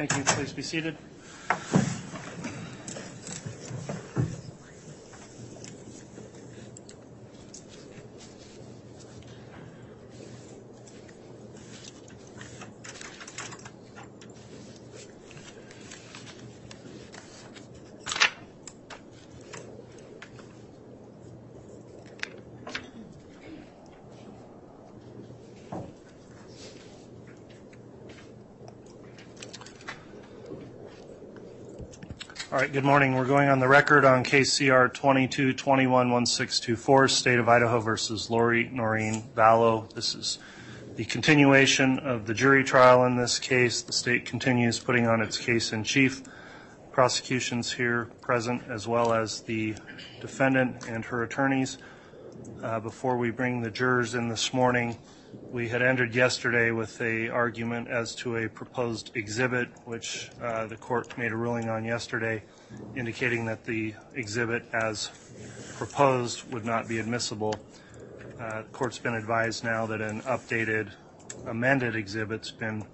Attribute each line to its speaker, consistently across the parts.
Speaker 1: Thank you. Please be seated. Good morning. We're going on the record on KCR 22211624, State of Idaho versus Lori Noreen Vallow. This is the continuation of the jury trial in this case. The state continues putting on its case in chief. Prosecutions here present, as well as the defendant and her attorneys. Uh, before we bring the jurors in this morning, we had ended yesterday with a argument as to a proposed exhibit, which uh, the court made a ruling on yesterday, indicating that the exhibit as proposed would not be admissible. Uh, the court's been advised now that an updated, amended exhibit's been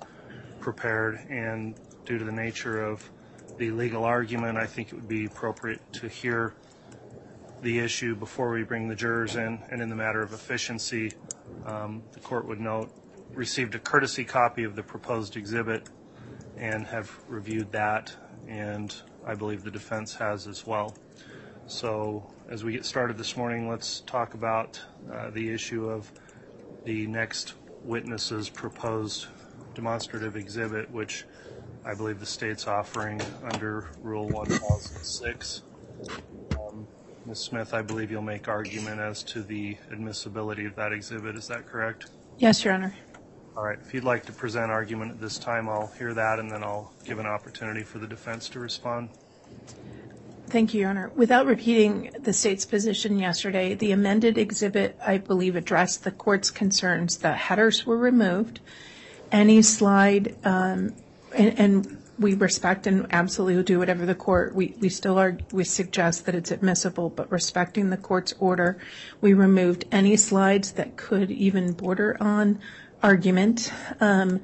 Speaker 1: prepared, and due to the nature of the legal argument, I think it would be appropriate to hear the issue before we bring the jurors in, and in the matter of efficiency, um, the court would note, received a courtesy copy of the proposed exhibit and have reviewed that, and I believe the defense has as well. So as we get started this morning, let's talk about uh, the issue of the next witness's proposed demonstrative exhibit, which I believe the state's offering under Rule 1006. Ms. Smith, I believe you'll make argument as to the admissibility of that exhibit. Is that correct?
Speaker 2: Yes, Your Honor.
Speaker 1: All right. If you'd like to present argument at this time, I'll hear that, and then I'll give an opportunity for the defense to respond.
Speaker 2: Thank you, Your Honor. Without repeating the state's position yesterday, the amended exhibit, I believe, addressed the court's concerns. The headers were removed. Any slide, um, and, and we respect and absolutely will do whatever the court, we, we still are, we suggest that it's admissible, but respecting the court's order, we removed any slides that could even border on argument. Um,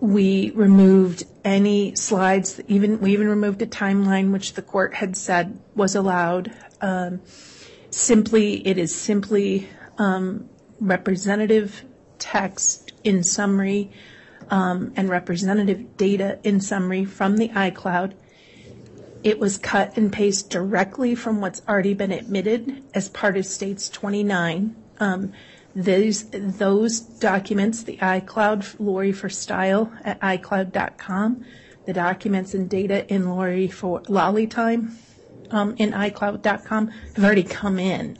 Speaker 2: we removed any slides, even, we even removed a timeline which the court had said was allowed. Um, simply, it is simply um, representative text in summary um, and representative data in summary from the iCloud. It was cut and pasted directly from what's already been admitted as part of States 29. Um, those, those documents, the iCloud Lori for Style at iCloud.com, the documents and data in Lori for Lolly Time um, in iCloud.com have already come in.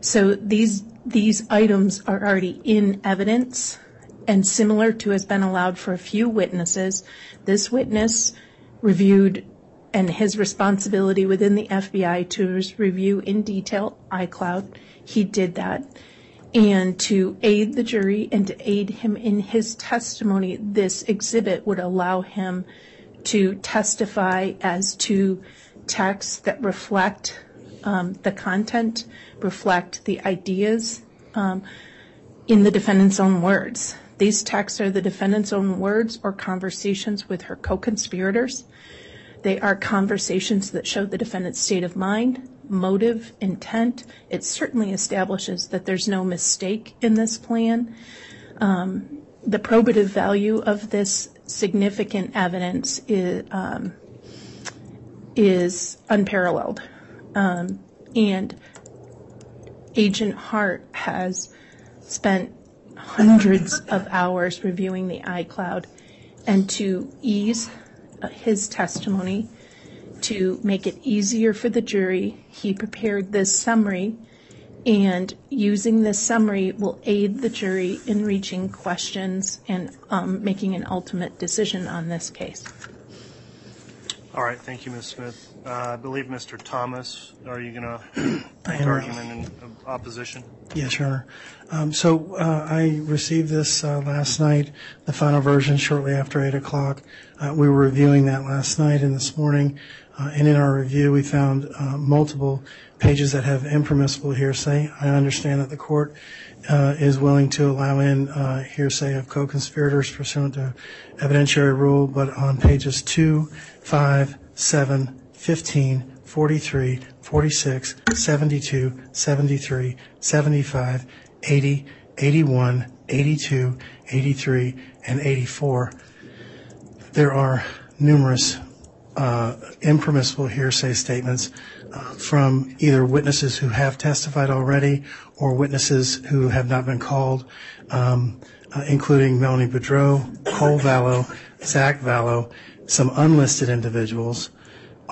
Speaker 2: So these these items are already in evidence and similar to has been allowed for a few witnesses. This witness reviewed and his responsibility within the FBI to review in detail iCloud. He did that. And to aid the jury and to aid him in his testimony, this exhibit would allow him to testify as to texts that reflect um, the content, reflect the ideas um, in the defendant's own words. These texts are the defendant's own words or conversations with her co-conspirators. They are conversations that show the defendant's state of mind, motive, intent. It certainly establishes that there's no mistake in this plan. Um, the probative value of this significant evidence is, um, unparalleled. Um, and Agent Hart has spent hundreds of hours reviewing the iCloud and to ease uh, his testimony, to make it easier for the jury, he prepared this summary and using this summary will aid the jury in reaching questions and um, making an ultimate decision on this case.
Speaker 1: All right, thank you, Ms. Smith. Uh, I believe Mr. Thomas, are you going to make an argument in opposition?
Speaker 3: Yes, Your Honor. Um, so uh, I received this uh, last night, the final version shortly after 8 o'clock. Uh, we were reviewing that last night and this morning, and in our review we found uh, multiple pages that have impermissible hearsay. I understand that the court uh, is willing to allow in uh, hearsay of co-conspirators pursuant to evidentiary rule, but on pages 2, 5, 7, 15, 43, 46, 72, 73, 75, 80, 81, 82, 83, and 84, there are numerous uh, impermissible hearsay statements uh, from either witnesses who have testified already or witnesses who have not been called, um, uh, including Melani Boudreau, Cole Vallow, Zach Vallow, some unlisted individuals,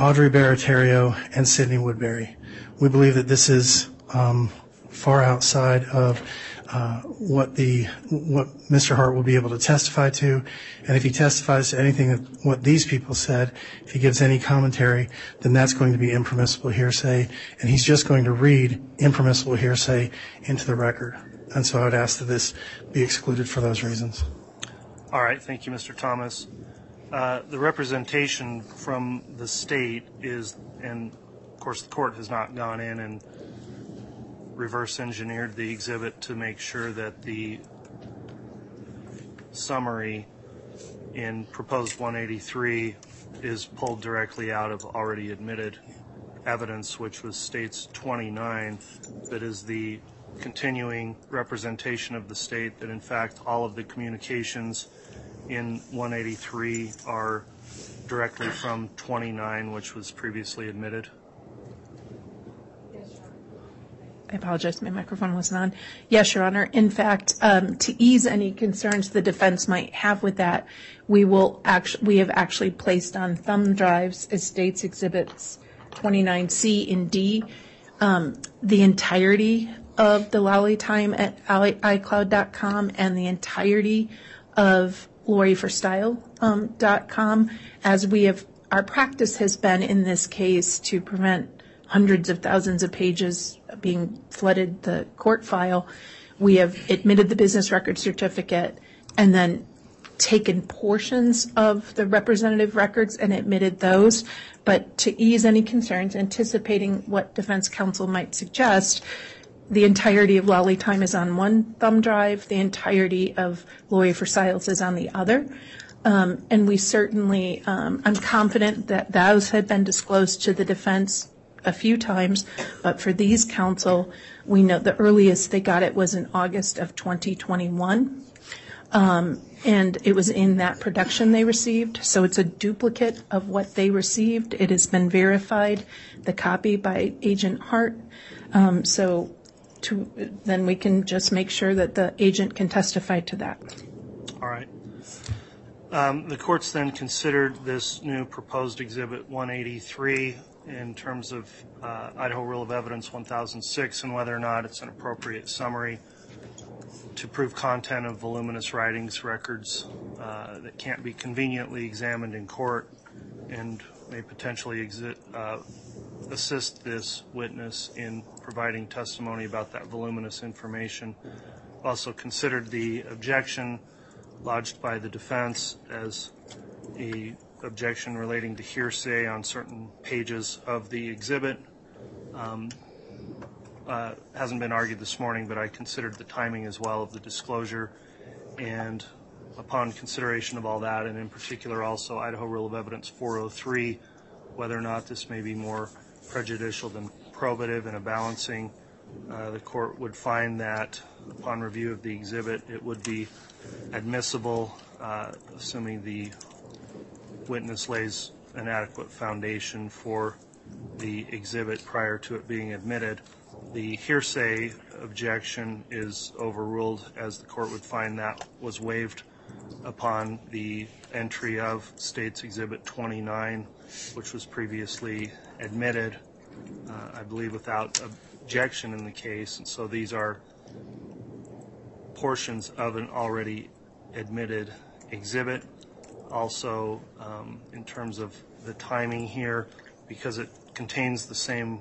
Speaker 3: Audrey Barattiero, and Sydney Woodbury. We believe that this is um, far outside of uh, what the what Mr. Hart will be able to testify to, and if he testifies to anything that what these people said, if he gives any commentary, then that's going to be impermissible hearsay, and he's just going to read impermissible hearsay into the record. And so I would ask that this be excluded for those reasons.
Speaker 1: All right, thank you, Mr. Thomas. Uh, The representation from the state is, and of course, the court has not gone in and reverse engineered the exhibit to make sure that the summary in proposed 183 is pulled directly out of already admitted evidence, which was states 29, that is the continuing representation of the state, that in fact, all of the communications in 183 are directly from 29, which was previously admitted.
Speaker 2: I apologize, my microphone wasn't on. Yes, Your Honor. In fact, um, to ease any concerns the defense might have with that, we will actually, we have actually placed on thumb drives as states exhibits 29C and D, um, the entirety of the Lolly time at i- iCloud.com and the entirety of LoriForStyle.com, as we have, our practice has been in this case to prevent hundreds of thousands of pages being flooded the court file. We have admitted the business record certificate and then taken portions of the representative records and admitted those. But to ease any concerns, anticipating what defense counsel might suggest, the entirety of Lolly Time is on one thumb drive, the entirety of Lori for Styles is on the other. Um, And we certainly, um, I'm confident that those had been disclosed to the defense a few times, but for these counsel, we know the earliest they got it was in August of 2021. Um, And it was in that production they received, so it's a duplicate of what they received. It has been verified, the copy by Agent Hart. Um, So to, then we can just make sure that the agent can testify to that.
Speaker 1: All right. Um, The court's then considered this new proposed Exhibit 183 in terms of uh, Idaho Rule of Evidence 1006 and whether or not it's an appropriate summary to prove content of voluminous writings, records uh, that can't be conveniently examined in court and may potentially exi- uh, assist this witness in providing testimony about that voluminous information. Also considered the objection lodged by the defense as a objection relating to hearsay on certain pages of the exhibit. Um, uh, Hasn't been argued this morning, but I considered the timing as well of the disclosure. And upon consideration of all that, and in particular also Idaho Rule of Evidence 403, whether or not this may be more prejudicial than probative in a balancing, uh, the court would find that upon review of the exhibit, it would be admissible, uh, assuming the witness lays an adequate foundation for the exhibit prior to it being admitted. The hearsay objection is overruled as the court would find that was waived upon the entry of States Exhibit 29, which was previously admitted, uh, I believe without objection in the case. And so these are portions of an already admitted exhibit. Also, um, in terms of the timing here, because it contains the same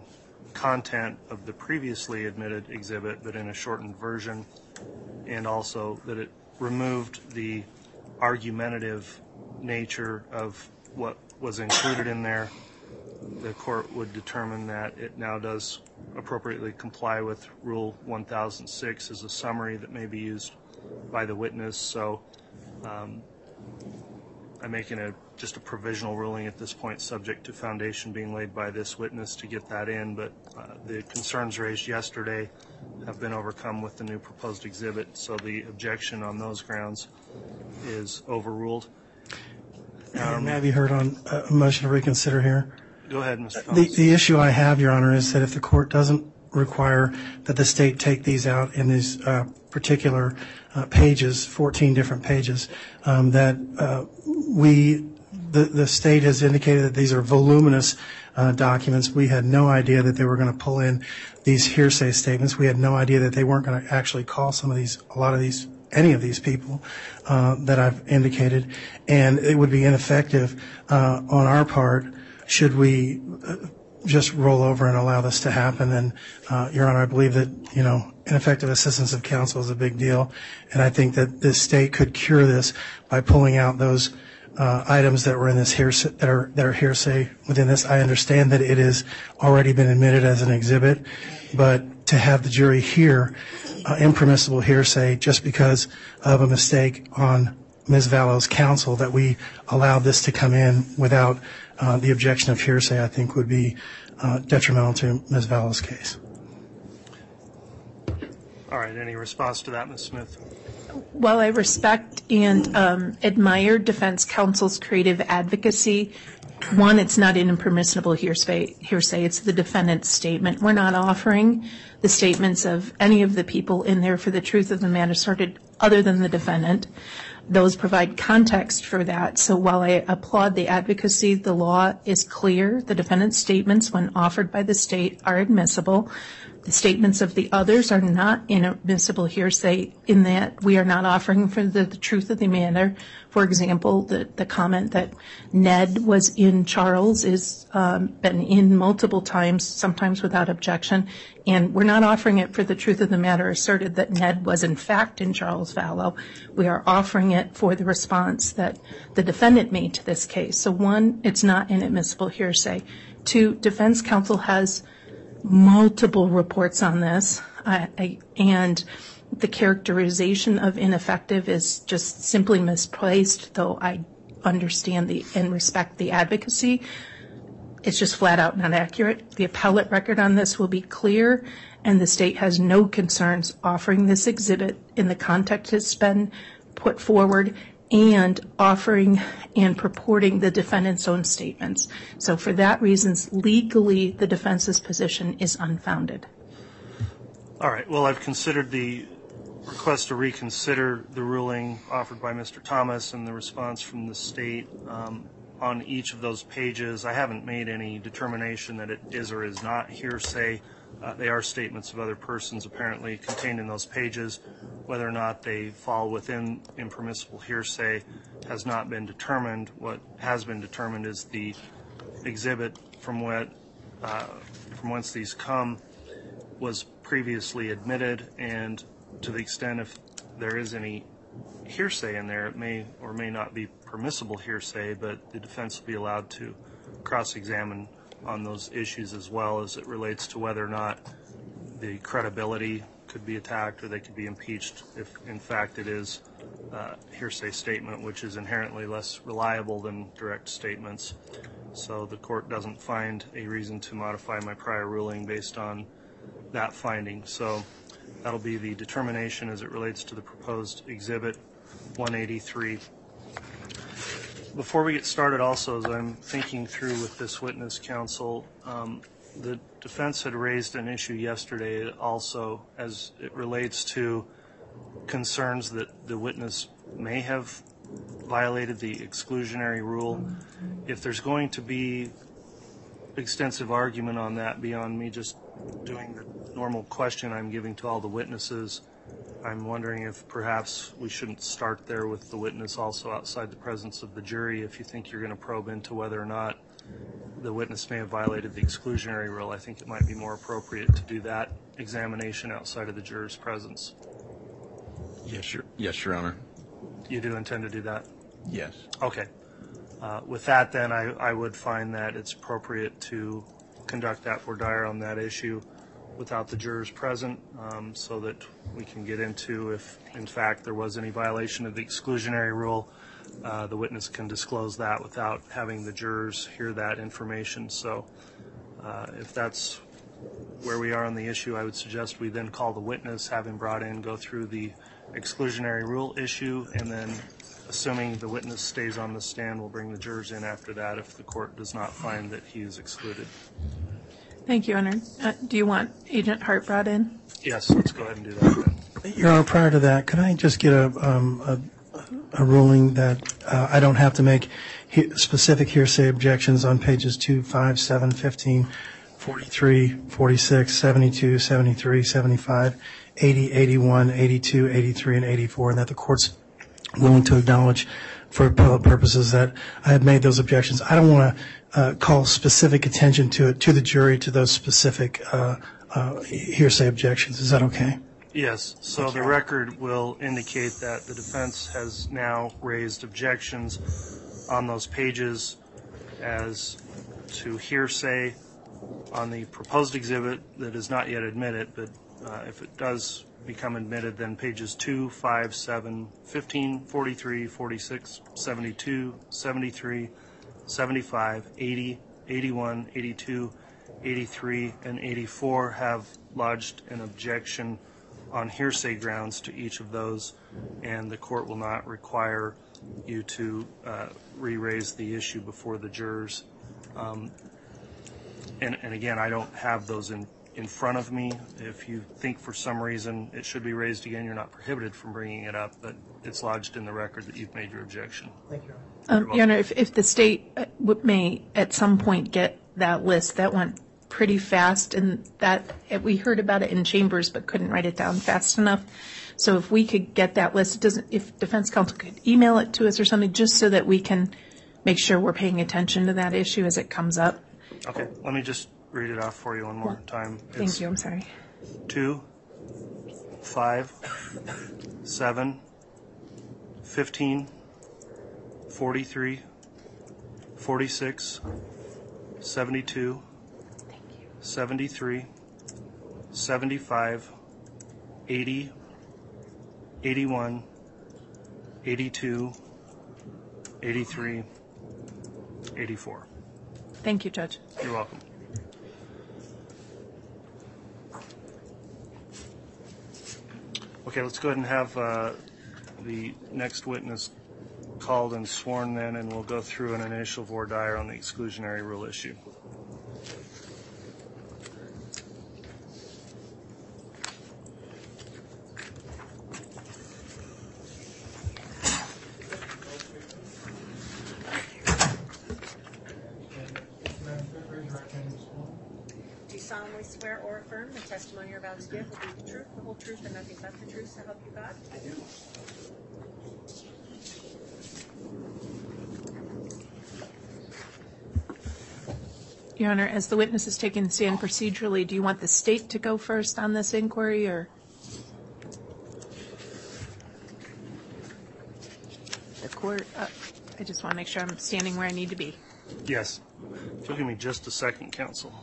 Speaker 1: content of the previously admitted exhibit, but in a shortened version, and also that it removed the argumentative nature of what was included in there, the court would determine that it now does appropriately comply with Rule 1006 as a summary that may be used by the witness. So um, I'm making a, just a provisional ruling at this point, subject to foundation being laid by this witness to get that in. But uh, the concerns raised yesterday have been overcome with the new proposed exhibit. So the objection on those grounds is overruled.
Speaker 3: I be heard on a motion to reconsider here?
Speaker 1: Go ahead, Mr.
Speaker 3: The,
Speaker 1: Thomas.
Speaker 3: the issue I have, Your Honor, is that if the court doesn't require that the state take these out in these uh, particular uh, pages, 14 different pages, um, that uh, we, the, the state has indicated that these are voluminous uh, documents. We had no idea that they were going to pull in these hearsay statements. We had no idea that they weren't going to actually call some of these, a lot of these, any of these people uh, that I've indicated. And it would be ineffective uh, on our part should we uh, just roll over and allow this to happen. And, uh, Your Honor, I believe that, you know, ineffective assistance of counsel is a big deal. And I think that this state could cure this by pulling out those uh, items that were in this hearsay, that are, that are hearsay within this. I understand that it has already been admitted as an exhibit, but to have the jury hear impermissible hearsay just because of a mistake on Ms. Vallow's counsel that we allowed this to come in without the objection of hearsay, I think would be uh, detrimental to Ms. Vallow's case.
Speaker 1: All right, any response to that, Ms. Smith?
Speaker 2: While I respect and um, admire defense counsel's creative advocacy, one, it's not an impermissible hearsay, hearsay, it's the defendant's statement. We're not offering the statements of any of the people in there for the truth of the matter asserted other than the defendant. Those provide context for that. So while I applaud the advocacy, the law is clear. The defendant's statements, when offered by the state, are admissible. Statements of the others are not inadmissible hearsay in that we are not offering for the, truth of the matter. For example, the, comment that Ned was in Charles is um, been in multiple times, sometimes without objection, and we're not offering it for the truth of the matter asserted that Ned was in fact in Charles Vallow. We are offering it for the response that the defendant made to this case. So one, it's not inadmissible hearsay. Two, defense counsel has multiple reports on this, and the characterization of ineffective is just simply misplaced, though I understand and respect the advocacy. It's just flat out not accurate. The appellate record on this will be clear, and the state has no concerns offering this exhibit in the context it's been put forward and offering and purporting the defendant's own statements. So for that reasons, legally, the defense's position is unfounded.
Speaker 1: All right, well, I've considered the request to reconsider the ruling offered by Mr. Thomas and the response from the state um, on each of those pages. I haven't made any determination that it is or is not hearsay. Uh, They are statements of other persons apparently contained in those pages. Whether or not they fall within impermissible hearsay has not been determined. What has been determined is the exhibit from what, uh, from whence these come was previously admitted, and to the extent if there is any hearsay in there, it may or may not be permissible hearsay, but the defense will be allowed to cross-examine on those issues as well as it relates to whether or not the credibility could be attacked or they could be impeached if in fact it is uh, hearsay statement, which is inherently less reliable than direct statements. So the court doesn't find a reason to modify my prior ruling based on that finding. So that'll be the determination as it relates to the proposed exhibit 183. Before we get started also, as I'm thinking through with this witness counsel, um, the defense had raised an issue yesterday also as it relates to concerns that the witness may have violated the exclusionary rule. If there's going to be extensive argument on that beyond me just doing the normal question I'm giving to all the witnesses, I'm wondering if perhaps we shouldn't start there with the witness also outside the presence of the jury. If you think you're going to probe into whether or not the witness may have violated the exclusionary rule, I think it might be more appropriate to do that examination outside of the juror's presence.
Speaker 4: Yes, your, yes, Your Honor.
Speaker 1: You do intend to do that?
Speaker 4: Yes.
Speaker 1: Okay. Uh, With that, then, I, I would find that it's appropriate to conduct that voir dire on that issue. Without the jurors present um, so that we can get into if, in fact, there was any violation of the exclusionary rule. uh, The witness can disclose that without having the jurors hear that information. So uh, if that's where we are on the issue, I would suggest we then call the witness, him brought in, go through the exclusionary rule issue, and then, assuming the witness stays on the stand, we'll bring the jurors in after that if the court does not find that he is excluded.
Speaker 2: Thank you, Your Honor. Uh, Do you want Agent Hart brought in?
Speaker 1: Yes, let's go ahead and do that then.
Speaker 3: Your Honor, prior to that, could I just get a, um, a, a ruling that uh, I don't have to make he- specific hearsay objections on pages 2, 5, 7, 15, 43, 46, 72, 73, 75, 80, 81, 82, 83, and 84, and that the court's willing to acknowledge for appellate purposes that I have made those objections. I don't want to call specific attention to it, to the jury, to those specific uh, uh, hearsay objections. Is that okay?
Speaker 1: Yes, so the record will indicate that the defense has now raised objections on those pages as to hearsay on the proposed exhibit that is not yet admitted, but uh, if it does become admitted, then pages 2, 5, 7, 15, 43, 46, 72, 73, 75, 80, 81, 82, 83, and 84 have lodged an objection on hearsay grounds to each of those, and the court will not require you to uh, re-raise the issue before the jurors. Um, And, and again, I don't have those in, in front of me. If you think for some reason it should be raised again, you're not prohibited from bringing it up, but it's lodged in the record that you've made your objection.
Speaker 2: Um, Your Honor, if, if the state uh, would- may at some point get that list, that went pretty fast, and that, we heard about it in chambers but couldn't write it down fast enough. So if we could get that list, it doesn't, if defense counsel could email it to us or something, just so that we can make sure we're paying attention to that issue as it comes up.
Speaker 1: Okay, let me just read it off for you one more time.
Speaker 2: Thank you, I'm sorry.
Speaker 1: two, five, seven, fifteen, forty-three, forty-six, seventy-two, seventy-three, seventy-five, eighty, eighty-one, eighty-two, eighty-three, eighty-four.
Speaker 2: Thank you, Judge.
Speaker 1: You're welcome. Okay, let's go ahead and have uh, the next witness called and sworn then, and we'll go through an initial voir dire on the exclusionary rule issue.
Speaker 5: Do you solemnly swear or affirm the testimony you're about to give will be the truth, the whole truth, and nothing but the truth, so help you God? I do.
Speaker 2: Your Honor, as the witness is taking the stand procedurally, do you want the state to go first on this inquiry, or? The court, uh, I just want to make sure I'm standing where I need to be.
Speaker 1: Yes. If you'll give me just a second, counsel.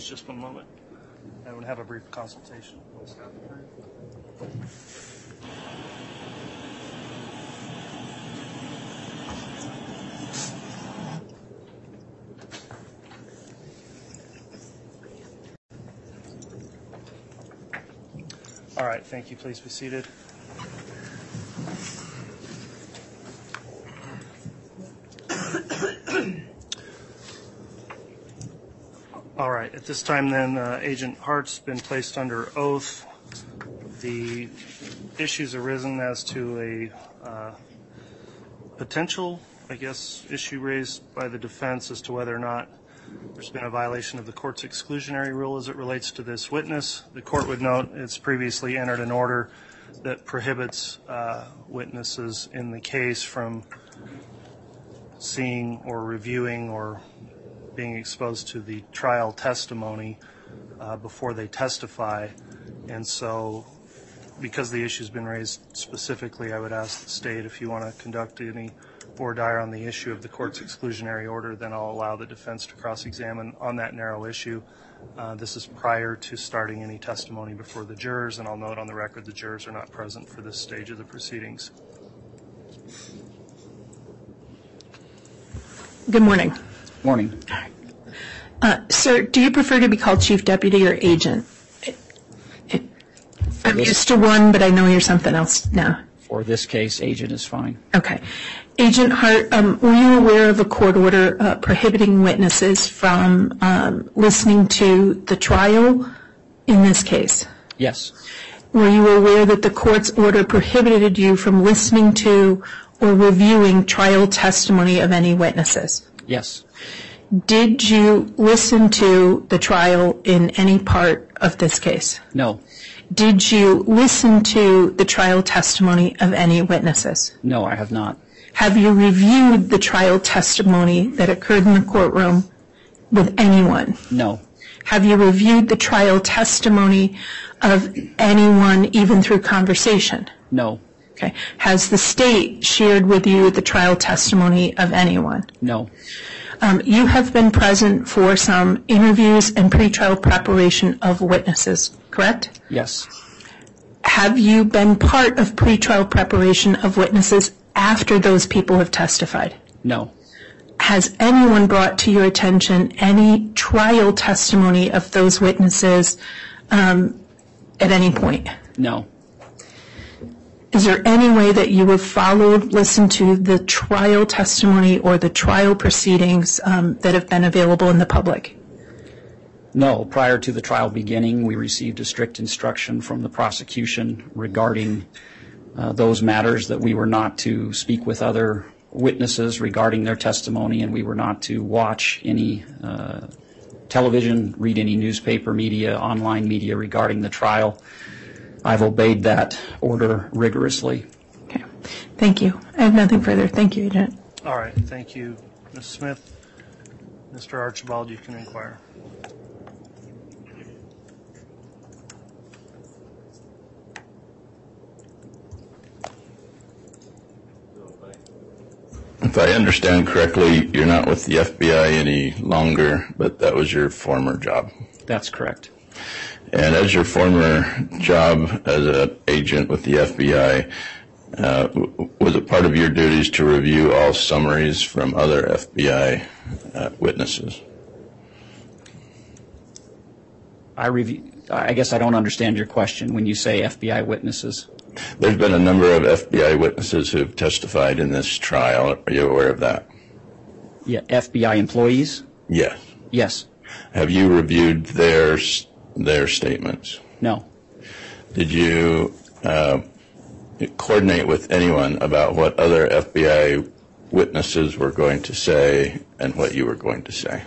Speaker 1: Apologies, just one moment. I would have a brief consultation. All right, thank you. Please be seated. All right, at this time then, uh, Agent Hart's been placed under oath. The issues arisen as to a uh, potential, I guess, issue raised by the defense as to whether or not there's been a violation of the court's exclusionary rule as it relates to this witness. The court would note it's previously entered an order that prohibits uh, witnesses in the case from seeing or reviewing or being exposed to the trial testimony uh, before they testify. And so, because the issue's been raised specifically, I would ask the state if you want to conduct any voir dire on the issue of the court's exclusionary order, then I'll allow the defense to cross-examine on that narrow issue. Uh, This is prior to starting any testimony before the jurors, and I'll note on the record the jurors are not present for this stage of the proceedings.
Speaker 2: Good morning.
Speaker 6: Morning.
Speaker 2: Uh, Sir, do you prefer to be called chief deputy or agent? I'm used to one, but I know you're something else now.
Speaker 6: For this case, agent is fine.
Speaker 2: Okay. Agent Hart, um, were you aware of a court order uh, prohibiting witnesses from um, listening to the trial in this case?
Speaker 6: Yes.
Speaker 2: Were you aware that the court's order prohibited you from listening to or reviewing trial testimony of any witnesses?
Speaker 6: Yes.
Speaker 2: Did you listen to the trial in any part of this case?
Speaker 6: No.
Speaker 2: Did you listen to the trial testimony of any witnesses?
Speaker 6: No, I have not.
Speaker 2: Have you reviewed the trial testimony that occurred in the courtroom with anyone?
Speaker 6: No.
Speaker 2: Have you reviewed the trial testimony of anyone, even through conversation?
Speaker 6: No.
Speaker 2: Okay. Has the state shared with you the trial testimony of anyone?
Speaker 6: No.
Speaker 2: Um, You have been present for some interviews and pretrial preparation of witnesses, correct?
Speaker 6: Yes.
Speaker 2: Have you been part of pretrial preparation of witnesses after those people have testified?
Speaker 6: No.
Speaker 2: Has anyone brought to your attention any trial testimony of those witnesses um, at any point?
Speaker 6: No.
Speaker 2: Is there any way that you have followed, listened to the trial testimony or the trial proceedings um, that have been available in the public?
Speaker 6: No. Prior to the trial beginning, we received a strict instruction from the prosecution regarding uh, those matters that we were not to speak with other witnesses regarding their testimony, and we were not to watch any uh, television, read any newspaper media, online media regarding the trial. I've obeyed that order rigorously.
Speaker 2: Okay. Thank you. I have nothing further. Thank you, Agent.
Speaker 1: All right, thank you, Ms. Smith. Mr. Archibald, you can inquire.
Speaker 7: If I understand correctly, you're not with the FBI any longer, but that was your former job.
Speaker 6: That's correct.
Speaker 7: And as your former job as an agent with the FBI, uh, was it part of your duties to review all summaries from other FBI uh, witnesses?
Speaker 6: I review, I guess I don't understand your question when you say FBI witnesses.
Speaker 7: There's been a number of FBI witnesses who've testified in this trial. Are you aware of that?
Speaker 6: Yeah, FBI employees?
Speaker 7: Yes.
Speaker 6: Yes.
Speaker 7: Have you reviewed their their statements?
Speaker 6: No.
Speaker 7: Did you uh, coordinate with anyone about what other FBI witnesses were going to say and what you were going to say?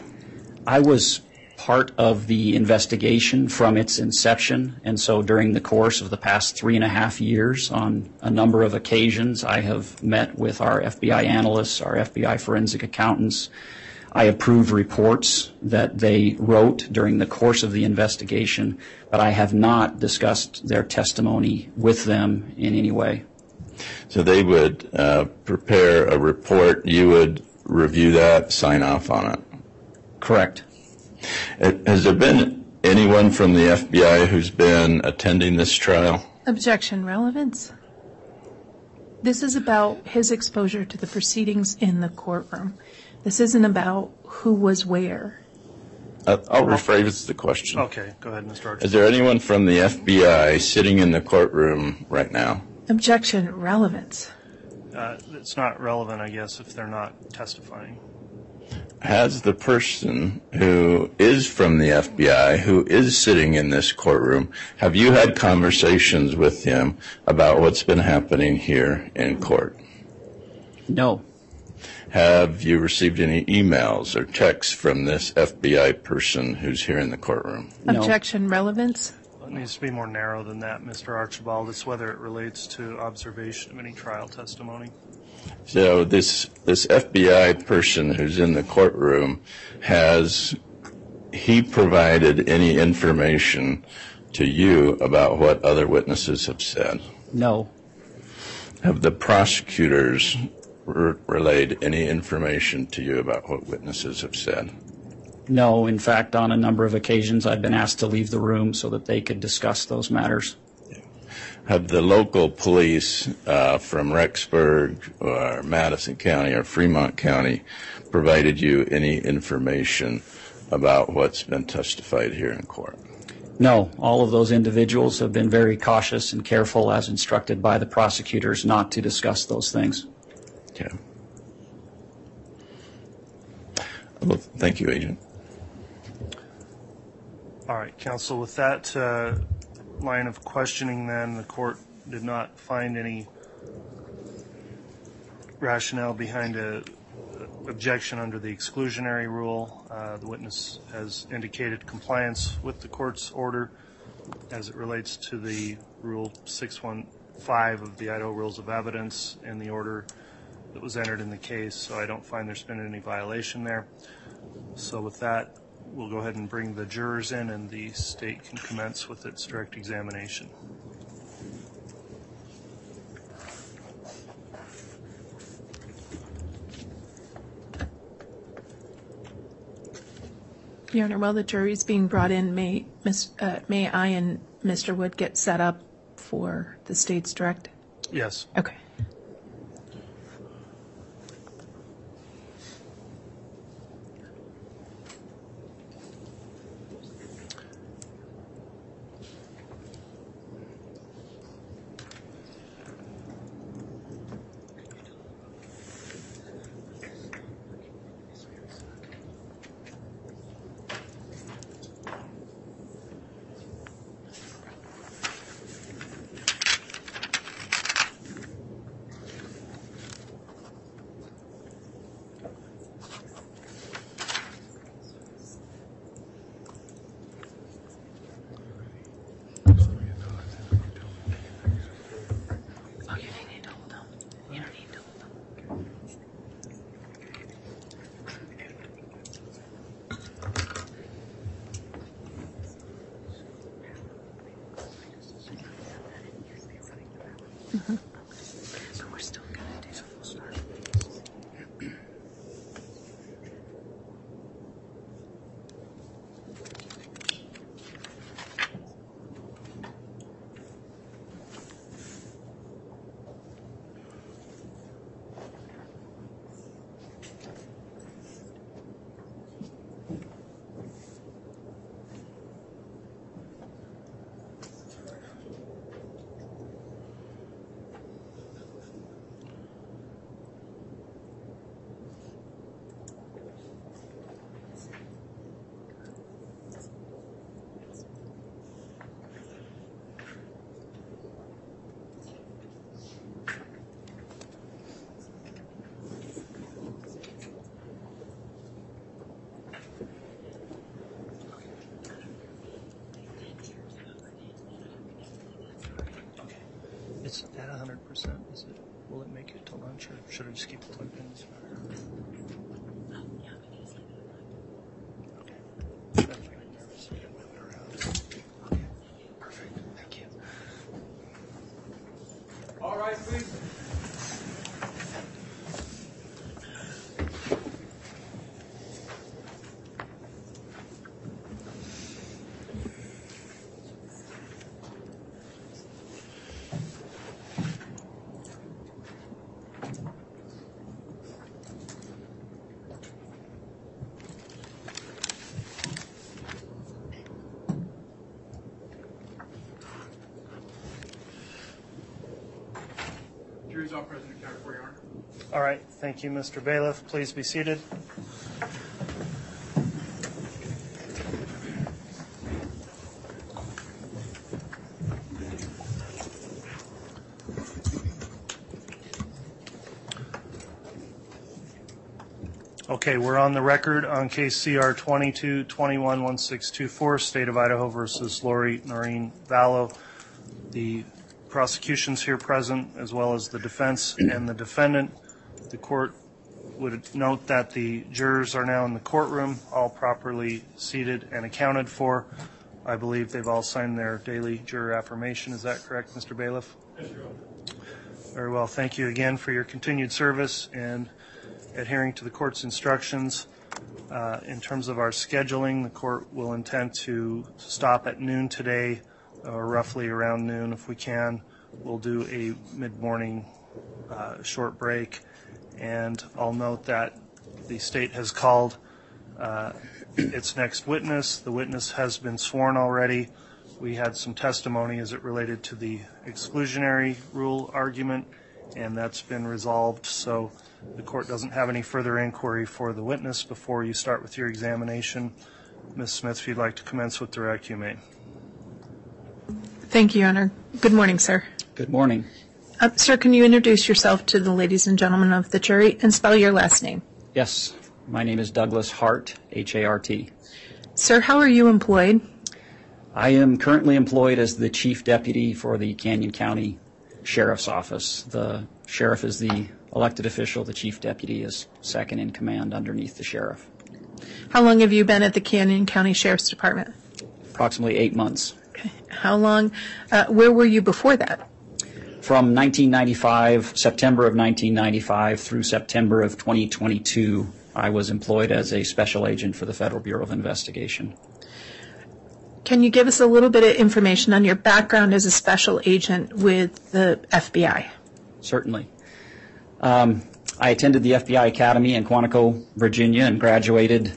Speaker 6: I was part of the investigation from its inception, and so during the course of the past three and a half years, on a number of occasions, I have met with our FBI analysts, our FBI forensic accountants. I approve reports that they wrote during the course of the investigation, but I have not discussed their testimony with them in any way.
Speaker 7: So they would uh, prepare a report, you would review that, sign off on it.
Speaker 6: Correct.
Speaker 7: Has there been anyone from the FBI who's been attending this trial?
Speaker 2: Objection, relevance. This is about his exposure to the proceedings in the courtroom. This isn't about who was where.
Speaker 7: Uh, I'll rephrase the question.
Speaker 1: Okay, go ahead, Mr. Archibald.
Speaker 7: Is there anyone from the FBI sitting in the courtroom right now?
Speaker 2: Objection, relevance.
Speaker 1: Uh, It's not relevant, I guess, if they're not testifying.
Speaker 7: Has the person who is from the FBI, who is sitting in this courtroom, have you had conversations with him about what's been happening here in court?
Speaker 6: No.
Speaker 7: Have you received any emails or texts from this FBI person who's here in the courtroom?
Speaker 6: No.
Speaker 2: Objection, relevance.
Speaker 1: It needs to be more narrow than that, Mr. Archibald. It's whether it relates to observation of any trial testimony.
Speaker 7: So this this FBI person who's in the courtroom has he provided any information to you about what other witnesses have said?
Speaker 6: No,
Speaker 7: Have the prosecutors re- relayed any information to you about what witnesses have said?
Speaker 6: no. In fact, on a number of occasions, I've been asked to leave the room so that they could discuss those matters.
Speaker 7: Have the local police uh, from Rexburg or Madison County or Fremont County provided you any information about what's been testified here in court?
Speaker 6: No, all of those individuals have been very cautious and careful, as instructed by the prosecutors, not to discuss those things.
Speaker 7: Okay. Well, thank you, Agent.
Speaker 1: All right, counsel, with that uh, line of questioning, then, the court did not find any rationale behind a objection under the exclusionary rule. Uh, The witness has indicated compliance with the court's order as it relates to the Rule 615 of the Idaho Rules of Evidence and the order that was entered in the case, so I don't find there's been any violation there. So with that, we'll go ahead and bring the jurors in, and the state can commence with its direct examination.
Speaker 2: Your Honor, while the jury's being brought in, may, uh, may I and Mr. Wood get set up for the state's direct?
Speaker 1: Yes.
Speaker 2: Okay.
Speaker 1: Is it, will it make it to lunch, or should I just keep plugged in? this far? Okay. That's fine. Nervous. We can move it around. Okay. Perfect, thank you.
Speaker 8: All right, please. Your Honor.
Speaker 1: All right, thank you, Mr. Bailiff. Please be seated. Okay, we're on the record on case CR 22211624, State of Idaho versus Lori Noreen Vallow. The prosecution's here present, as well as the defense and the defendant. The court would note that the jurors are now in the courtroom, all properly seated and accounted for. I believe they've all signed their daily juror affirmation. Is that correct, Mr. Bailiff? Very well. Thank you again for your continued service and adhering to the court's instructions. Uh, In terms of our scheduling, the court will intend to stop at noon today, or roughly around noon if we can. We'll do a mid-morning uh, short break. And I'll note that the state has called uh, its next witness. The witness has been sworn already. We had some testimony as it related to the exclusionary rule argument, and that's been resolved. So the court doesn't have any further inquiry for the witness before you start with your examination. Ms. Smith, if you'd like to commence with direct, you may.
Speaker 2: Thank you, Your Honor. Good morning, sir.
Speaker 6: Good morning.
Speaker 2: Uh, Sir, can you introduce yourself to the ladies and gentlemen of the jury and spell your last name?
Speaker 6: Yes, my name is Douglas Hart, H-A-R-T.
Speaker 2: Sir, how are you employed?
Speaker 6: I am currently employed as the Chief Deputy for the Canyon County Sheriff's Office. The sheriff is the elected official, the Chief Deputy is second in command underneath the sheriff.
Speaker 2: How long have you been at the Canyon County Sheriff's Department?
Speaker 6: Approximately eight months.
Speaker 2: How long, uh, where were you before that?
Speaker 6: From 1995, September of 1995 through September of 2022, I was employed as a special agent for the Federal Bureau of Investigation.
Speaker 2: Can you give us a little bit of information on your background as a special agent with the FBI?
Speaker 6: Certainly. Um, I attended the FBI Academy in Quantico, Virginia, and graduated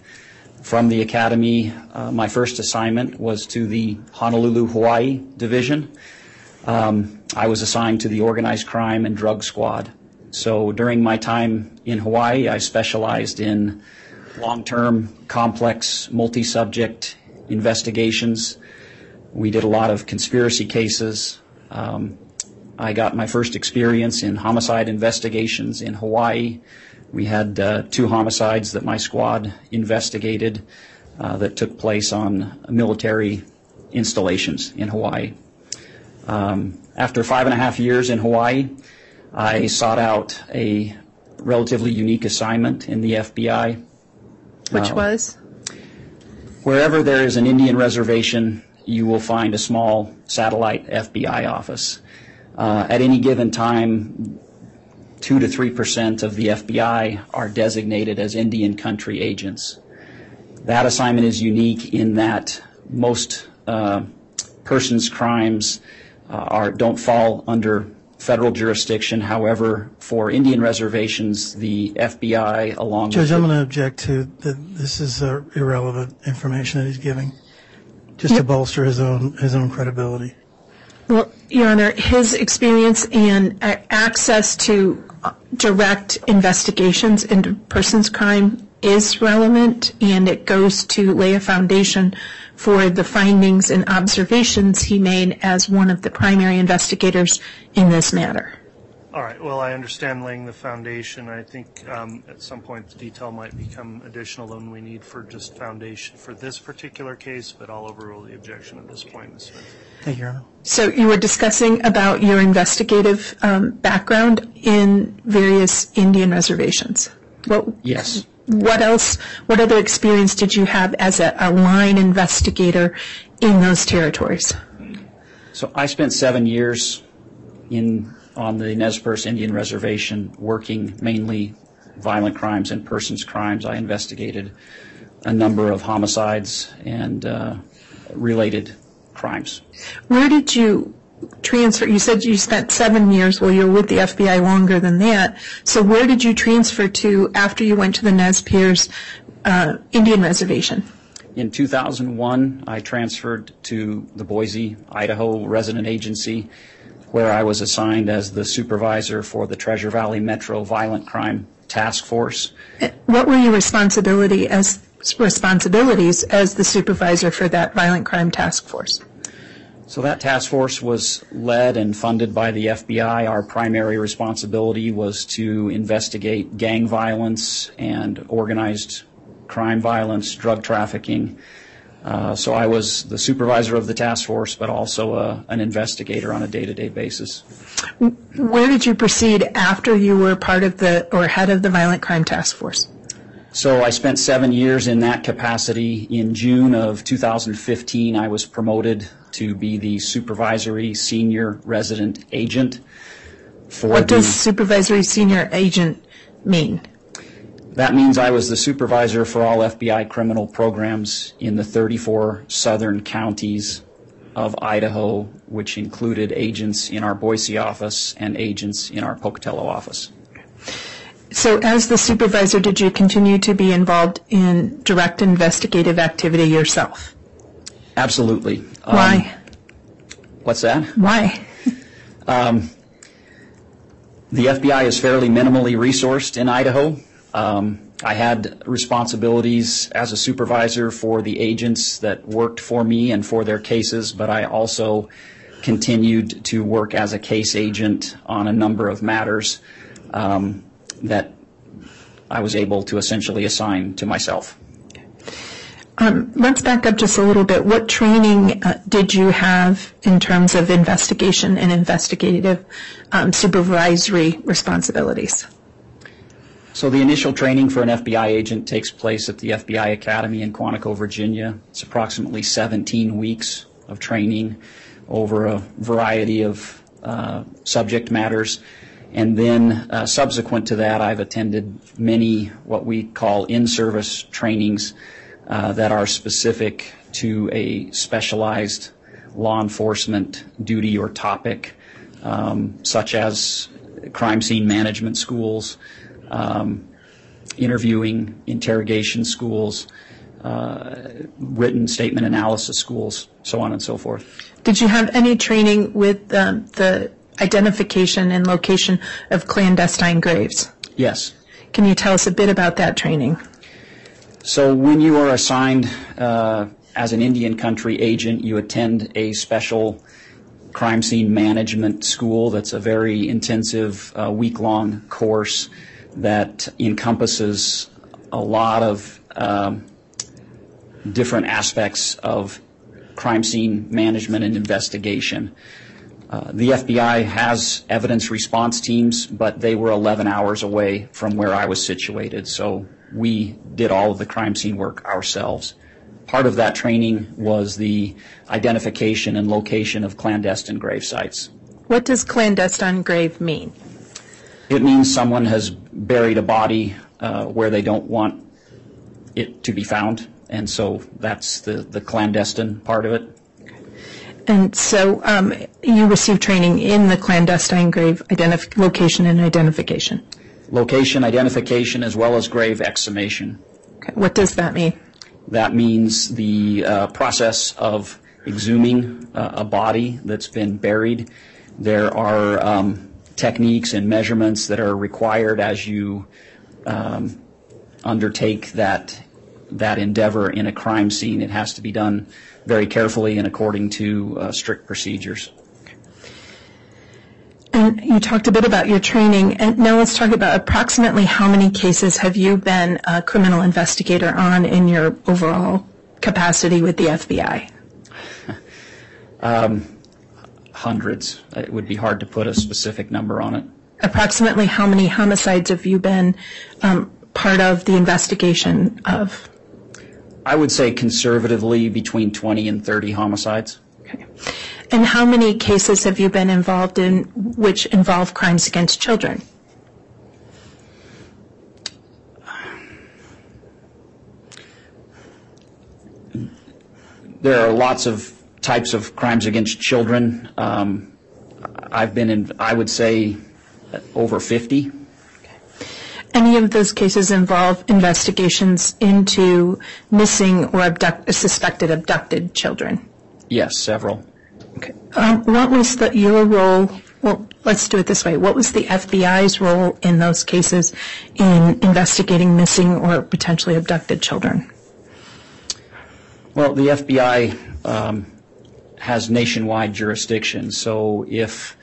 Speaker 6: from the academy. Uh, my first assignment was to the Honolulu, Hawaii division. Um, I was assigned to the organized crime and drug squad. So during my time in Hawaii, I specialized in long-term, complex, multi-subject investigations. We did a lot of conspiracy cases. Um, I got my first experience in homicide investigations in Hawaii. We had uh, two homicides that my squad investigated uh, that took place on military installations in Hawaii. Um, after five and a half years in Hawaii, I sought out a relatively unique assignment in the FBI.
Speaker 2: Which
Speaker 6: Uh,
Speaker 2: was?
Speaker 6: Wherever there is an Indian reservation, you will find a small satellite FBI office. Uh, at any given time, 2 to 3 percent of the FBI are designated as Indian country agents. That assignment is unique in that most uh, persons' crimes uh, are, don't fall under federal jurisdiction. However, for Indian reservations, the FBI, along
Speaker 3: Judge,
Speaker 6: with
Speaker 3: I'm going to object to that this is uh, irrelevant information that he's giving, just to bolster his own, his own credibility.
Speaker 2: Well, Your Honor, his experience and access to direct investigations into persons' crime is relevant, and it goes to lay a foundation for the findings and observations he made as one of the primary investigators in this matter.
Speaker 1: All right, well, I understand laying the foundation. I think um, at some point the detail might become additional than we need for just foundation for this particular case, but I'll overrule the objection at this point, Ms. Smith.
Speaker 3: Your Honor.
Speaker 2: So you were discussing about your investigative um, background in various Indian reservations. What,
Speaker 6: Yes.
Speaker 2: what else, what other experience did you have as a, a line investigator in those territories?
Speaker 6: So I spent seven years in, on the Nez Perce Indian Reservation, working mainly violent crimes and persons crimes. I investigated a number of homicides and uh, related crimes.
Speaker 2: Where did you transfer? You said you spent seven years. Well, you were with the FBI longer than that. So where did you transfer to after you went to the Nez Perce uh, Indian Reservation?
Speaker 6: In 2001, I transferred to the Boise, Idaho Resident Agency, where I was assigned as the supervisor for the Treasure Valley Metro Violent Crime Task Force.
Speaker 2: What were your responsibility as responsibilities as the supervisor for that violent crime task force?
Speaker 6: So that task force was led and funded by the FBI. Our primary responsibility was to investigate gang violence and organized crime violence, drug trafficking. Uh, So I was the supervisor of the task force, but also uh, an investigator on a day-to-day basis.
Speaker 2: Where did you proceed after you were part of the, or head of the Violent Crime Task Force?
Speaker 6: So I spent seven years in that capacity. In June of 2015, I was promoted to be the supervisory senior resident agent for
Speaker 2: What
Speaker 6: the.
Speaker 2: does supervisory senior agent mean?
Speaker 6: That means I was the supervisor for all FBI criminal programs in the 34 southern counties of Idaho, which included agents in our Boise office and agents in our Pocatello office.
Speaker 2: So as the supervisor, did you continue to be involved in direct investigative activity yourself?
Speaker 6: Absolutely. Um,
Speaker 2: Why?
Speaker 6: What's that?
Speaker 2: Why?
Speaker 6: The FBI is fairly minimally resourced in Idaho. Um, I had responsibilities as a supervisor for the agents that worked for me and for their cases, but I also continued to work as a case agent on a number of matters um, that I was able to essentially assign to myself.
Speaker 2: Um, Let's back up just a little bit. What training uh, did you have in terms of investigation and investigative um, supervisory responsibilities?
Speaker 6: So the initial training for an FBI agent takes place at the FBI Academy in Quantico, Virginia. It's approximately 17 weeks of training over a variety of uh, subject matters. And then uh, subsequent to that, I've attended many what we call in-service trainings uh, that are specific to a specialized law enforcement duty or topic, um, such as crime scene management schools, um, interviewing, interrogation schools, uh, written statement analysis schools, so on and so forth.
Speaker 2: Did you have any training with um, the identification and location of clandestine graves?
Speaker 6: Yes.
Speaker 2: Can you tell us a bit about that training?
Speaker 6: So when you are assigned uh, as an Indian country agent, you attend a special crime scene management school that's a very intensive uh, week-long course that encompasses a lot of um, different aspects of crime scene management and investigation. Uh, The FBI has evidence response teams, but they were 11 hours away from where I was situated, so we did all of the crime scene work ourselves. Part of that training was the identification and location of clandestine grave sites.
Speaker 2: What does clandestine grave mean?
Speaker 6: It means someone has buried a body uh, where they don't want it to be found, and so that's the the clandestine part of it.
Speaker 2: And so um, you received training in the clandestine grave identif- location and identification.
Speaker 6: Location identification as well as grave exhumation.
Speaker 2: Okay. What does that mean?
Speaker 6: That means the uh, process of exhuming uh, a body that's been buried. There are um, techniques and measurements that are required as you um, undertake that that endeavor in a crime scene. It has to be done very carefully and according to uh, strict procedures.
Speaker 2: And you talked a bit about your training, and now let's talk about approximately how many cases have you been a criminal investigator on in your overall capacity with the FBI?
Speaker 6: Hundreds. It would be hard to put a specific number on it.
Speaker 2: Approximately how many homicides have you been um, part of the investigation of?
Speaker 6: I would say conservatively between 20 and 30 homicides.
Speaker 2: Okay. And how many cases have you been involved in which involve crimes against children?
Speaker 6: There are lots of types of crimes against children. Um, I've been in, I would say, over 50.
Speaker 2: Any of those cases involve investigations into missing or suspected abducted children?
Speaker 6: Yes, several.
Speaker 2: Okay. Um, What was the, your role, well, let's do it this way. What was the FBI's role in those cases in investigating missing or potentially abducted children?
Speaker 6: Well, the FBI um, has nationwide jurisdiction, so if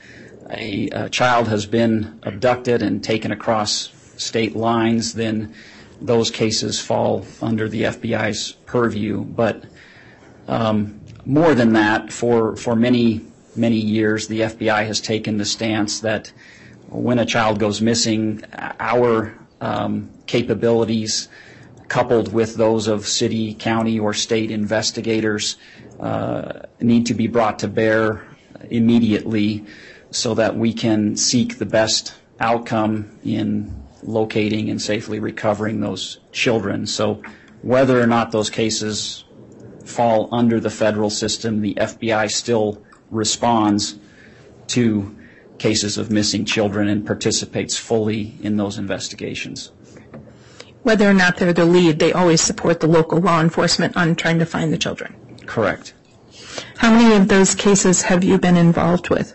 Speaker 6: a, child has been abducted and taken across state lines, then those cases fall under the FBI's purview. But um, more than that, for, for many, many years, the FBI has taken the stance that when a child goes missing, our um, capabilities, coupled with those of city, county, or state investigators, uh, need to be brought to bear immediately so that we can seek the best outcome in locating and safely recovering those children. So whether or not those cases fall under the federal system, the FBI still responds to cases of missing children and participates fully in those investigations.
Speaker 2: Whether or not they're the lead, they always support the local law enforcement on trying to find the children.
Speaker 6: Correct.
Speaker 2: How many of those cases have you been involved with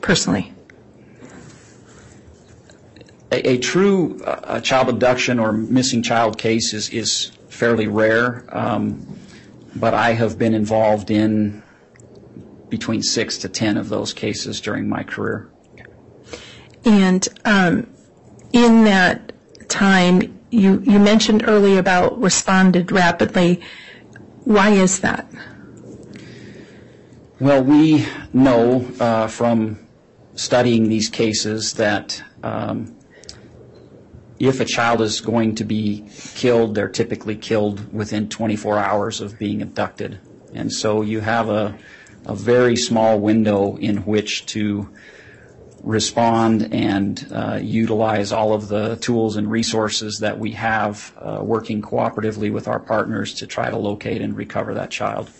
Speaker 2: personally?
Speaker 6: A, a true uh, child abduction or missing child case is, is fairly rare, um, but I have been involved in between six to ten of those cases during my career.
Speaker 2: And um, in that time, you, you mentioned early about responded rapidly. Why is that?
Speaker 6: Well, we know uh, from studying these cases that um, if a child is going to be killed, they're typically killed within 24 hours of being abducted. And so you have a, a very small window in which to respond and uh, utilize all of the tools and resources that we have uh, working cooperatively with our partners to try to locate and recover that child.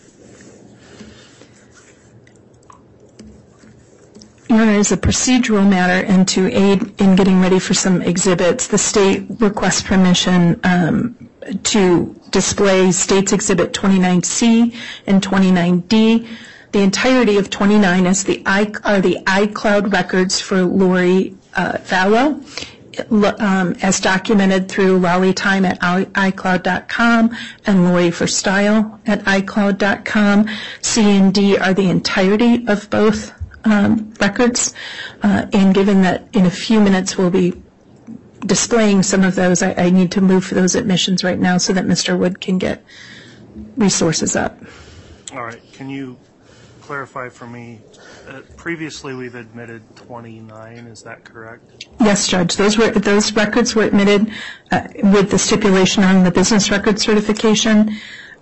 Speaker 2: Your Honor, as a procedural matter and to aid in getting ready for some exhibits, the state requests permission um, to display States Exhibit 29C and 29D. The entirety of 29 is the I, are the iCloud records for Lori uh, Vallow, um, as documented through Lolly Time at iCloud.com and Lori for Style at iCloud.com. C and D are the entirety of both um, records. Uh, And given that in a few minutes we'll be displaying some of those, I I need to move for those admissions right now so that Mr. Wood can get resources up.
Speaker 1: All right, can you clarify for me, uh, previously we've admitted 29, is that correct?
Speaker 2: Yes, Judge, those were, those records were admitted uh, with the stipulation on the business record certification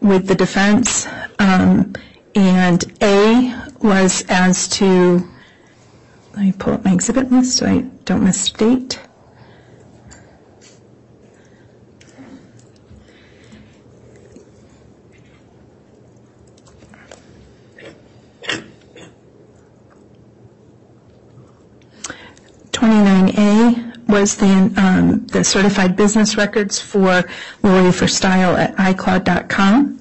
Speaker 2: with the defense. Um, And A was as to, let me pull up my exhibit list so I don't misstate. Twenty-nine A was the, um, the certified business records for Lori for Style at iCloud.com.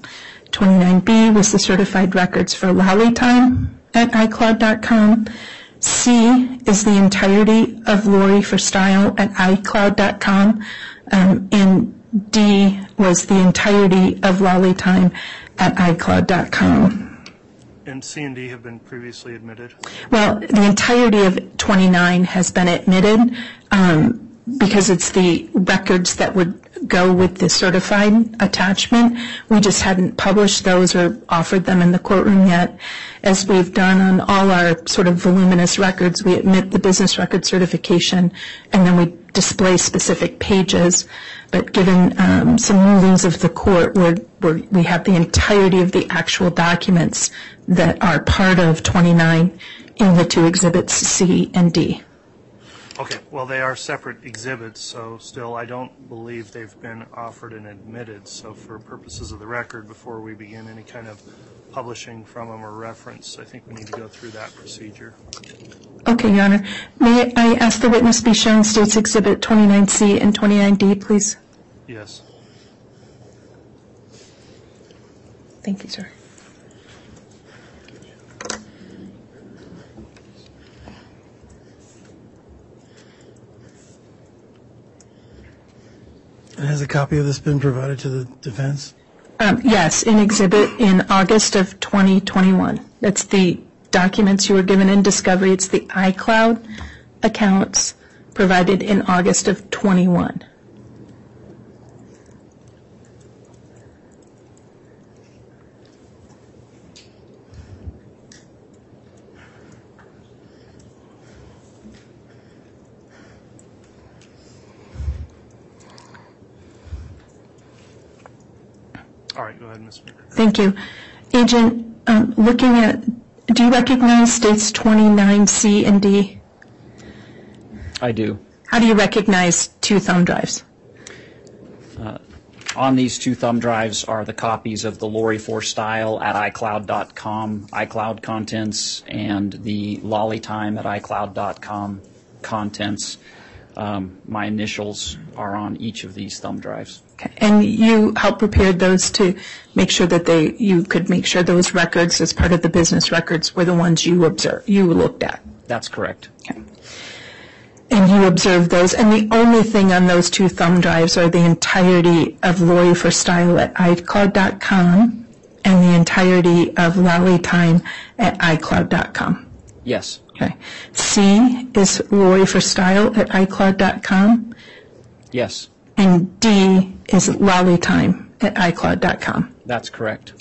Speaker 2: 29B was the certified records for Lolly Time at iCloud.com. C is the entirety of Lori for Style at iCloud.com. Um, and D was the entirety of Lolly Time at iCloud.com.
Speaker 1: And C and D have been previously admitted?
Speaker 2: Well, the entirety of 29 has been admitted um, because it's the records that would go with the certified attachment. We just hadn't published those or offered them in the courtroom yet. As we've done on all our sort of voluminous records, we admit the business record certification and then we display specific pages. But given um, some rulings of the court where where we have the entirety of the actual documents that are part of 29 in the two exhibits C and D.
Speaker 1: Okay, well, they are separate exhibits, so still, I don't believe they've been offered and admitted. So for purposes of the record, before we begin any kind of publishing from them or reference, I think we need to go through that procedure.
Speaker 2: Okay, Your Honor. May I ask the witness be shown States Exhibit 29C and 29D, please?
Speaker 1: Yes.
Speaker 2: Thank you, sir.
Speaker 3: And has a copy of this been provided to the defense?
Speaker 2: Um, Yes, in exhibit in August of 2021. That's the documents you were given in discovery. It's the iCloud accounts provided in August of '21.
Speaker 1: Ms. Smith.
Speaker 2: Thank you. Agent, um, looking at, do you recognize states 29C and D?
Speaker 6: I do.
Speaker 2: How do you recognize two thumb drives?
Speaker 6: On these two thumb drives are the copies of the Lori for Style at iCloud.com, iCloud contents, and the Lolly Time at iCloud.com contents. Um, my initials are on each of these thumb drives.
Speaker 2: Okay. And you helped prepare those to make sure that they, you could make sure those records as part of the business records were the ones you observed, you looked at?
Speaker 6: That's correct.
Speaker 2: And you observed those, and the only thing on those two thumb drives are the entirety of Lori for Style at iCloud.com and the entirety of Lolly Time at iCloud.com.
Speaker 6: Yes,
Speaker 2: Okay. C is Lori for Style at iCloud.com,
Speaker 6: yes,
Speaker 2: and D is lollytime at iCloud.com.
Speaker 6: that's correct.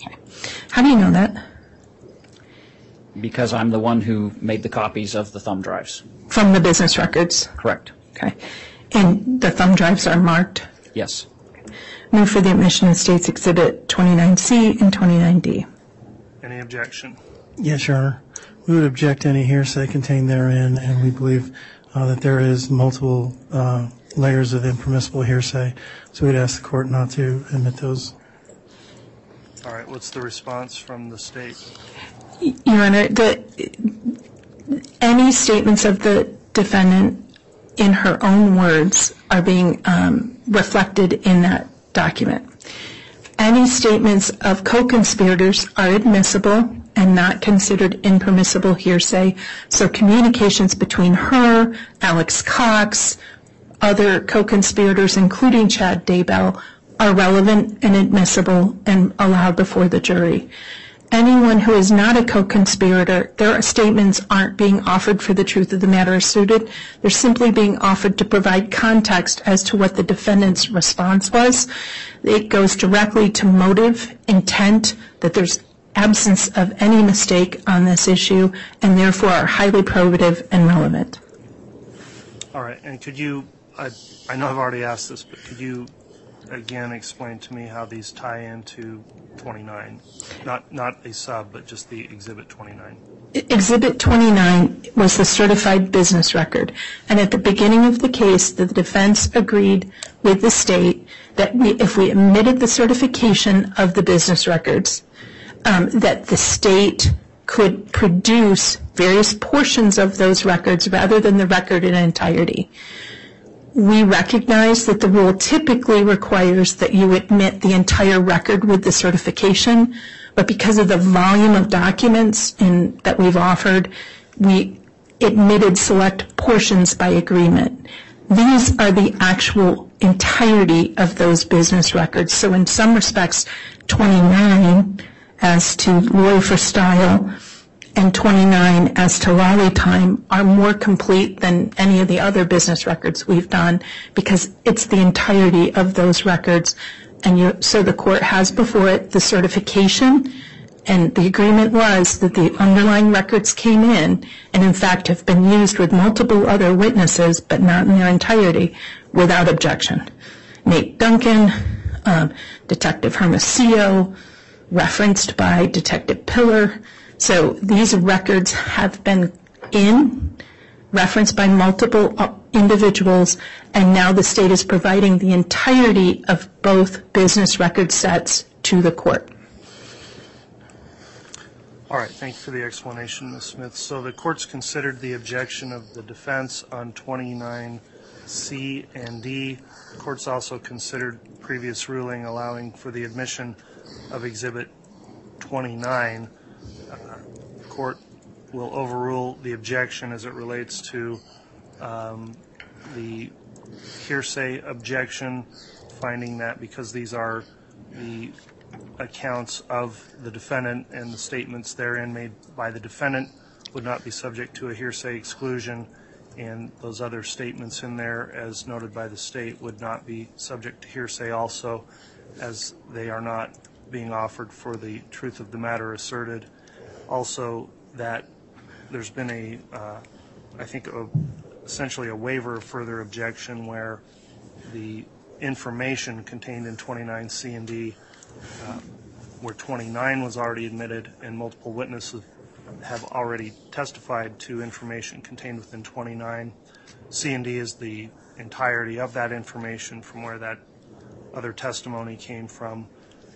Speaker 2: How do you know that?
Speaker 6: Because I'm the one who made the copies of the thumb drives.
Speaker 2: From the business records.
Speaker 6: Correct.
Speaker 2: Okay. And the thumb drives are marked.
Speaker 6: Yes.
Speaker 2: Move for the admission of States Exhibit 29C and 29D.
Speaker 1: Any objection?
Speaker 3: Yes, Your Honor. We would object to any hearsay contained therein, and we believe uh, that there is multiple uh, layers of impermissible hearsay, so we'd ask the court not to admit those.
Speaker 1: All right, what's the response from the state?
Speaker 2: Your Honor, the, any statements of the defendant in her own words are being um, reflected in that document. Any statements of co-conspirators are admissible and not considered impermissible hearsay. So communications between her, Alex Cox, other co-conspirators, including Chad Daybell, are relevant and admissible and allowed before the jury. Anyone who is not a co-conspirator, their statements aren't being offered for the truth of the matter asserted. They're simply being offered to provide context as to what the defendant's response was. It goes directly to motive, intent, that there's absence of any mistake on this issue, and therefore are highly probative and relevant.
Speaker 1: All right, and could you, I, I know I've already asked this, but could you again explain to me how these tie into 29? Not, not a sub, but just the Exhibit 29.
Speaker 2: Exhibit 29 was the certified business record, and at the beginning of the case, the defense agreed with the state that we, if we admitted the certification of the business records, um, that the state could produce various portions of those records rather than the record in entirety. We recognize that the rule typically requires that you admit the entire record with the certification, but because of the volume of documents that we've offered, we admitted select portions by agreement. These are the actual entirety of those business records. So in some respects, 29 as to Lori for Style and 29 as to Lolly Time are more complete than any of the other business records we've done because it's the entirety of those records. And so the court has before it the certification, and the agreement was that the underlying records came in and in fact have been used with multiple other witnesses, but not in their entirety, without objection. Nate Duncan, um, Detective Hermosillo, referenced by Detective Pillar. So these records have been in, referenced by multiple uh, individuals, and now the state is providing the entirety of both business record sets to the court.
Speaker 1: All right, thank you for the explanation, Ms. Smith. So the court's considered the objection of the defense on 29C and D. The court's also considered previous ruling allowing for the admission of Exhibit 29. Court will overrule the objection as it relates to um, the hearsay objection, finding that because these are the accounts of the defendant and the statements therein made by the defendant would not be subject to a hearsay exclusion, and those other statements in there, as noted by the state, would not be subject to hearsay also, as they are not being offered for the truth of the matter asserted. Also, that there's been a, uh, I think, a- essentially a waiver of further objection where the information contained in 29C and D uh, where 29 was already admitted and multiple witnesses have already testified to information contained within 29. C and D is the entirety of that information from where that other testimony came from,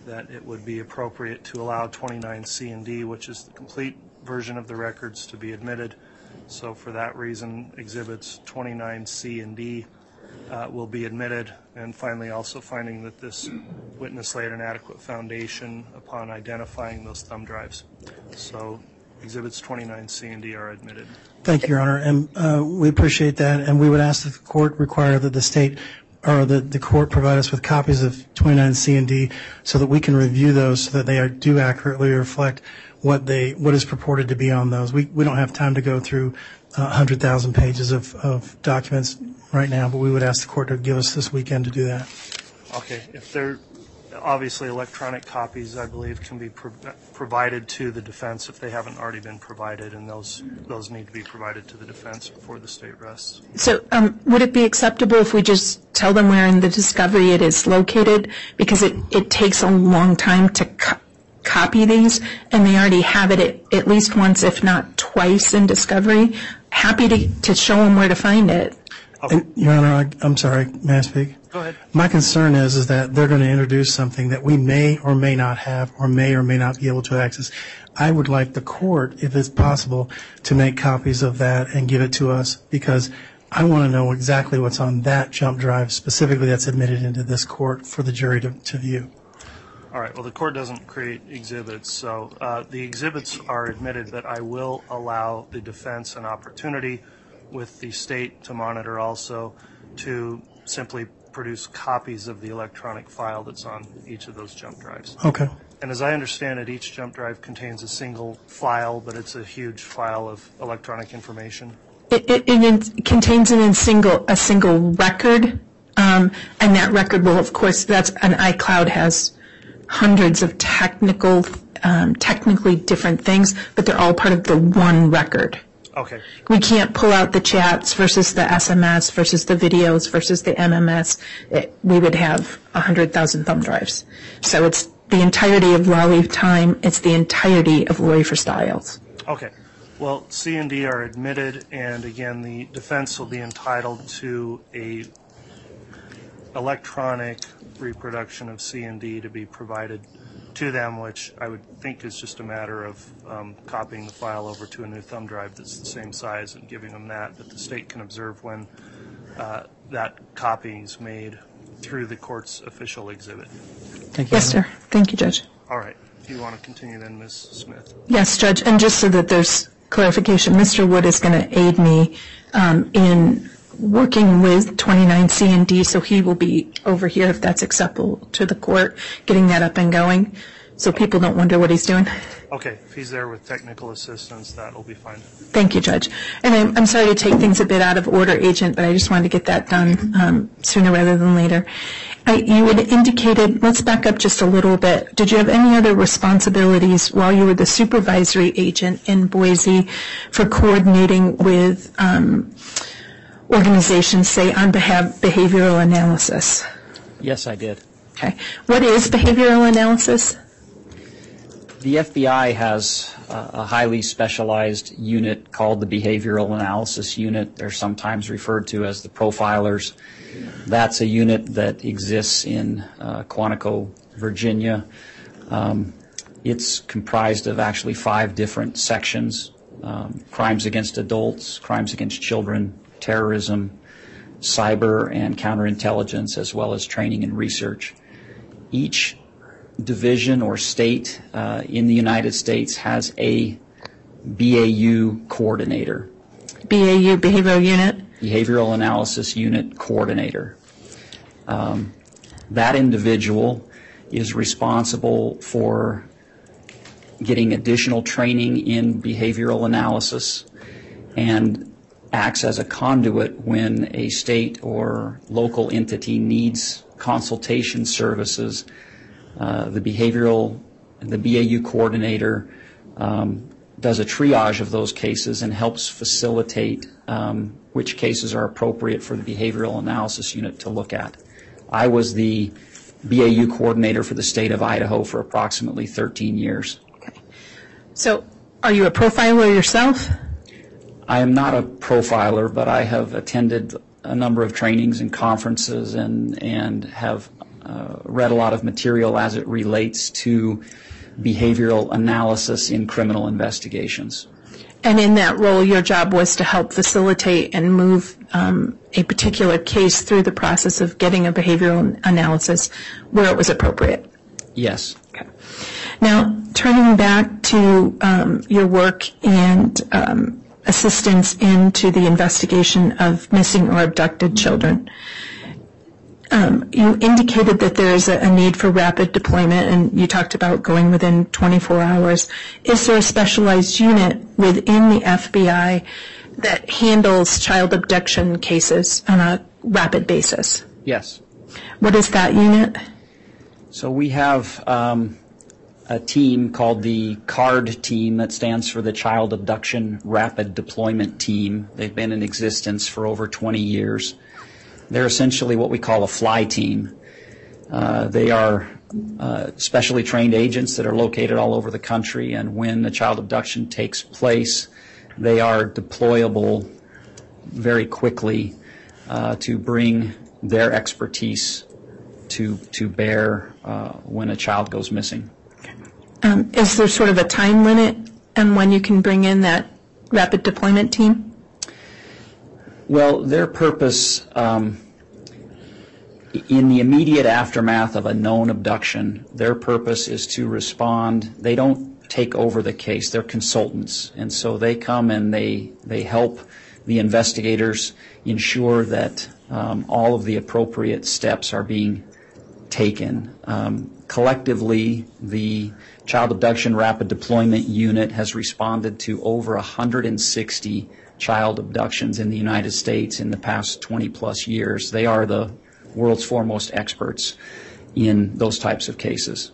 Speaker 1: that it would be appropriate to allow 29 C and D, which is the complete version of the records, to be admitted. So for that reason, exhibits 29 C and D uh, will be admitted. And finally, also finding that this witness laid an adequate foundation upon identifying those thumb drives. So exhibits 29 C and D are admitted.
Speaker 3: Thank you, Your Honor, and uh, we appreciate that, and we would ask that the court require that the state, or that the court provide us with copies of 29C and D so that we can review those so that they are- do accurately reflect what they, what is purported to be on those. We, we don't have time to go through uh, 100,000 pages of, of documents right now, but we would ask the court to give us this weekend to do that.
Speaker 1: Okay, if they're, obviously, electronic copies, I believe, can be pro- provided to the defense if they haven't already been provided, and those, those need to be provided to the defense before the state rests.
Speaker 2: So um, would it be acceptable if we just tell them where in the discovery it is located? Because it, it takes a long time to co- copy these, and they already have it at, at least once, if not twice, in discovery. Happy to, to show them where to find it.
Speaker 3: And, Your Honor, I- I'm sorry, may I speak?
Speaker 1: Go ahead.
Speaker 3: My concern is, is that they're going to introduce something that we may or may not have, or may or may not be able to access. I would like the court, if it's possible, to make copies of that and give it to us, because I want to know exactly what's on that jump drive specifically that's admitted into this court for the jury to, to view.
Speaker 1: All right, well, the court doesn't create exhibits, so uh, the exhibits are admitted, but I will allow the defense an opportunity with the state to monitor also to simply produce copies of the electronic file that's on each of those jump drives.
Speaker 3: Okay.
Speaker 1: And as I understand it, each jump drive contains a single file, but it's a huge file of electronic information.
Speaker 2: It, it, it contains it in single, a single record, um, and that record will, of course, that's, an iCloud has hundreds of technical, um, technically different things, but they're all part of the one record.
Speaker 1: Okay,
Speaker 2: We can't pull out the chats versus the SMS versus the videos versus the MMS. It, we would have 100,000 thumb drives. So it's the entirety of Lolly time, it's the entirety of Lori for Styles.
Speaker 1: okay. Well, C and D are admitted, and again, the defense will be entitled to a electronic reproduction of C and D to be provided to them, which I would think is just a matter of um, copying the file over to a new thumb drive that's the same size and giving them that, but the state can observe when uh, that copy is made through the court's official exhibit.
Speaker 3: Thank you.
Speaker 2: Yes, sir. Thank you, Judge.
Speaker 1: All right, if you want to continue then, Ms. Smith.
Speaker 2: Yes, Judge, and just so that there's clarification, Mr. Wood is going to aid me um, in working with 29C and D, so he will be over here if that's acceptable to the court, getting that up and going, so people don't wonder what he's doing.
Speaker 1: Okay, if he's there with technical assistance, that'll be fine.
Speaker 2: Thank you, Judge. And I'm, I'm sorry to take things a bit out of order, Agent, but I just wanted to get that done um, sooner rather than later. I, you had indicated, let's back up just a little bit. Did you have any other responsibilities while you were the supervisory agent in Boise for coordinating with um, organizations, say, on behavioral analysis?
Speaker 6: Yes, I did.
Speaker 2: Okay. What is behavioral analysis?
Speaker 6: The FBI has a highly specialized unit called the Behavioral Analysis Unit. They're sometimes referred to as the profilers. That's a unit that exists in uh, Quantico, Virginia. Um, It's comprised of actually five different sections, um, crimes against adults, crimes against children, terrorism, cyber and counterintelligence, as well as training and research. Each division or state uh, in the United States has a BAU coordinator,
Speaker 2: BAU, Behavioral Unit?
Speaker 6: Behavioral Analysis Unit Coordinator. Um, That individual is responsible for getting additional training in behavioral analysis and acts as a conduit when a state or local entity needs consultation services. Uh, The behavioral, the BAU coordinator um, does a triage of those cases and helps facilitate um, which cases are appropriate for the behavioral analysis unit to look at. I was the BAU coordinator for the state of Idaho for approximately 13 years. Okay.
Speaker 2: So are you a profiler yourself?
Speaker 6: I am not a profiler, but I have attended a number of trainings and conferences and, and have uh, read a lot of material as it relates to behavioral analysis in criminal investigations.
Speaker 2: And in that role, your job was to help facilitate and move um, a particular case through the process of getting a behavioral analysis where it was appropriate.
Speaker 6: Yes. Okay.
Speaker 2: Now, turning back to um, your work and um, assistance into the investigation of missing or abducted children, um, you indicated that there is a, a need for rapid deployment, and you talked about going within 24 hours. Is there a specialized unit within the FBI that handles child abduction cases on a rapid basis?
Speaker 6: Yes.
Speaker 2: What is that unit?
Speaker 6: So we have um, a team called the CARD team that stands for the Child Abduction Rapid Deployment Team. They've been in existence for over 20 years. They're essentially what we call a fly team. Uh, they are uh, specially trained agents that are located all over the country, and when a child abduction takes place, they are deployable very quickly uh, to bring their expertise to to bear uh, when a child goes missing.
Speaker 2: Um, is there sort of a time limit on when you can bring in that rapid deployment team?
Speaker 6: Well, their purpose um, in the immediate aftermath of a known abduction, their purpose is to respond. They don't take over the case; they're consultants, and so they come and they they help the investigators ensure that um, all of the appropriate steps are being taken. Um, collectively, the Child Abduction Rapid Deployment Unit has responded to over 160 child abductions in the United States in the past 20 plus years. They are the world's foremost experts in those types of cases.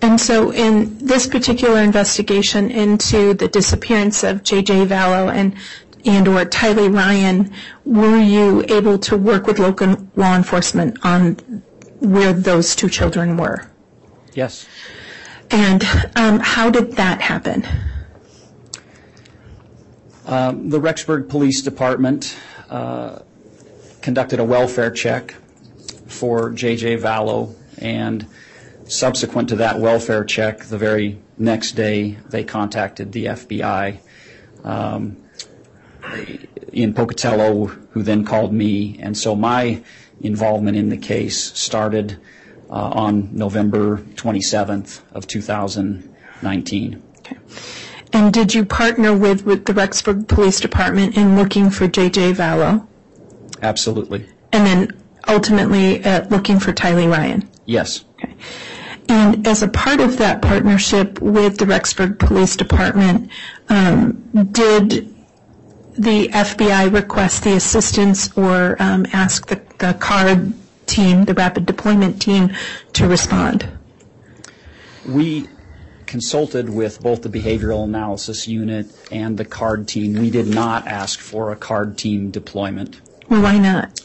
Speaker 2: And so in this particular investigation into the disappearance of J.J. Vallow and and or Tylee Ryan, were you able to work with local law enforcement on where those two children were?
Speaker 6: Yes.
Speaker 2: And um, how did that happen?
Speaker 6: Um, the Rexburg Police Department uh, conducted a welfare check for J.J. Vallow, and subsequent to that welfare check, the very next day, they contacted the FBI um, in Pocatello, who then called me, and so my involvement in the case started on November 27th of 2019.
Speaker 2: Okay. And did you partner with, with the Rexburg Police Department in looking for J.J. Vallow?
Speaker 6: Absolutely.
Speaker 2: And then ultimately uh, looking for Tylee Ryan?
Speaker 6: Yes.
Speaker 2: Okay. And as a part of that partnership with the Rexburg Police Department, um, did the FBI request the assistance or um, ask the, the CARD team, the Rapid Deployment Team, to respond?
Speaker 6: We consulted with both the behavioral analysis unit and the CARD team. We did not ask for a CARD team deployment.
Speaker 2: Well, why not?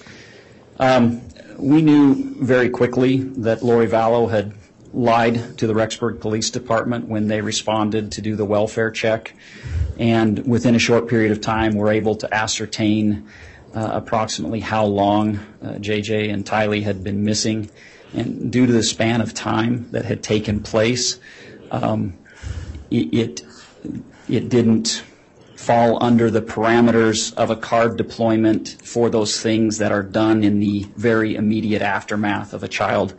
Speaker 6: Um, we knew very quickly that Lori Vallow had lied to the Rexburg Police Department when they responded to do the welfare check. And within a short period of time, we're able to ascertain uh, approximately how long uh, JJ and Tylee had been missing. And due to the span of time that had taken place, um, it, it, didn't fall under the parameters of a card deployment for those things that are done in the very immediate aftermath of a child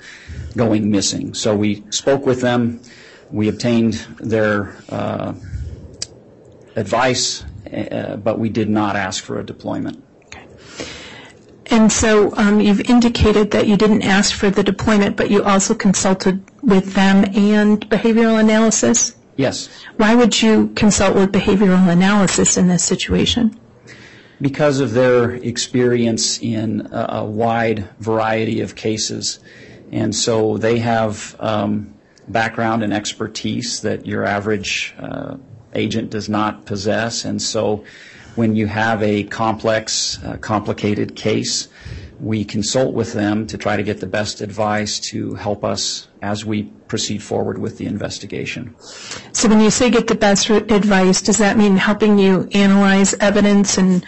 Speaker 6: going missing. So we spoke with them, we obtained their uh, advice, uh, but we did not ask for a deployment.
Speaker 2: And so um, you've indicated that you didn't ask for the deployment, but you also consulted with them and behavioral analysis?
Speaker 6: Yes.
Speaker 2: Why would you consult with behavioral analysis in this situation?
Speaker 6: Because of their experience in a, a wide variety of cases. And so they have um, background and expertise that your average uh, agent does not possess. And so when you have a complex, uh, complicated case, we consult with them to try to get the best advice to help us as we proceed forward with the investigation.
Speaker 2: So when you say get the best advice, does that mean helping you analyze evidence and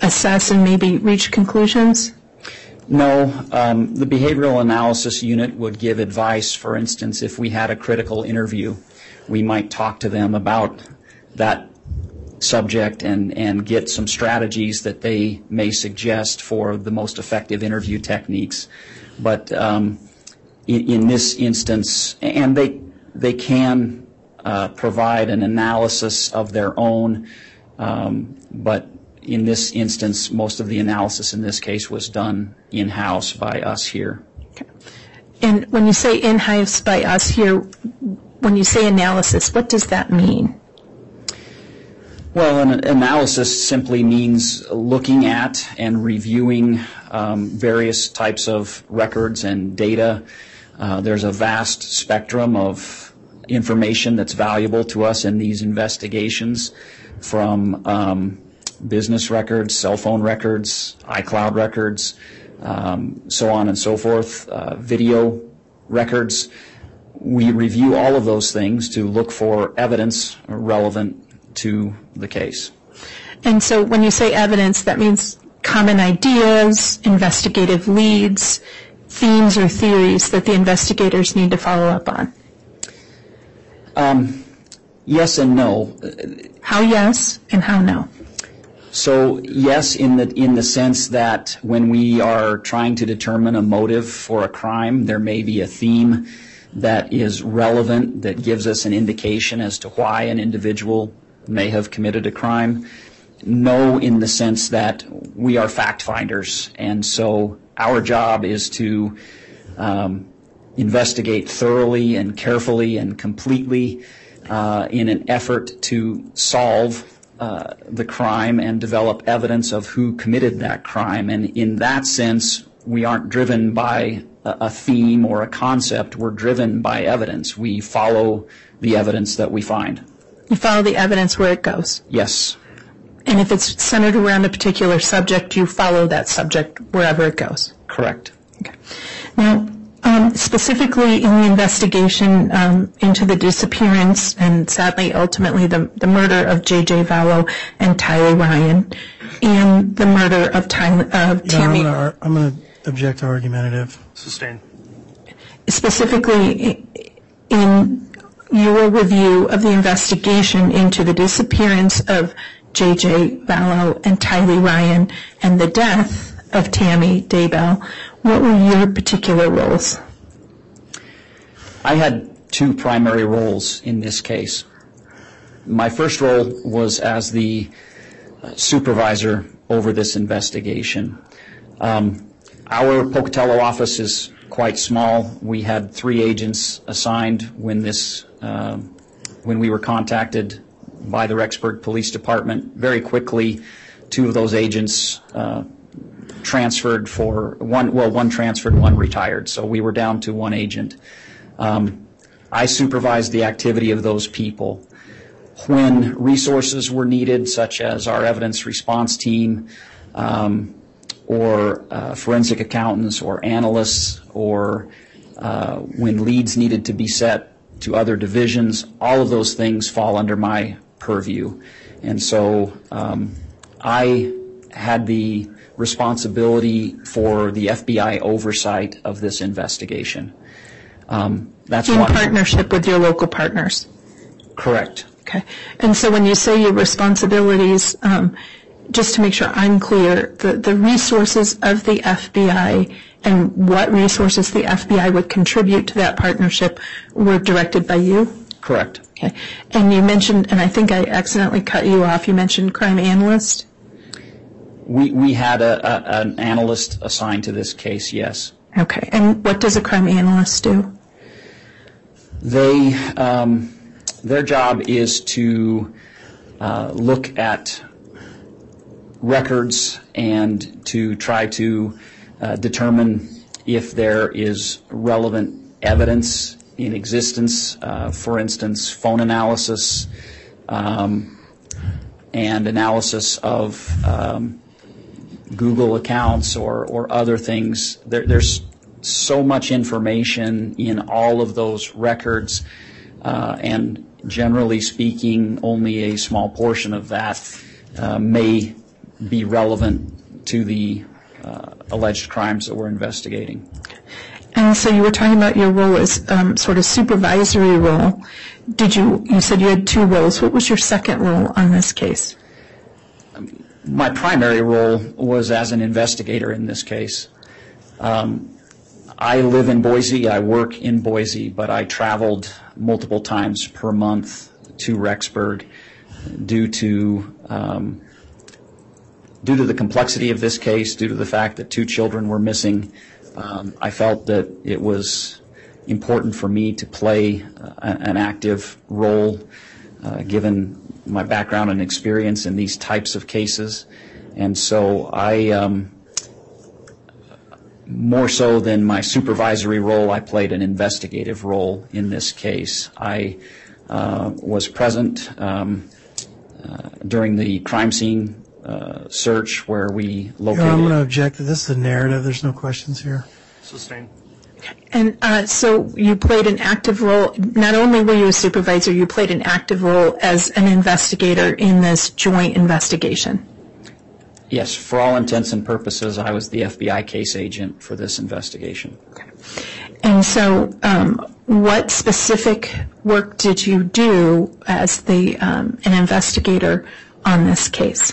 Speaker 2: assess and maybe reach conclusions?
Speaker 6: No, um, the behavioral analysis unit would give advice. For instance, if we had a critical interview, we might talk to them about that subject and, and get some strategies that they may suggest for the most effective interview techniques. But um, in, in this instance, and they, they can uh, provide an analysis of their own, um, but in this instance, most of the analysis in this case was done in-house by us here. Okay.
Speaker 2: And when you say in-house by us here, when you say analysis, what does that mean?
Speaker 6: Well, an analysis simply means looking at and reviewing um, various types of records and data. Uh, there's a vast spectrum of information that's valuable to us in these investigations, from um, business records, cell phone records, iCloud records, um, so on and so forth, uh, video records. We review all of those things to look for evidence relevant to the case.
Speaker 2: And so when you say evidence, that means common ideas, investigative leads, themes or theories that the investigators need to follow up on.
Speaker 6: Um, yes and no.
Speaker 2: How yes and how no?
Speaker 6: So yes, in the in the sense that when we are trying to determine a motive for a crime, there may be a theme that is relevant that gives us an indication as to why an individual may have committed a crime. No, in the sense that we are fact finders, and so our job is to um, investigate thoroughly and carefully and completely uh, in an effort to solve uh, the crime and develop evidence of who committed that crime. And in that sense, we aren't driven by a, a theme or a concept. We're driven by evidence. We follow the evidence that we find.
Speaker 2: You follow the evidence where it goes.
Speaker 6: Yes,
Speaker 2: And if it's centered around a particular subject, you follow that subject wherever it goes.
Speaker 6: correct.
Speaker 2: Okay. Now, um, specifically in the investigation um, into the disappearance and sadly, ultimately, the, the murder of J.J. Vallow and Tylee Ryan, and the murder of, Ty, of
Speaker 3: Your Honor, I'm
Speaker 2: Tammy,
Speaker 3: gonna- I'm going to object to argumentative.
Speaker 1: Sustained.
Speaker 2: specifically in your review of the investigation into the disappearance of J.J. Vallow and Tylee Ryan and the death of Tammy Daybell, what were your particular roles?
Speaker 6: I had two primary roles in this case. My first role was as the supervisor over this investigation. Um, Our Pocatello office is quite small. We had three agents assigned when this, um, when we were contacted by the Rexburg Police Department. Very quickly, two of those agents uh, transferred for, one, well, one transferred, one retired, so we were down to one agent. Um, I supervised the activity of those people. When resources were needed, such as our evidence response team, um, or uh, forensic accountants, or analysts, or uh, when leads needed to be set to other divisions, all of those things fall under my purview. And so um, I had the responsibility for the FBI oversight of this investigation. Um, That's
Speaker 2: In
Speaker 6: one.
Speaker 2: partnership with your local partners?
Speaker 6: Correct.
Speaker 2: Okay. And so when you say your responsibilities, um, just to make sure I'm clear, the, the resources of the FBI and what resources the FBI would contribute to that partnership were directed by you?
Speaker 6: Correct.
Speaker 2: Okay. And you mentioned, and I think I accidentally cut you off, you mentioned crime analyst?
Speaker 6: We, we had a, a, an analyst assigned to this case, yes.
Speaker 2: Okay. And what does a crime analyst do?
Speaker 6: They, um, their job is to uh, look at records and to try to determine if there is relevant evidence in existence, uh, for instance, phone analysis um, and analysis of um, Google accounts or, or other things. There, there's so much information in all of those records, uh, and generally speaking, only a small portion of that uh, may be relevant to the uh, alleged crimes that we're investigating.
Speaker 2: And so you were talking about your role as um, sort of supervisory role. Did you, you said you had two roles. What was your second role on this case?
Speaker 6: My primary role was as an investigator in this case. Um, I live in Boise, I work in Boise, but I traveled multiple times per month to Rexburg due to um, due to the complexity of this case, due to the fact that two children were missing. Um, I felt that it was important for me to play uh, an active role, uh, given my background and experience in these types of cases, and so I. Um, more so than my supervisory role, I played an investigative role in this case. I uh, was present um, uh, during the crime scene uh, search where we
Speaker 3: Your Honor, I'm going to object that this is a narrative. There's no questions here.
Speaker 1: Sustained.
Speaker 2: And uh, so you played an active role, not only were you a supervisor, you played an active role as an investigator in this joint investigation.
Speaker 6: Yes, for all intents and purposes, I was the FBI case agent for this investigation. Okay.
Speaker 2: And so um, what specific work did you do as the, um, an investigator on this case?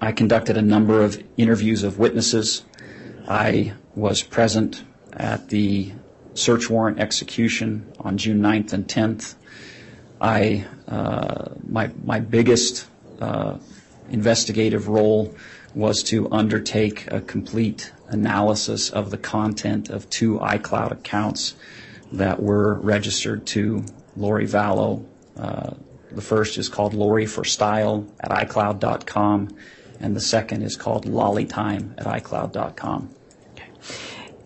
Speaker 6: I conducted a number of interviews of witnesses. I was present at the search warrant execution on June 9th and 10th. I, uh, my, my biggest uh, investigative role was to undertake a complete analysis of the content of two iCloud accounts that were registered to Lori Vallow. Uh, the first is called Lori for Style at iCloud.com, and the second is called Lollytime at iCloud.com.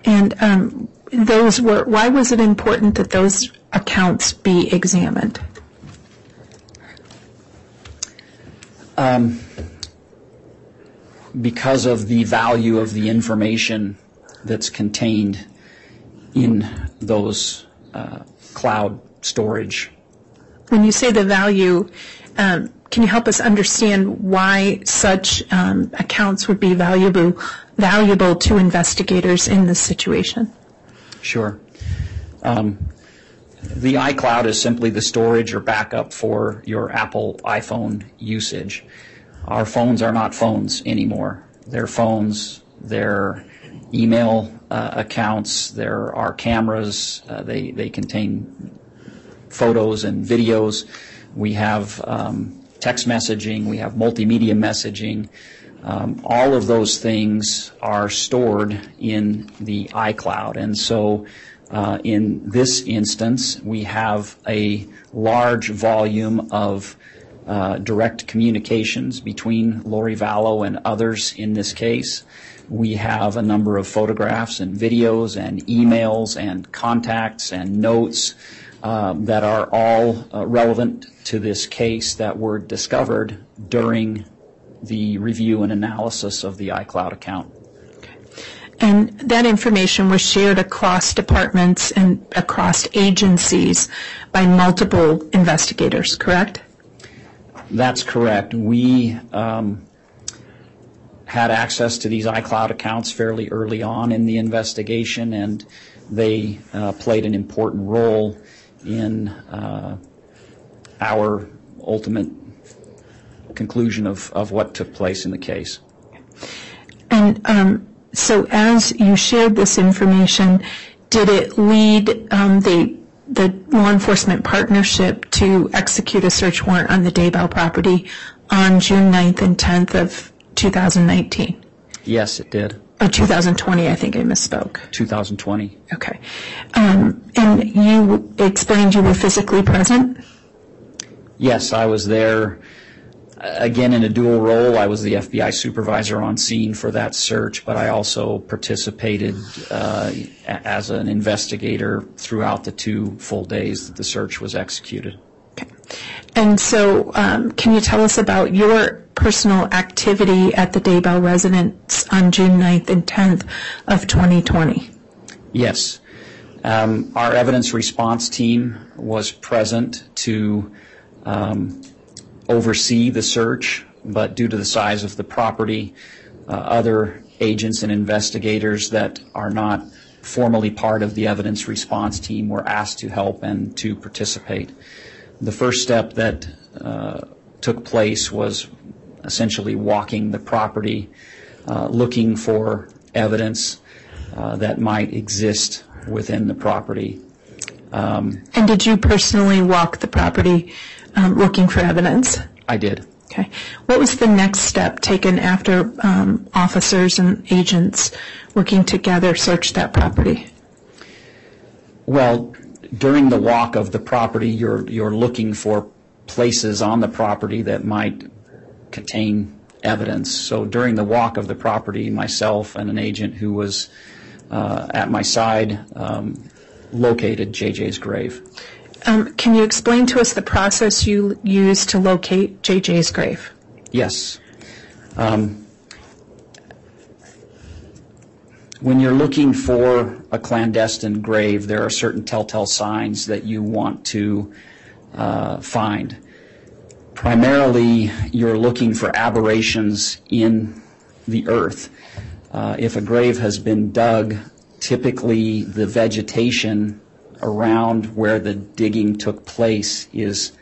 Speaker 2: And um, those were, why was it important that those accounts be examined?
Speaker 6: because of the value of the information that's contained in those uh, cloud storage.
Speaker 2: When you say the value, um, can you help us understand why such um, accounts would be valuable, to investigators in this situation?
Speaker 6: Sure. Um, The iCloud is simply the storage or backup for your Apple iPhone usage. Our phones are not phones anymore. They're phones, they're email uh, accounts, there are our cameras, uh, they, they contain photos and videos. We have um, text messaging, we have multimedia messaging. Um, all of those things are stored in the iCloud. And so uh, in this instance, we have a large volume of uh, direct communications between Lori Vallow and others in this case. We have a number of photographs and videos and emails and contacts and notes that are all uh, relevant to this case that were discovered during the review and analysis of the iCloud account.
Speaker 2: And that information was shared across departments and across agencies by multiple investigators, correct?
Speaker 6: That's correct. We um, had access to these iCloud accounts fairly early on in the investigation, and they uh, played an important role in uh, our ultimate conclusion of, of what took place in the case.
Speaker 2: And um, so as you shared this information, did it lead um, the, the law enforcement partnership to execute a search warrant on the Daybell property on June 9th and 10th of 2019?
Speaker 6: Yes, it did.
Speaker 2: Or 2020, I think I misspoke.
Speaker 6: 2020.
Speaker 2: Okay. Um, And you explained you were physically present?
Speaker 6: Yes, I was there, uh, again, in a dual role. I was the FBI supervisor on scene for that search, but I also participated uh, a- as an investigator throughout the two full days that the search was executed.
Speaker 2: And so, um, can you tell us about your personal activity at the Daybell residence on June 9th and 10th of 2020?
Speaker 6: Yes. Um, Our evidence response team was present to um, oversee the search, but due to the size of the property, uh, other agents and investigators that are not formally part of the evidence response team were asked to help and to participate. The first step that uh, took place was essentially walking the property, uh, looking for evidence uh, that might exist within the property.
Speaker 2: And did you personally walk the property um, looking for evidence?
Speaker 6: I did.
Speaker 2: Okay. What was the next step taken after um, officers and agents working together searched that property?
Speaker 6: Well, during the walk of the property, you're, you're looking for places on the property that might contain evidence. So during the walk of the property, myself and an agent who was uh, at my side um, located JJ's grave.
Speaker 2: Um, Can you explain to us the process you used to locate JJ's grave?
Speaker 6: Yes. Um, When you're looking for a clandestine grave, there are certain telltale signs that you want to uh, find. Primarily, you're looking for aberrations in the earth. Uh, If a grave has been dug, typically the vegetation around where the digging took place is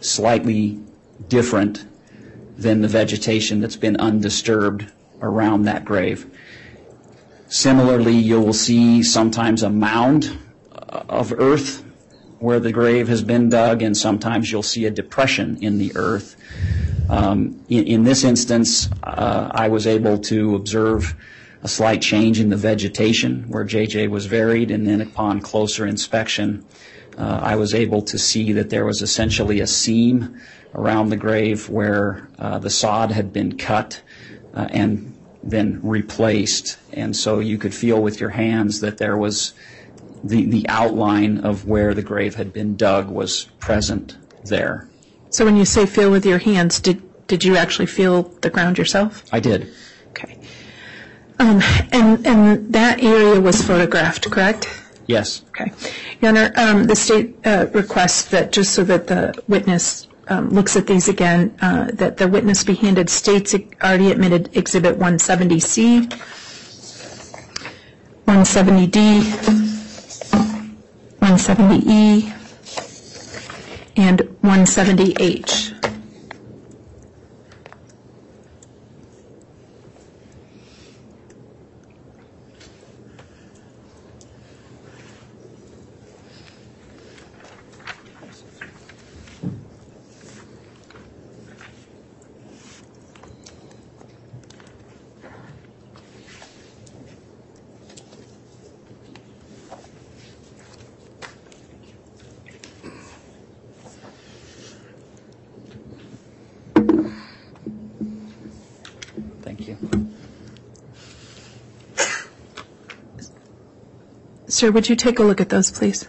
Speaker 6: slightly different than the vegetation that's been undisturbed around that grave. Similarly, you will see sometimes a mound of earth where the grave has been dug, and sometimes you'll see a depression in the earth. Um, In in this instance, uh, I was able to observe a slight change in the vegetation where JJ was buried, and then upon closer inspection, uh, I was able to see that there was essentially a seam around the grave where uh, the sod had been cut uh, and then replaced. And so you could feel with your hands that there was the, the outline of where the grave had been dug was present there.
Speaker 2: So when you say feel with your hands, did, did you actually feel the ground yourself?
Speaker 6: I did.
Speaker 2: Okay. Um, And, and that area was photographed, correct?
Speaker 6: Yes.
Speaker 2: Okay. Your Honor, um, the state uh, requests that, just so that the witness um, looks at these again, uh, that the witness be handed state's already admitted Exhibit 170C, 170D, 170E, and 170H.
Speaker 6: Thank you.
Speaker 2: Sir, would you take a look at those, please?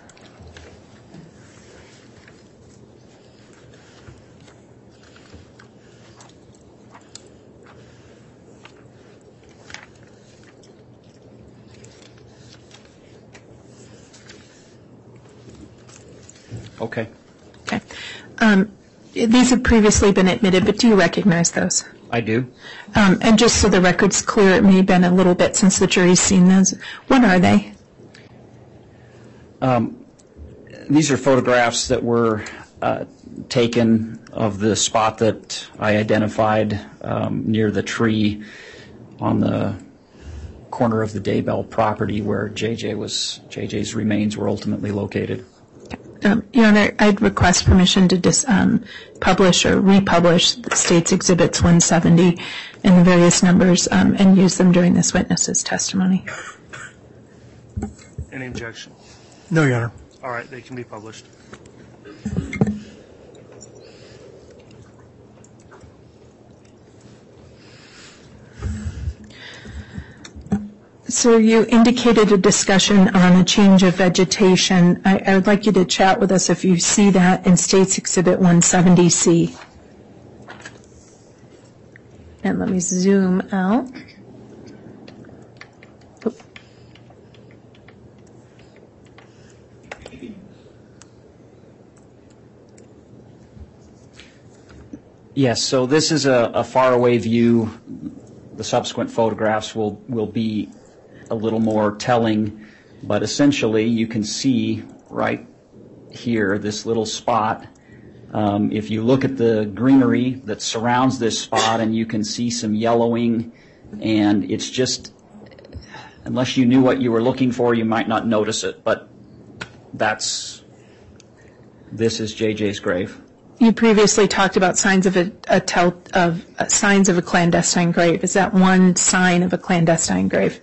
Speaker 6: Okay.
Speaker 2: Okay. Um, These have previously been admitted, but do you recognize those?
Speaker 6: I do.
Speaker 2: Um, And just so the record's clear, it may have been a little bit since the jury's seen those. What are they?
Speaker 6: These are photographs that were uh, taken of the spot that I identified um, near the tree on the corner of the Daybell property where JJ was, JJ's remains were ultimately located.
Speaker 2: Um, Your Honor, I'd request permission to dis- um, publish or republish the state's exhibits 170 and the various numbers um, and use them during this witness's testimony.
Speaker 1: Any objection?
Speaker 3: No, Your Honor.
Speaker 1: All right, they can be published.
Speaker 2: So you indicated a discussion on a change of vegetation. I I would like you to chat with us if you see that in States Exhibit 170C. And let me zoom out.
Speaker 6: Yes, so this is a, a faraway view. The subsequent photographs will, will be a little more telling, but essentially you can see right here, this little spot. Um, if you look at the greenery that surrounds this spot and you can see some yellowing and it's just, unless you knew what you were looking for, you might not notice it, but that's, this is JJ's grave.
Speaker 2: You previously talked about signs of a, a tell, of, uh, signs of a clandestine grave. Is that one sign of a clandestine grave?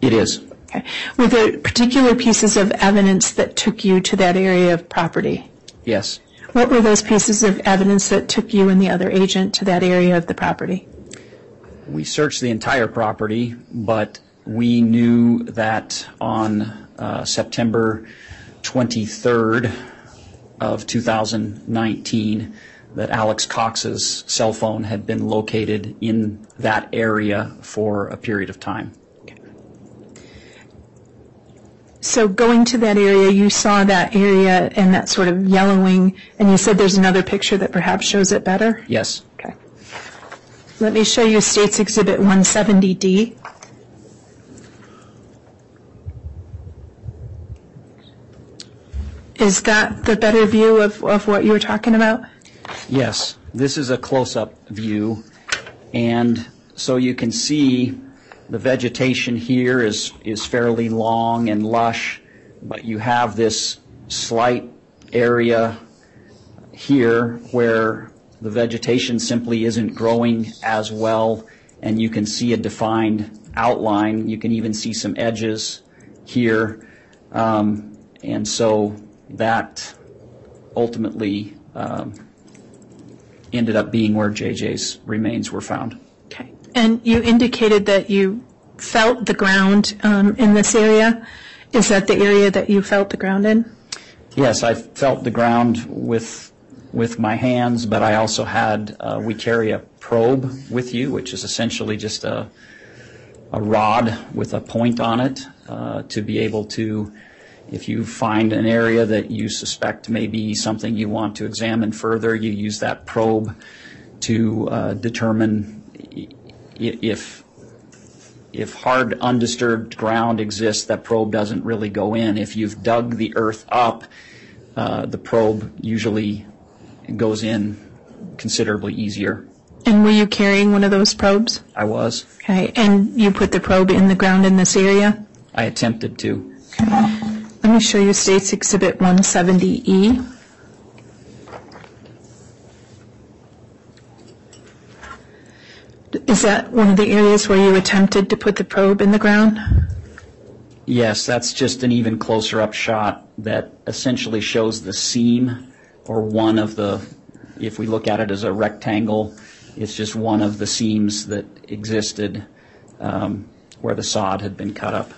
Speaker 6: It is.
Speaker 2: Okay. Were there particular pieces of evidence that took you to that area of property?
Speaker 6: Yes.
Speaker 2: What were those pieces of evidence that took you and the other agent to that area of the property?
Speaker 6: We searched the entire property, but we knew that on uh, September 23rd of 2019, that Alex Cox's cell phone had been located in that area for a period of time.
Speaker 2: So going to that area, you saw that area and that sort of yellowing, and you said there's another picture that perhaps shows it better?
Speaker 6: Yes.
Speaker 2: Okay. Let me show you States Exhibit 170D. Is that the better view of, of what you were talking about?
Speaker 6: Yes, this is a close-up view, and so you can see the vegetation here is, is fairly long and lush, but you have this slight area here where the vegetation simply isn't growing as well, and you can see a defined outline. You can even see some edges here. Um, and so that ultimately um, ended up being where JJ's remains were found.
Speaker 2: Okay. And you indicated that you felt the ground um, in this area. Is that the area that you felt the ground in?
Speaker 6: Yes, I felt the ground with with my hands, but I also had uh, we carry a probe with you, which is essentially just a a rod with a point on it uh, to be able to, if you find an area that you suspect may be something you want to examine further, you use that probe to uh, determine if if hard undisturbed ground exists, that probe doesn't really go in. If you've dug the earth up, uh, the probe usually goes in considerably easier.
Speaker 2: And were you carrying one of those probes?
Speaker 6: I was.
Speaker 2: Okay. And you put the probe in the ground in this area?
Speaker 6: I attempted to.
Speaker 2: Let me show you States Exhibit E. 170E. Is that one of the areas where you attempted to put the probe in the ground?
Speaker 6: Yes, that's just an even closer up shot that essentially shows the seam or one of the, if we look at it as a rectangle, it's just one of the seams that existed um, where the sod had been cut up.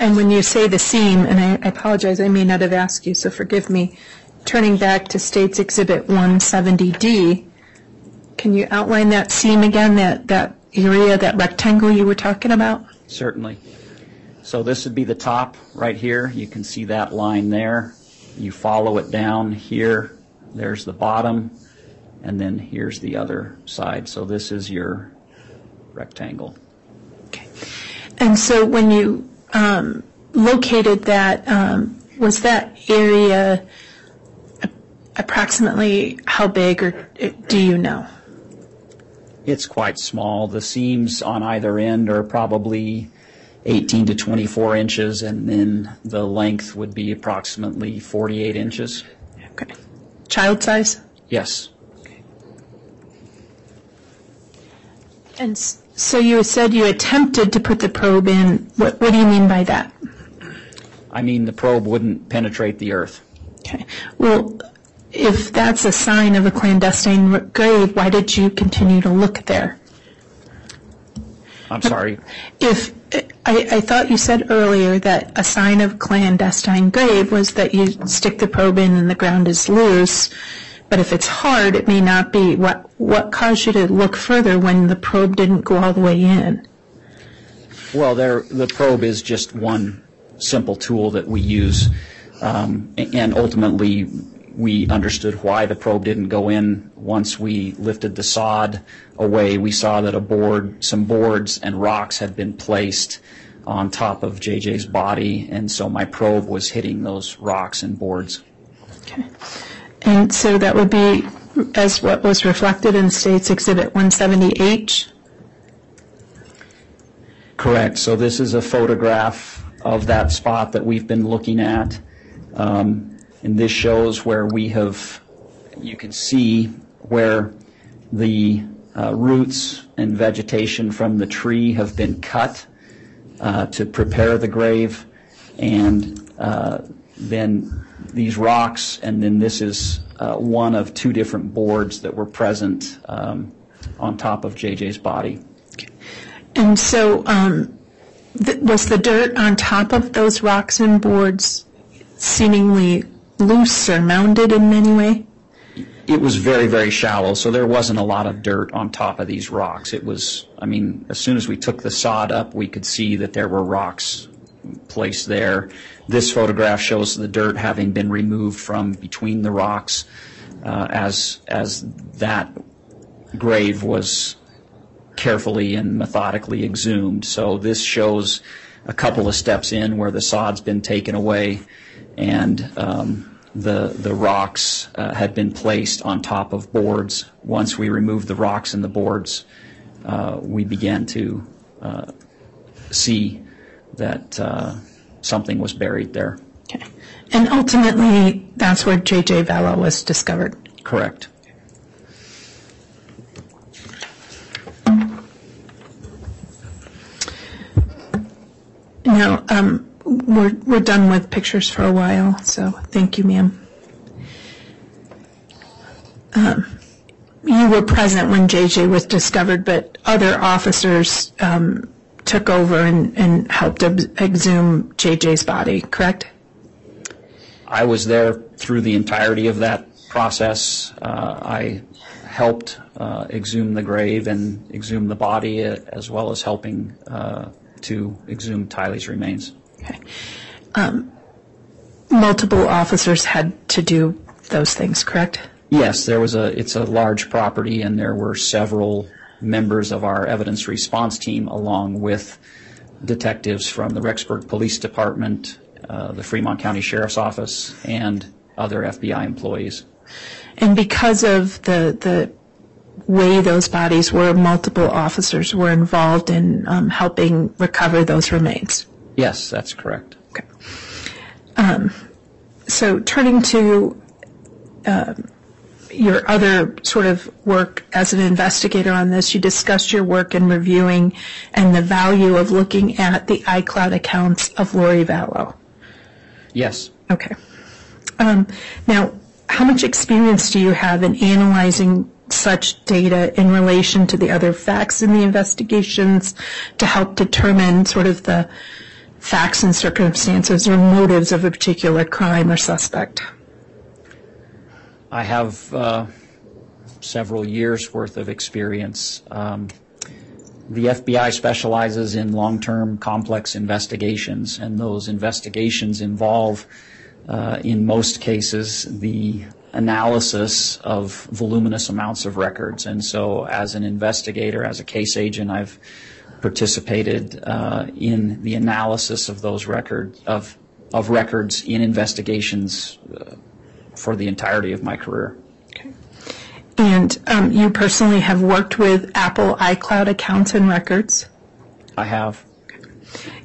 Speaker 2: And when you say the seam, and I I apologize, I may not have asked you, so forgive me, turning back to States Exhibit 170D, can you outline that seam again, that, that area, that rectangle you were talking about?
Speaker 6: Certainly. So this would be the top right here. You can see that line there. You follow it down here. There's the bottom, and then here's the other side. So this is your rectangle. Okay.
Speaker 2: And so when you located that, um, was that area approximately how big, or do you know?
Speaker 6: It's quite small. The seams on either end are probably 18 to 24 inches, and then the length would be approximately 48 inches.
Speaker 2: Okay. Child size?
Speaker 6: Yes.
Speaker 2: And s- so you said you attempted to put the probe in. What, what do you mean by that?
Speaker 6: I mean, the probe wouldn't penetrate the earth.
Speaker 2: Okay. Well, if that's a sign of a clandestine grave, why did you continue to look there?
Speaker 6: I'm sorry.
Speaker 2: If, I, I thought you said earlier that a sign of clandestine grave was that you stick the probe in and the ground is loose, but if it's hard, it may not be. What, what caused you to look further when the probe didn't go all the way in?
Speaker 6: Well, the probe is just one simple tool that we use, um, and ultimately, we understood why the probe didn't go in. Once we lifted the sod away, we saw that a board, some boards and rocks had been placed on top of JJ's body, and so my probe was hitting those rocks and boards.
Speaker 2: Okay. And so that would be as what was reflected in State's Exhibit 170H?
Speaker 6: Correct. So this is a photograph of that spot that we've been looking at. Um, And this shows where we have, you can see where the uh, roots and vegetation from the tree have been cut uh, to prepare the grave. And uh, then these rocks, and then this is uh, one of two different boards that were present um, on top of JJ's body.
Speaker 2: And so um, th- was the dirt on top of those rocks and boards seemingly loose or mounded in any way?
Speaker 6: It was very, very shallow, so there wasn't a lot of dirt on top of these rocks. It was, I mean, as soon as we took the sod up, we could see that there were rocks placed there. This photograph shows the dirt having been removed from between the rocks uh, as, as that grave was carefully and methodically exhumed. So this shows a couple of steps in where the sod's been taken away and um, the, the rocks uh, had been placed on top of boards. Once we removed the rocks and the boards, uh, we began to uh, see that uh, something was buried there.
Speaker 2: Okay. And ultimately, that's where J.J. Vallow was discovered.
Speaker 6: Correct.
Speaker 2: Now, um, we're, we're done with pictures for a while, so thank you, ma'am. Um, You were present when JJ was discovered, but other officers um, took over and, and helped ex- exhume JJ's body, correct?
Speaker 6: I was there through the entirety of that process. Uh, I helped uh, exhume the grave and exhume the body, uh, as well as helping uh, to exhume Tylee's remains.
Speaker 2: Okay. Um, Multiple officers had to do those things, correct?
Speaker 6: Yes, there was a, it's a large property, and there were several members of our evidence response team, along with detectives from the Rexburg Police Department, uh, the Fremont County Sheriff's Office, and other FBI employees.
Speaker 2: And because of the, the way those bodies were, multiple officers were involved in um, helping recover those remains.
Speaker 6: Yes, that's correct.
Speaker 2: Okay. Um, So turning to um, your other sort of work as an investigator on this, you discussed your work in reviewing and the value of looking at the iCloud accounts of Lori Vallow.
Speaker 6: Yes.
Speaker 2: Okay. Um, Now, how much experience do you have in analyzing such data in relation to the other facts in the investigations to help determine sort of the facts and circumstances or motives of a particular crime or suspect?
Speaker 6: I have uh, several years' worth of experience. Um, the FBI specializes in long-term complex investigations, and those investigations involve, uh, in most cases, the analysis of voluminous amounts of records. And so, as an investigator, as a case agent, I've participated uh, in the analysis of those records of of records in investigations uh, for the entirety of my career. Okay.
Speaker 2: And um, you personally have worked with Apple iCloud accounts and records,
Speaker 6: I have.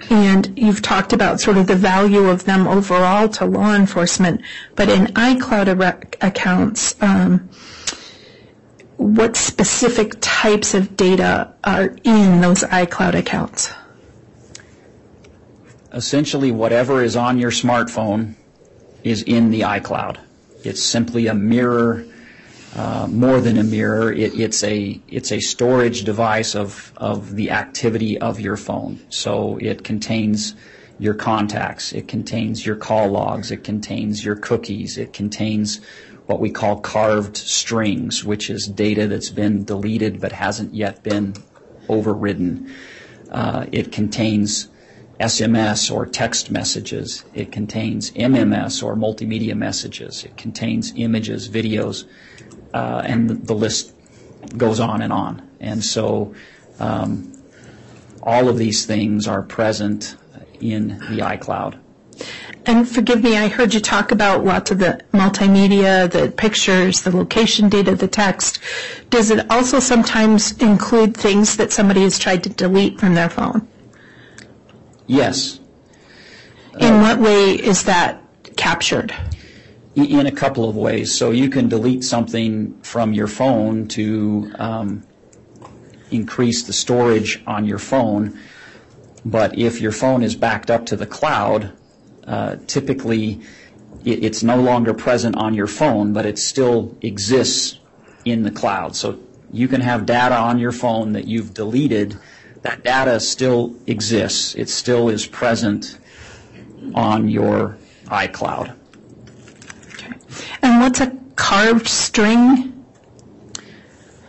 Speaker 2: and you've talked about sort of the value of them overall to law enforcement. But in iCloud accounts, um, what specific types of data are in those iCloud accounts?
Speaker 6: Essentially, whatever is on your smartphone is in the iCloud. It's simply a mirror uh, more than a mirror. It, it's a it's a storage device of of the activity of your phone. So it contains your contacts. It contains your call logs. It contains your cookies. It contains what we call carved strings, which is data that's been deleted but hasn't yet been overridden. Uh, it contains SMS or text messages. It contains MMS or multimedia messages. It contains images, videos, uh, and the, list goes on and on. And so um, all of these things are present in the iCloud.
Speaker 2: And forgive me, I heard you talk about lots of the multimedia, the pictures, the location data, the text. Does it also sometimes include things that somebody has tried to delete from their phone?
Speaker 6: Yes,
Speaker 2: In what way is that captured?
Speaker 6: in a couple of ways. So you can delete something from your phone to um, increase the storage on your phone. But if your phone is backed up to the cloud, uh, typically it, it's no longer present on your phone, but it still exists in the cloud. So you can have data on your phone that you've deleted. That data still exists. It still is present on your iCloud. Okay.
Speaker 2: And what's a carved string?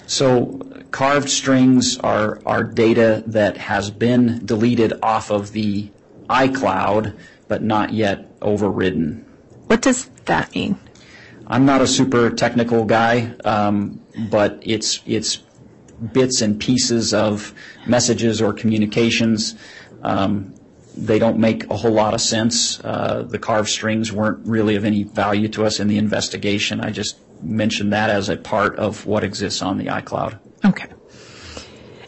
Speaker 6: So carved strings are, are data that has been deleted off of the iCloud, but not yet overridden.
Speaker 2: What does that mean?
Speaker 6: I'm not a super technical guy, um, but it's it's bits and pieces of messages or communications. Um, they don't make a whole lot of sense. Uh, the carved strings weren't really of any value to us in the investigation. I just mentioned that as a part of what exists on the iCloud.
Speaker 2: Okay.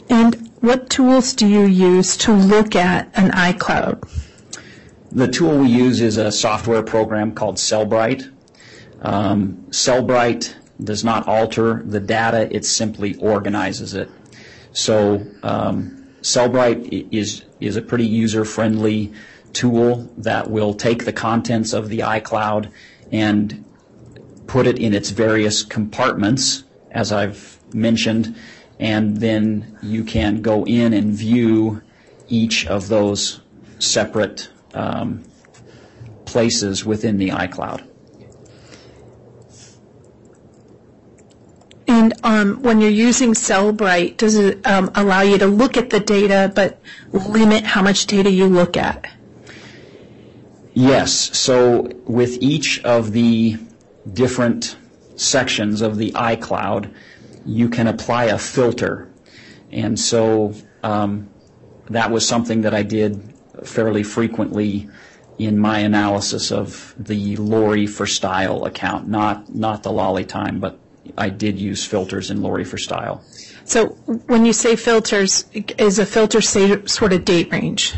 Speaker 2: And what tools do you use to look at an iCloud?
Speaker 6: The tool we use is a software program called Cellebrite. Um, Cellebrite does not alter the data, it simply organizes it. So um, Cellebrite is, is a pretty user-friendly tool that will take the contents of the iCloud and put it in its various compartments, as I've mentioned, and then you can go in and view each of those separate um, places within the iCloud.
Speaker 2: And um, when you're using Cellebrite, does it um, allow you to look at the data but limit how much data you look at?
Speaker 6: Yes, so with each of the different sections of the iCloud, you can apply a filter. And so um, that was something that I did fairly frequently in my analysis of the Lori for Style account, not, not the Lolly Time, but I did use filters in Lori for Style.
Speaker 2: So when you say filters, is a filter say sort of date range?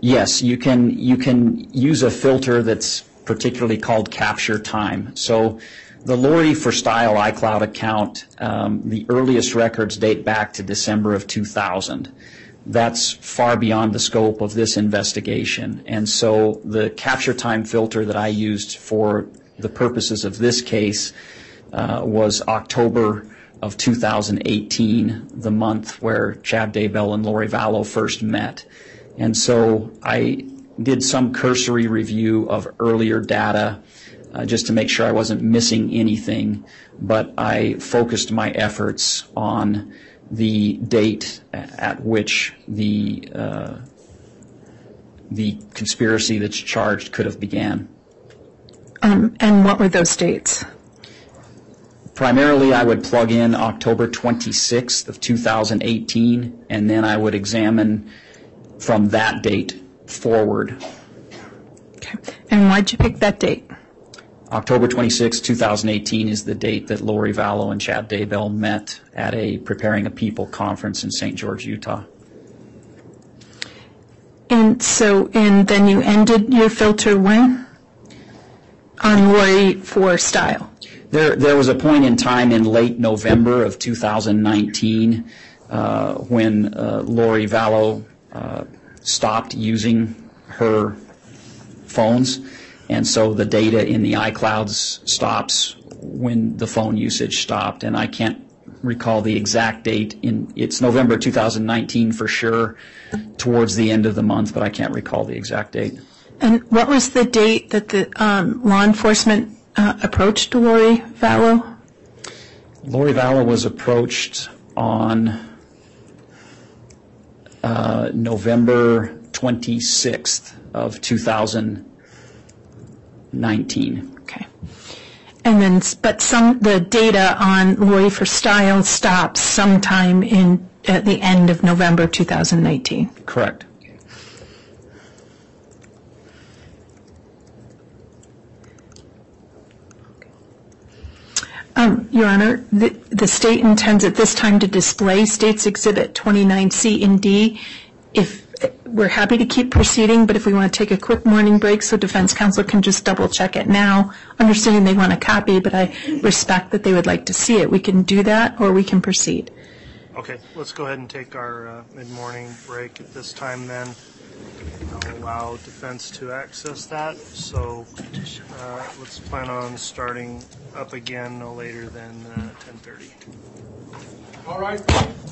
Speaker 6: Yes, you can you can use a filter that's particularly called capture time. So the Lori for Style iCloud account, um, the earliest records date back to December of 2000. That's far beyond the scope of this investigation. And so the capture time filter that I used for the purposes of this case uh, was October of 2018, the month where Chad Daybell and Lori Vallow first met. And so I did some cursory review of earlier data uh, just to make sure I wasn't missing anything, but I focused my efforts on the date at which the uh, the conspiracy that's charged could have began.
Speaker 2: Um, and what were those dates?
Speaker 6: Primarily, I would plug in October 26th of 2018, and then I would examine from that date forward.
Speaker 2: Okay. And why'd you pick that date?
Speaker 6: October 26, 2018 is the date that Lori Vallow and Chad Daybell met at a Preparing a People conference in St. George, Utah.
Speaker 2: And so, and then you ended your filter when? On Lori for style.
Speaker 6: There, was a point in time in late November of 2019 uh, when uh, Lori Vallow uh, stopped using her phones, And so the data in the iClouds stops when the phone usage stopped. And I can't recall the exact date. It's November 2019 for sure, towards the end of the month, but I can't recall the exact date.
Speaker 2: And what was the date that the um, law enforcement uh, approached Lori Vallow?
Speaker 6: Lori Vallow was approached on uh, November 26th of 2019.
Speaker 2: Okay. And then, but some, the data on Lori for Style stops sometime in, at the end of November 2019.
Speaker 6: Correct.
Speaker 2: Um, Your Honor, the, state intends at this time to display States Exhibit 29C and D. We're happy to keep proceeding, but if we want to take a quick morning break so defense counsel can just double check it now, understanding they want a copy, but I respect that they would like to see it, we can do that or we can proceed.
Speaker 1: Okay, let's go ahead and take our uh, mid-morning break at this time then. Allow defense to access that, so uh, let's plan on starting up again no later than uh, 10:30.
Speaker 8: All right.
Speaker 1: Thank you.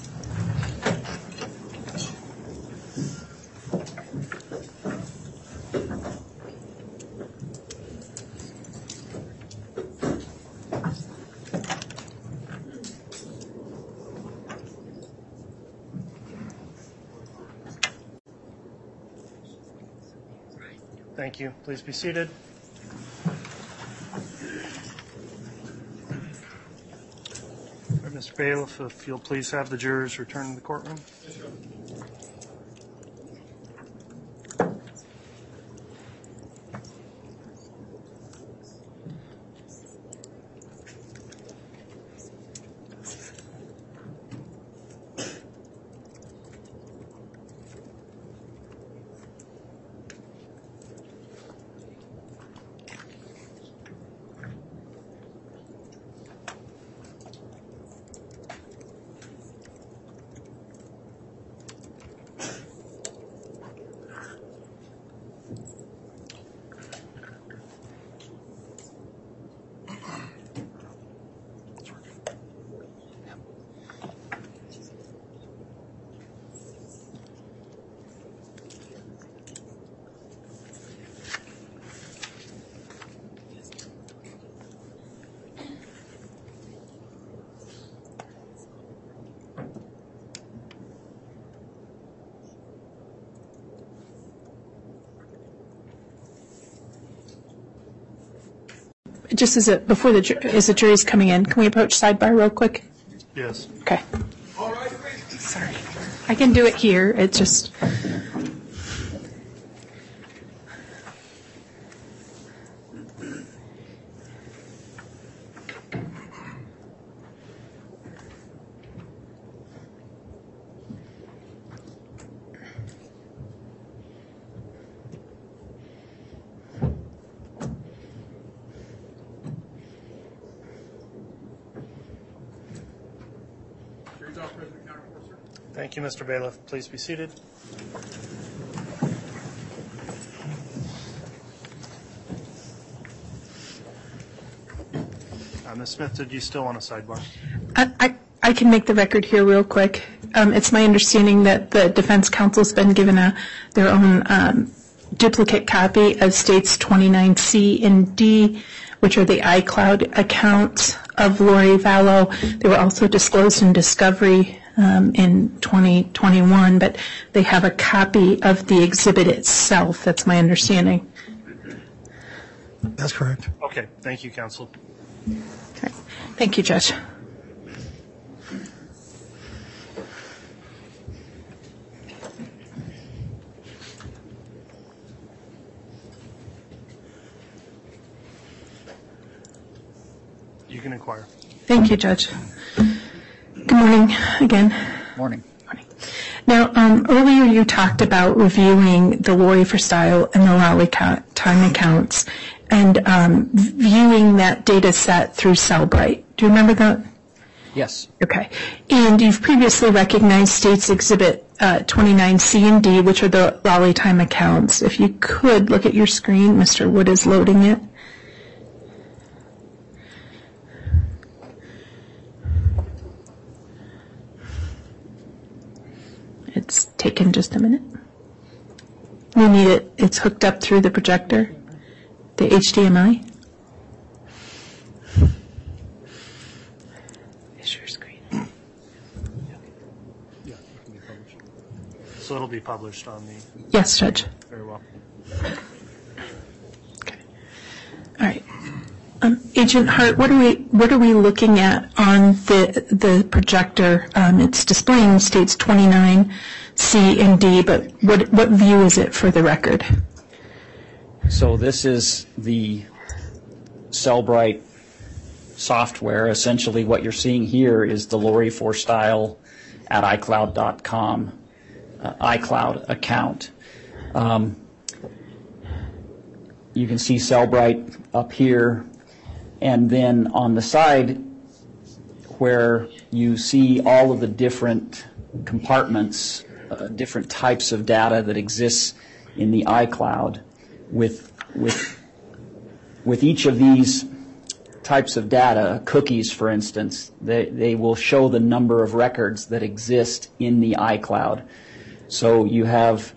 Speaker 1: Please be seated. Mr. Bailiff, if you'll please have the jurors return to the courtroom.
Speaker 2: Just as a, before the, ju- as the jury's coming in, can we approach sidebar real quick?
Speaker 1: Yes.
Speaker 2: Okay.
Speaker 8: All right.
Speaker 2: Sorry. I can do it here, it's just,
Speaker 1: Mr. Bailiff. Please be seated. Uh, Ms. Smith, did you still want a sidebar?
Speaker 2: I, I- I can make the record here real quick. Um, It's my understanding that the defense counsel's been given a, their own um, duplicate copy of states 29C and D, which are the iCloud accounts of Lori Vallow. They were also disclosed in discovery Um, in 2021, but they have a copy of the exhibit itself. That's my understanding.
Speaker 3: That's correct.
Speaker 1: Okay, thank you, counsel.
Speaker 2: Okay. Thank you, Judge.
Speaker 1: You can inquire.
Speaker 2: Thank you, Judge. Good morning again.
Speaker 6: Morning.
Speaker 2: Now, um, earlier you talked about reviewing the Lori for Style and the Lolly time accounts and um, viewing that data set through Cellebrite. Do you remember that?
Speaker 6: Yes.
Speaker 2: Okay. And you've previously recognized States Exhibit uh, 29C and D, which are the Lolly Time accounts. If you could look at your screen, Mr. Wood is loading it. It's taken just a minute. We need it, it's hooked up through the projector, the HDMI. Is your screen?
Speaker 1: So it'll be published on the,
Speaker 2: Yes, Judge.
Speaker 1: very well. Okay.
Speaker 2: All right. Um, Agent Hart, what are we, looking at on the, projector? Um, It's displaying states 29, C and D, but what, view is it for the record?
Speaker 6: So this is the Cellebrite software. Essentially, what you're seeing here is the Lori for Style at iCloud.com uh, iCloud account. Um, you can see Cellebrite up here, and then on the side where you see all of the different compartments, uh, different types of data that exists in the iCloud, with with with each of these types of data, cookies, for instance, they, they will show the number of records that exist in the iCloud. So you have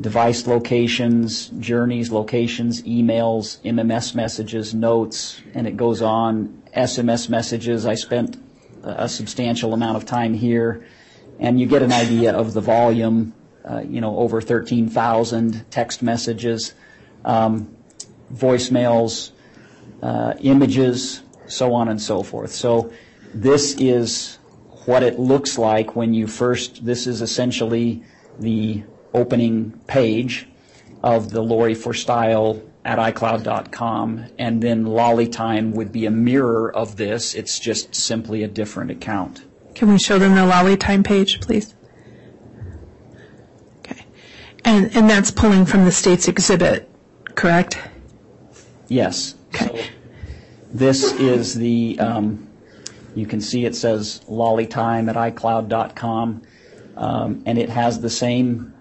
Speaker 6: device locations, journeys, locations, emails, MMS messages, notes, and it goes on. SMS messages, I spent a substantial amount of time here, and you get an idea of the volume, uh, you know, over 13,000 text messages, um, voicemails, uh, images, so on and so forth. So this is what it looks like when you first, this is essentially the opening page of the Lori for Style at iCloud.com, and then Lollytime would be a mirror of this. It's just simply a different account.
Speaker 2: Can we show them the Lolly Time page, please? Okay. And, and that's pulling from the state's exhibit, correct?
Speaker 6: Yes.
Speaker 2: Okay.
Speaker 6: So This is the, um, you can see it says Lollytime at iCloud.com, um, and it has the same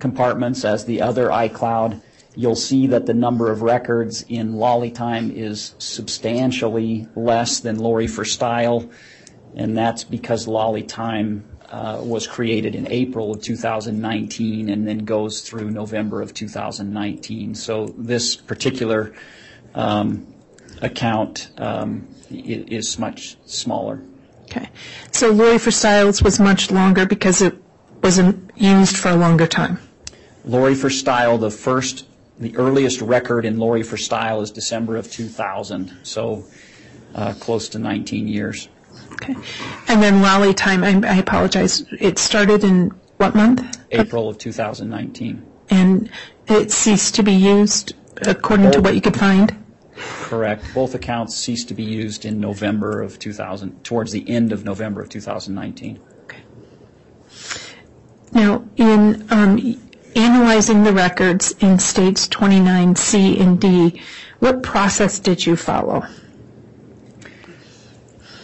Speaker 6: compartments as the other iCloud. You'll see that the number of records in Lollytime is substantially less than Lori for Style, and that's because Lollytime uh, was created in April of 2019 and then goes through November of 2019. So this particular um, account um, is much smaller.
Speaker 2: Okay. So Lori for Styles was much longer because it wasn't used for a longer time.
Speaker 6: Lori for Style, the first, the earliest record in Lori for Style is December of 2000, so uh, close to 19 years.
Speaker 2: Okay. And then Lolly Time, I I apologize, it started in what month?
Speaker 6: April of 2019.
Speaker 2: And it ceased to be used according to what you could find?
Speaker 6: Correct. Both accounts ceased to be used in November of 2000, towards the end of November of 2019.
Speaker 2: Now, in um, analyzing the records in states 29C and D, what process did you follow?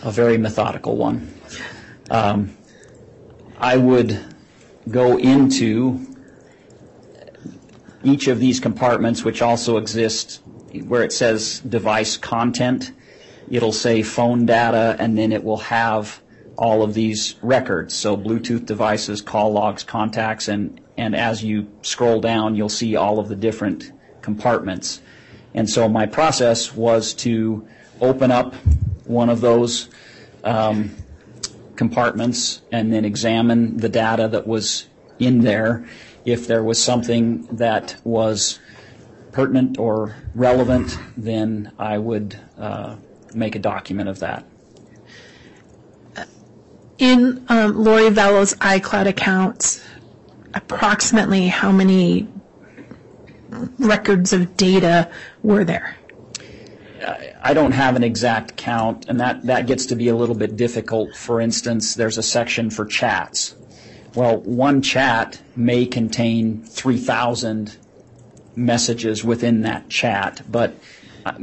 Speaker 6: a very methodical one. Um, I would go into each of these compartments, which also exist where it says device content. It'll say phone data, and then it will have all of these records. So Bluetooth devices, call logs, contacts, and, and as you scroll down, you'll see all of the different compartments. And so my process was to open up one of those um, compartments and then examine the data that was in there. If there was something that was pertinent or relevant, then I would uh, make a document of that.
Speaker 2: In um, Lori Vallow's iCloud accounts, approximately how many records of data were there?
Speaker 6: I don't have an exact count, and that, that gets to be a little bit difficult. For instance, there's a section for chats. Well, one chat may contain 3,000 messages within that chat, but uh,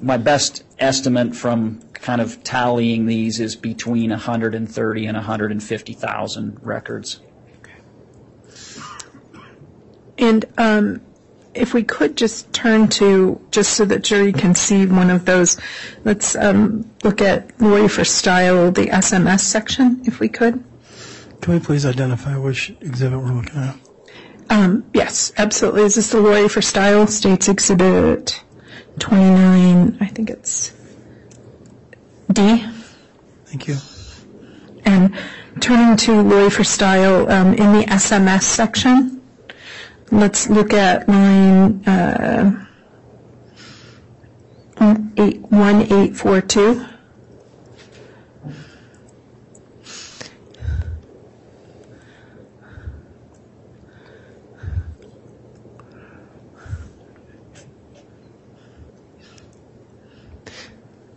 Speaker 6: my best estimate from kind of tallying these is between 130 and 150,000 records.
Speaker 2: And um, if we could just turn to, just so that jury can see one of those, let's um, look at Lori for Style, the SMS section, if we could.
Speaker 3: Can we please identify which exhibit we're looking at?
Speaker 2: Um, Yes, absolutely. Is this the Lori for Style, States Exhibit 29, I think it's D?
Speaker 3: Thank you.
Speaker 2: And turning to Lori for Style, um, in the SMS section, let's look at line uh, 1842.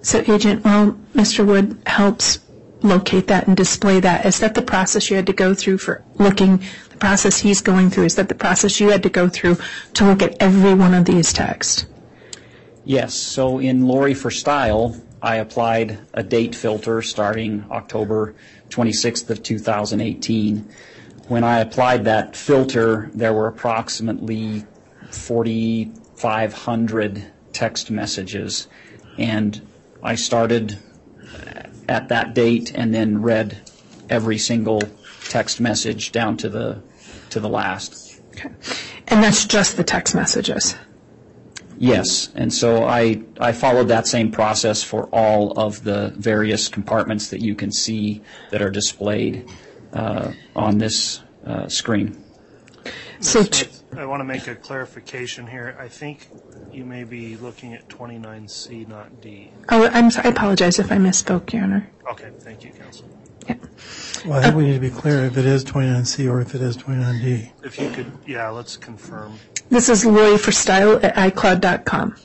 Speaker 2: So Agent, while Mr. Wood helps locate that and display that, is that the process you had to go through for looking, the process he's going through, is that the process you had to go through to look at every one of these texts?
Speaker 6: Yes, so in Lori for Style, I applied a date filter starting October 26th of 2018. When I applied that filter, there were approximately 4,500 text messages, and I started at that date and then read every single text message down to the, to the last.
Speaker 2: Okay. And that's just the text messages?
Speaker 6: Yes, and so I, I followed that same process for all of the various compartments that you can see that are displayed uh, on this uh, screen.
Speaker 2: So,
Speaker 1: Ms. Smith, I want to make a clarification here. I think you may be looking at 29C, not D.
Speaker 2: oh, I'm sorry, I apologize if I misspoke, Your Honor.
Speaker 1: Okay, thank you, counsel.
Speaker 2: Yeah.
Speaker 3: Well, I think we need to be clear if it is 29C or if it is 29D.
Speaker 1: If you could, yeah, let's confirm.
Speaker 2: This is Lori for Style at iCloud.com.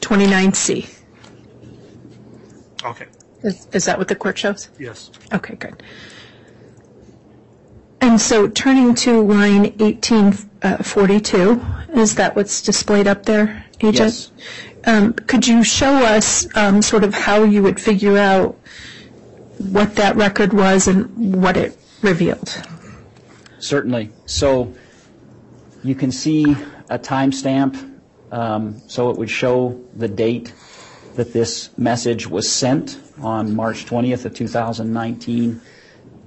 Speaker 2: Twenty-nine C.
Speaker 1: Okay,
Speaker 2: Is, is that what the court shows?
Speaker 1: yes.
Speaker 2: Okay, good. And so turning to line 1842, is that what's displayed up there, Agent?
Speaker 6: Yes.
Speaker 2: Um, Could you show us um, sort of how you would figure out what that record was and what it revealed?
Speaker 6: Certainly. So you can see a timestamp, um, so it would show the date that this message was sent on March 20th of 2019.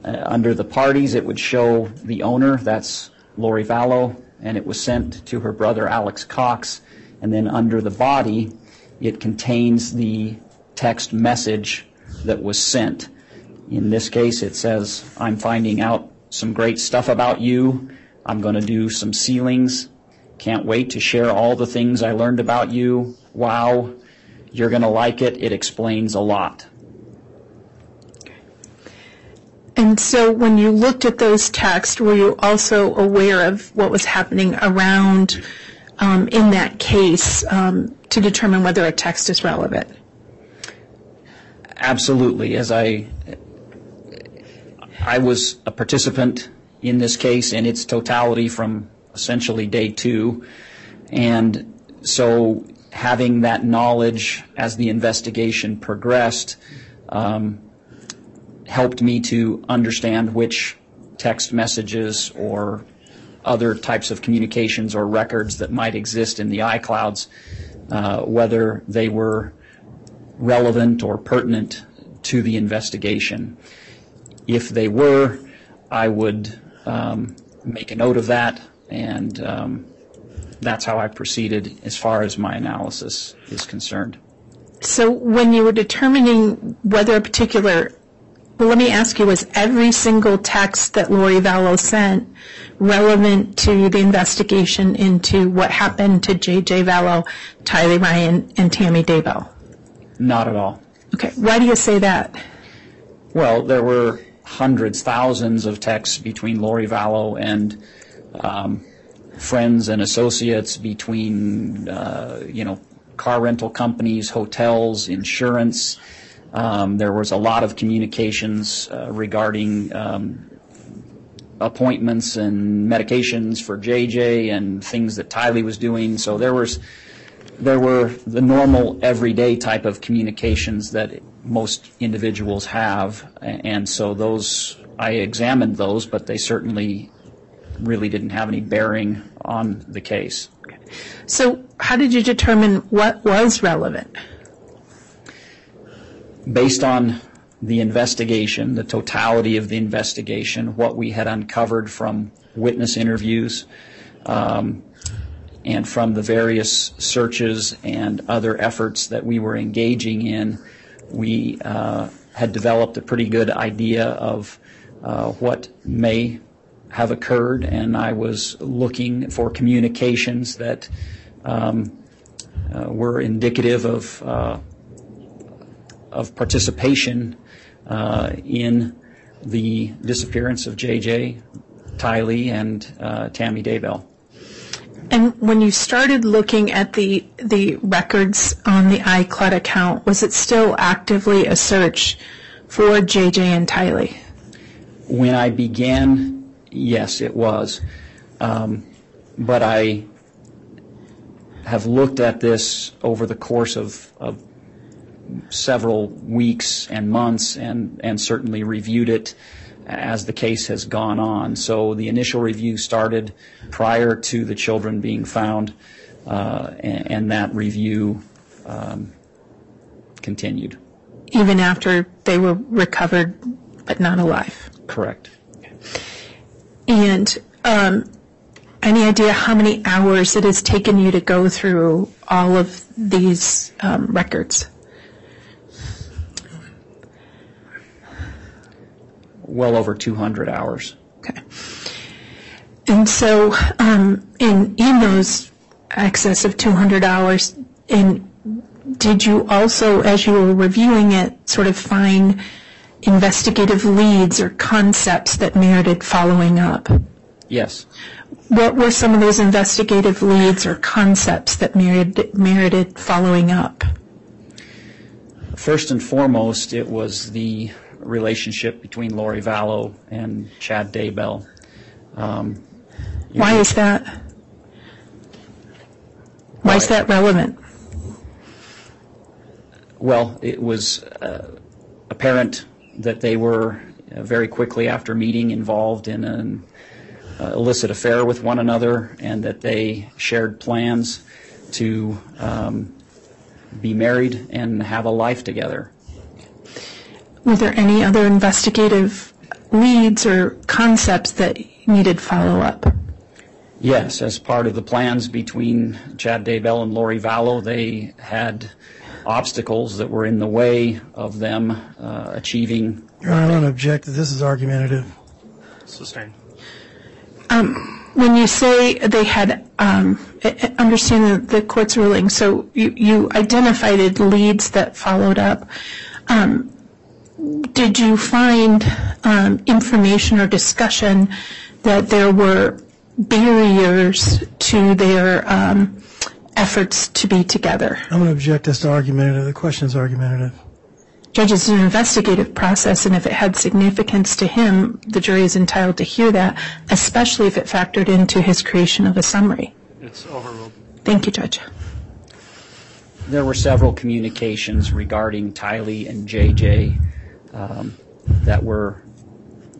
Speaker 6: Uh, Under the parties, it would show the owner, that's Lori Vallow, and it was sent to her brother Alex Cox. And then under the body, it contains the text message that was sent. In this case, it says, I'm finding out some great stuff about you. I'm going to do some sealings. Can't wait to share all the things I learned about you. Wow, you're going to like it. It explains a lot.
Speaker 2: And so when you looked at those texts, were you also aware of what was happening around um, in that case um, to determine whether a text is relevant?
Speaker 6: Absolutely. As I, I was a participant in this case in its totality from essentially day two. And so having that knowledge as the investigation progressed um, helped me to understand which text messages or other types of communications or records that might exist in the iClouds, uh, whether they were relevant or pertinent to the investigation. If they were, I would um, make a note of that, and um, that's how I proceeded as far as my analysis is concerned.
Speaker 2: So when you were determining whether a particular, well, let me ask you, was every single text that Lori Vallow sent relevant to the investigation into what happened to J.J. Vallow, Tylee Ryan, and Tammy Daybell?
Speaker 6: Not at all.
Speaker 2: Okay, why do you say that?
Speaker 6: Well, there were hundreds, thousands of texts between Lori Vallow and um, friends and associates, between, uh, you know, car rental companies, hotels, insurance. Um, there was a lot of communications uh, regarding um, appointments and medications for JJ and things that Tylee was doing. So there was, there were the normal everyday type of communications that most individuals have. And so those, I examined those, but they certainly really didn't have any bearing on the case.
Speaker 2: So how did you determine what was relevant?
Speaker 6: Based on the investigation, the totality of the investigation, what we had uncovered from witness interviews, um, and from the various searches and other efforts that we were engaging in, we uh, had developed a pretty good idea of uh, what may have occurred, and I was looking for communications that um, uh, were indicative of uh, of participation uh, in the disappearance of J.J., Tylee, and uh, Tammy Daybell.
Speaker 2: And when you started looking at the, the records on the iCloud account, was it still actively a search for JJ and Tylee?
Speaker 6: When I began, yes, it was. Um, but I have looked at this over the course of, of several weeks and months and, and certainly reviewed it as the case has gone on. So the initial review started prior to the children being found, uh, and, and that review um, continued.
Speaker 2: Even after they were recovered but not alive?
Speaker 6: Correct.
Speaker 2: And um, any idea how many hours it has taken you to go through all of these um, records?
Speaker 6: Well over 200 hours.
Speaker 2: Okay. And so um, in, in those excess of 200 hours, and did you also, as you were reviewing it, sort of find investigative leads or concepts that merited following up?
Speaker 6: Yes.
Speaker 2: What were some of those investigative leads or concepts that merited, merited following up?
Speaker 6: First and foremost, it was the relationship between Lori Vallow and Chad Daybell. Um,
Speaker 2: Why is that? Why is that relevant?
Speaker 6: Well, it was uh, apparent that they were uh, very quickly after meeting involved in an uh, illicit affair with one another and that they shared plans to um, be married and have a life together.
Speaker 2: Were there any other investigative leads or concepts that needed follow-up?
Speaker 6: Yes, as part of the plans between Chad Daybell and Lori Vallow, they had obstacles that were in the way of them uh, achieving.
Speaker 3: Your Honor, I want to object that this is argumentative.
Speaker 1: Sustained.
Speaker 2: When you say they had, um, I- I understand the- the court's ruling, so you you identified leads that followed up. Um, Did you find um, information or discussion that there were barriers to their um, efforts to be together?
Speaker 3: I'm going to object as to argumentative. The question is argumentative.
Speaker 2: Judge, it's an investigative process, and if it had significance to him, the jury is entitled to hear that, especially if it factored into his creation of a summary.
Speaker 1: It's overruled.
Speaker 2: Thank you, Judge.
Speaker 6: There were several communications regarding Tylee and JJ um, that were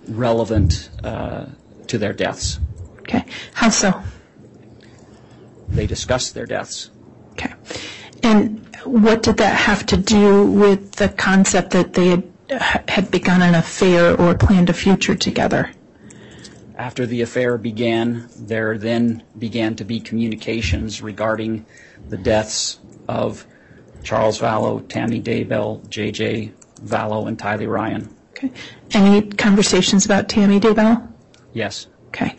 Speaker 6: relevant uh, to their deaths.
Speaker 2: Okay. How so?
Speaker 6: They discussed their deaths.
Speaker 2: Okay. And what did that have to do with the concept that they had, had begun an affair or planned a future together?
Speaker 6: After the affair began, there then began to be communications regarding the deaths of Charles Vallow, Tammy Daybell, J.J. Vallow, and Tylee Ryan.
Speaker 2: Okay. Any conversations about Tammy Daybell?
Speaker 6: Yes.
Speaker 2: Okay.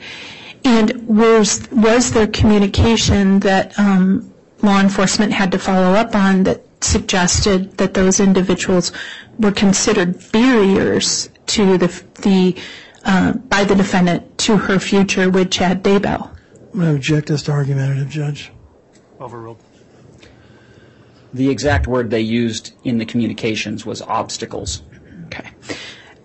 Speaker 2: And was, was there communication that um, law enforcement had to follow up on that suggested that those individuals were considered barriers to the, the uh, by the defendant to her future with Chad Daybell?
Speaker 3: I'm going to object this to argumentative, Judge.
Speaker 1: Overruled.
Speaker 6: The exact word they used in the communications was obstacles.
Speaker 2: Okay.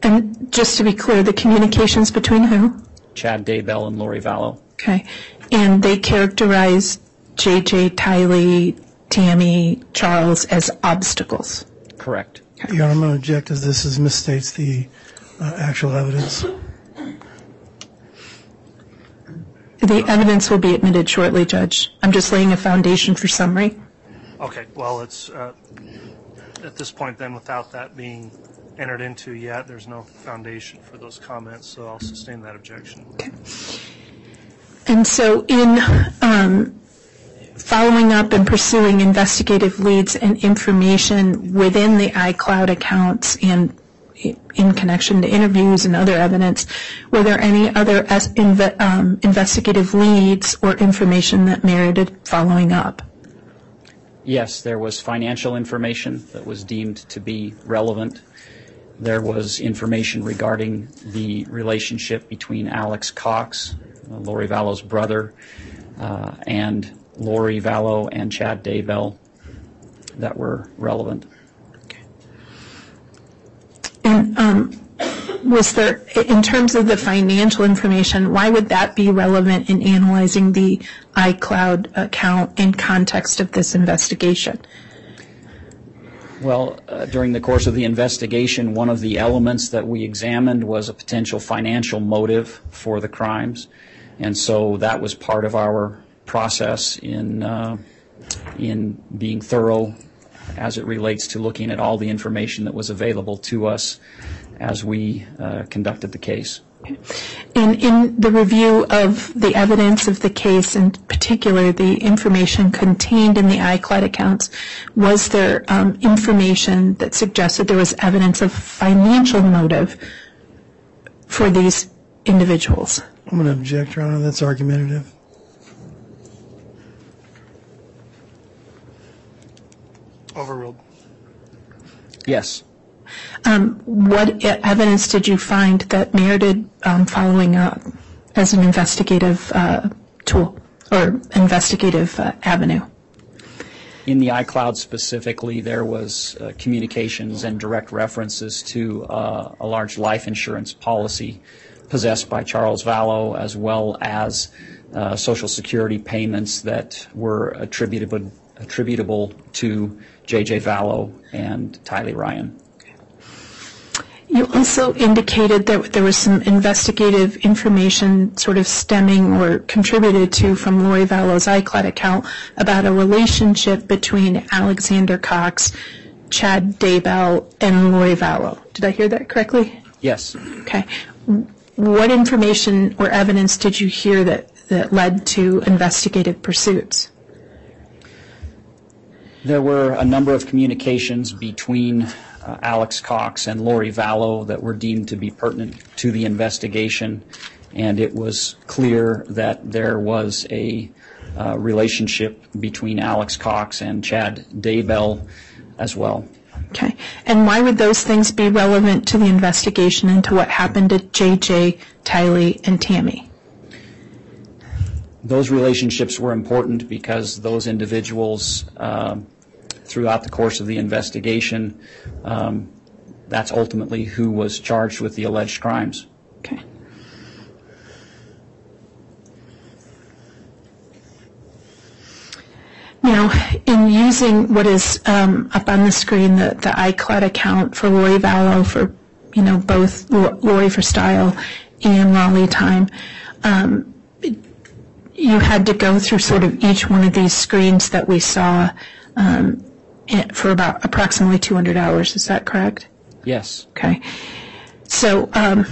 Speaker 2: And just to be clear, the communications between who?
Speaker 6: Chad Daybell and Lori Vallow.
Speaker 2: Okay. And they characterized J.J. Tylee, Tammy, Charles as obstacles.
Speaker 6: Correct.
Speaker 3: Your Honor, I'm going to object as this is misstates the uh, actual evidence.
Speaker 2: The evidence will be admitted shortly, Judge. I'm just laying a foundation for summary.
Speaker 1: Okay, well, it's, uh, at this point then, without that being entered into yet, there's no foundation for those comments, so I'll sustain that objection. Okay.
Speaker 2: And so in um, following up and pursuing investigative leads and information within the iCloud accounts and in connection to interviews and other evidence, were there any other um, investigative leads or information that merited following up?
Speaker 6: Yes, there was financial information that was deemed to be relevant. There was information regarding the relationship between Alex Cox, uh, Lori Vallow's brother, uh, and Lori Vallow and Chad Daybell that were relevant.
Speaker 2: And um, was there, in terms of the financial information, why would that be relevant in analyzing the iCloud account in context of this investigation?
Speaker 6: Well, uh, during the course of the investigation, one of the elements that we examined was a potential financial motive for the crimes. And so that was part of our process in, uh, in being thorough as it relates to looking at all the information that was available to us as we uh, conducted the case.
Speaker 2: And in the review of the evidence of the case, in particular the information contained in the iCloud accounts, was there um, information that suggested there was evidence of financial motive for these individuals?
Speaker 3: I'm going to object, Your Honor. That's argumentative.
Speaker 1: Overruled.
Speaker 6: Yes.
Speaker 2: Um, What evidence did you find that merited um, following up as an investigative uh, tool or investigative uh, avenue?
Speaker 6: In the iCloud specifically, there was uh, communications and direct references to a large life insurance policy possessed by Charles Vallow, as well as Social Security payments that were attributable, attributable to J.J. Vallow and Tylee Ryan.
Speaker 2: You also indicated that there was some investigative information sort of stemming or contributed to from Lori Vallow's iCloud account about a relationship between Alexander Cox, Chad Daybell, and Lori Vallow. Did I hear that correctly?
Speaker 6: Yes.
Speaker 2: Okay. What information or evidence did you hear that, that led to investigative pursuits?
Speaker 6: There were a number of communications between uh, Alex Cox and Lori Vallow that were deemed to be pertinent to the investigation, and it was clear that there was a uh, relationship between Alex Cox and Chad Daybell as well.
Speaker 2: Okay. And why would those things be relevant to the investigation into what happened to JJ, Tylee, and Tammy?
Speaker 6: Those relationships were important because those individuals, um, throughout the course of the investigation, um, that's ultimately who was charged with the alleged crimes.
Speaker 2: Okay. Now, in using what is um, up on the screen, the, the iCloud account for Lori Vallow for, you know, both Lori for Style and Lolly Time, um, you had to go through sort of each one of these screens that we saw um, for about approximately 200 hours. Is that correct?
Speaker 6: Yes.
Speaker 2: Okay. So, um,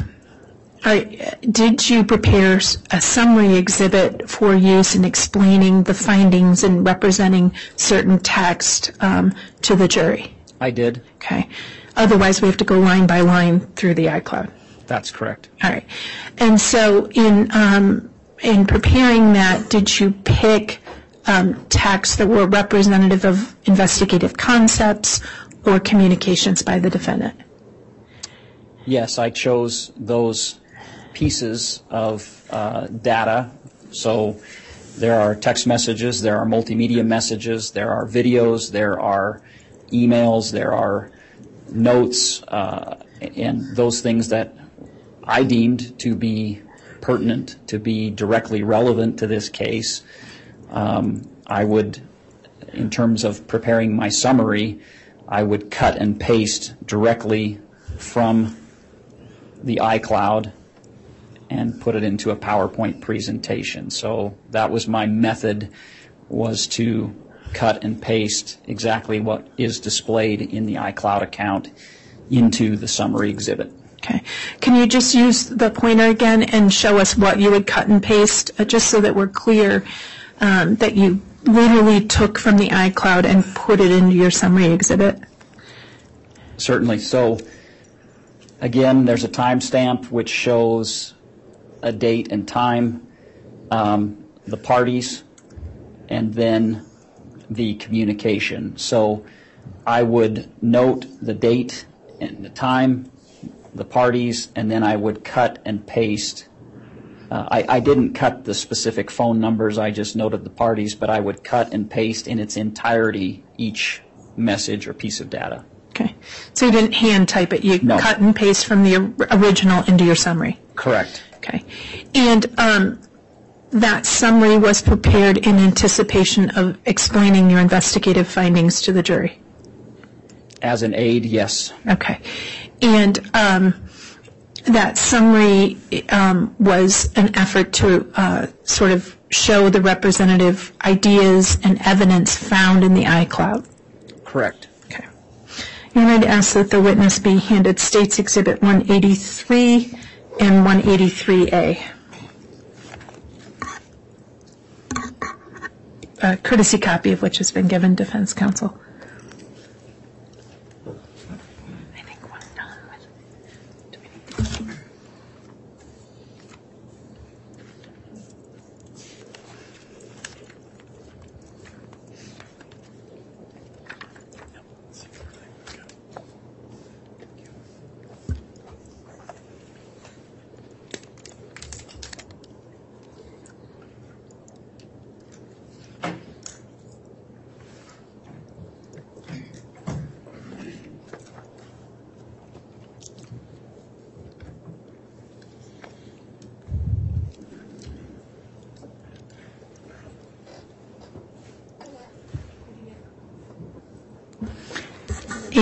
Speaker 2: I- did you prepare a summary exhibit for use in explaining the findings and representing certain text um, to the jury?
Speaker 6: I did.
Speaker 2: Okay. Otherwise, we have to go line by line through the iCloud.
Speaker 6: That's correct.
Speaker 2: All right. And so in, um, in preparing that, did you pick um, texts that were representative of investigative concepts or communications by the defendant?
Speaker 6: Yes, I chose those pieces of uh, data. So there are text messages, there are multimedia messages, there are videos, there are emails, there are notes, uh, and those things that I deemed to be pertinent to be directly relevant to this case, um, I would, in terms of preparing my summary, I would cut and paste directly from the iCloud and put it into a PowerPoint presentation. So that was my method, was to cut and paste exactly what is displayed in the iCloud account into the summary exhibit.
Speaker 2: Okay. Can you just use the pointer again and show us what you would cut and paste, uh, just so that we're clear that you literally took from the iCloud and put it into your summary exhibit?
Speaker 6: Certainly. So, again, there's a timestamp which shows a date and time, um, the parties, and then the communication. So I would note the date and the time, the parties, and then I would cut and paste. Uh, I, I didn't cut the specific phone numbers, I just noted the parties, but I would cut and paste in its entirety each message or piece of data.
Speaker 2: Okay. So you didn't hand type it, you
Speaker 6: No.
Speaker 2: cut and paste from the original into your summary?
Speaker 6: Correct.
Speaker 2: Okay. And um, that summary was prepared in anticipation of explaining your investigative findings to the jury?
Speaker 6: As an aid, yes.
Speaker 2: Okay. And um, that summary um, was an effort to uh, sort of show the representative ideas and evidence found in the iCloud?
Speaker 6: Correct.
Speaker 2: Okay. Honor, I'd ask that the witness be handed States Exhibit 183 and 183A. A courtesy copy of which has been given defense counsel.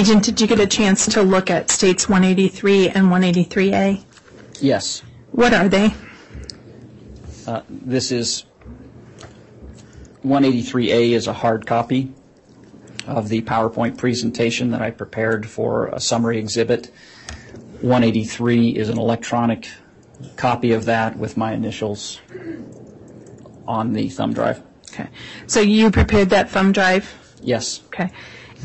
Speaker 2: Agent, did you get a chance to look at States 183 and 183A?
Speaker 6: Yes.
Speaker 2: What are they?
Speaker 6: Uh, This is, 183A is a hard copy of the PowerPoint presentation that I prepared for a summary exhibit. 183 is an electronic copy of that with my initials on the thumb drive.
Speaker 2: Okay. So you prepared that thumb drive?
Speaker 6: Yes,
Speaker 2: Okay.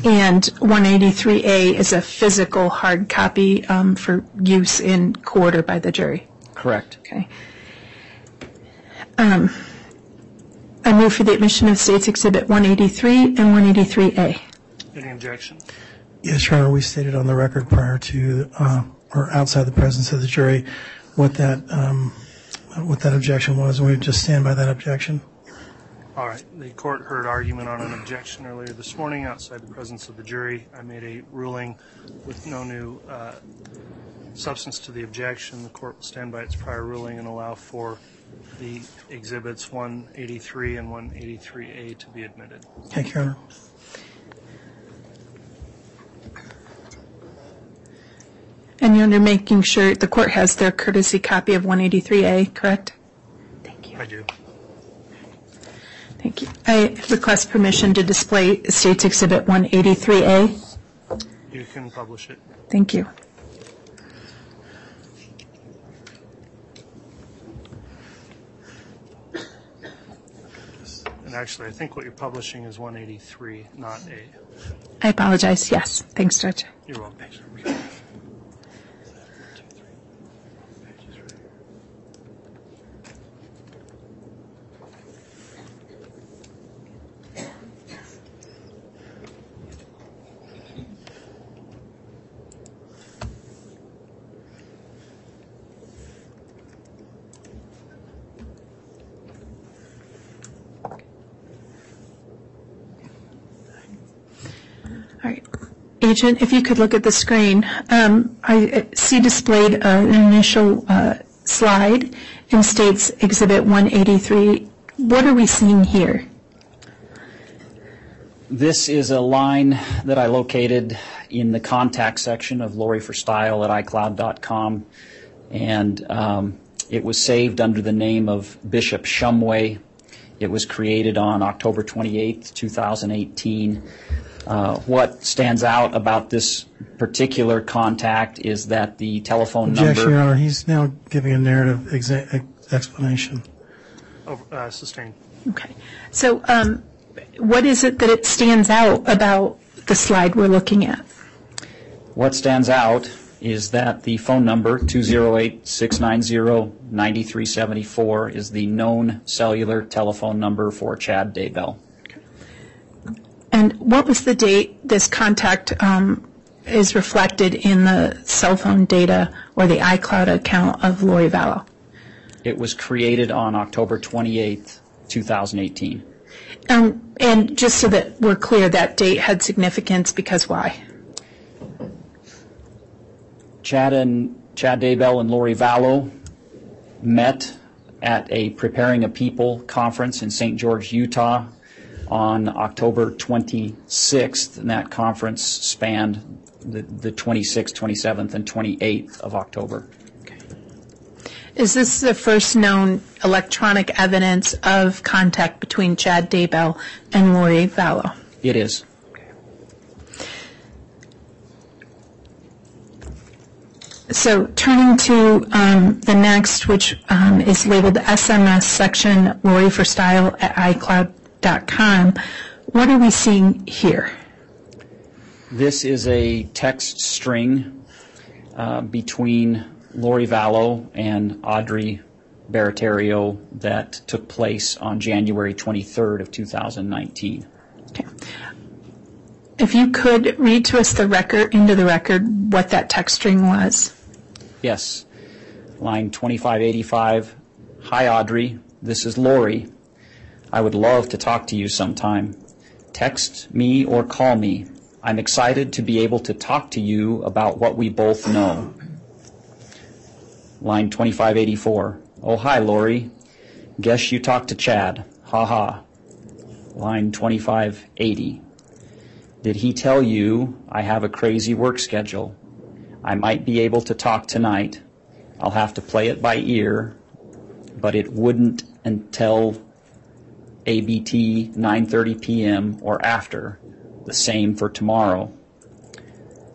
Speaker 2: And 183A is a physical hard copy um, for use in court or by the jury?
Speaker 6: correct.
Speaker 2: Okay. Um, I move for the admission of States Exhibit 183 and 183A.
Speaker 1: Any objection?
Speaker 3: Yes, Your Honor, we stated on the record prior to, uh, or outside the presence of the jury, what that, um, what that objection was, and we just stand by that objection.
Speaker 1: All right, the court heard argument on an objection earlier this morning outside the presence of the jury. I made a ruling with no new uh, substance to the objection. The court will stand by its prior ruling and allow for the exhibits 183 and 183A to be admitted.
Speaker 3: Thank you, Your Honor.
Speaker 2: And you're making sure the court has their courtesy copy of 183A, correct? Thank you.
Speaker 1: I do.
Speaker 2: Thank you. I request permission to display States Exhibit 183A.
Speaker 1: You can publish it.
Speaker 2: Thank you.
Speaker 1: And actually, I think what you're publishing is 183, not A.
Speaker 2: I apologize. Yes. Thanks, Judge.
Speaker 1: You're welcome.
Speaker 2: All right. Agent, if you could look at the screen. Um, I see displayed uh, an initial uh, slide in States Exhibit 183. What are we seeing here?
Speaker 6: This is a line that I located in the contact section of Lori for Style at iCloud.com, and um, it was saved under the name of Bishop Shumway. It was created on October 28, 2018. Uh, what stands out about this particular contact is that the telephone
Speaker 3: Objection, Your
Speaker 6: number.
Speaker 3: Honor. He's now giving a narrative exa- explanation.
Speaker 1: Oh, uh, Sustained.
Speaker 2: Okay. So um, what is it that it stands out about the slide we're looking at?
Speaker 6: What stands out is that the phone number 208-690-9374 is the known cellular telephone number for Chad Daybell.
Speaker 2: And what was the date this contact um, is reflected in the cell phone data or the iCloud account of Lori Vallow?
Speaker 6: It was created on October 28th, 2018.
Speaker 2: Um, And just so that we're clear, that date had significance because why?
Speaker 6: Chad and Chad Daybell and Lori Vallow met at a Preparing a People conference in St. George, Utah on October 26th, and that conference spanned the the 26th, 27th, and 28th of October.
Speaker 2: Is this the first known electronic evidence of contact between Chad Daybell and Lori Vallow?
Speaker 6: It is.
Speaker 2: So turning to um, the next, which um, is labeled SMS section, Lori for Style at iCloud.com, what are we seeing here?
Speaker 6: This is a text string uh, between Lori Vallow and Audrey Barattiero that took place on January 23rd of 2019.
Speaker 2: Okay. If you could read to us the record, into the record, what that text string was.
Speaker 6: Yes. Line 2585. Hi, Audrey. This is Lori. I would love to talk to you sometime. Text me or call me. I'm excited to be able to talk to you about what we both know. Line 2584. Oh, hi, Lori. Guess you talked to Chad. Ha ha. Line 2580. Did he tell you I have a crazy work schedule? I might be able to talk tonight. I'll have to play it by ear, but it wouldn't until ABT 9:30 p.m. or after. The same for tomorrow.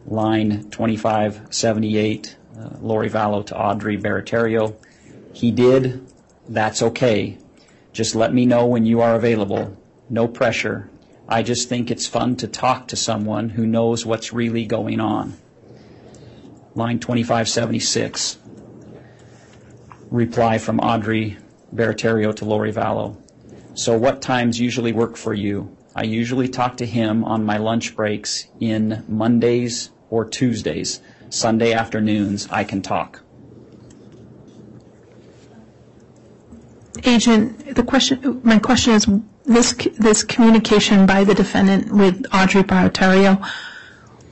Speaker 6: Line 2578, uh, Lori Vallow to Audrey Barattiero. He did. That's okay. Just let me know when you are available. No pressure. I just think it's fun to talk to someone who knows what's really going on. Line 2576. Reply from Audrey Barattiero to Lori Vallow. So what times usually work for you? I usually talk to him on my lunch breaks in Mondays or Tuesdays. Sunday afternoons, I can talk.
Speaker 2: Agent, the question, my question is, this, this communication by the defendant with Audrey Barattiero,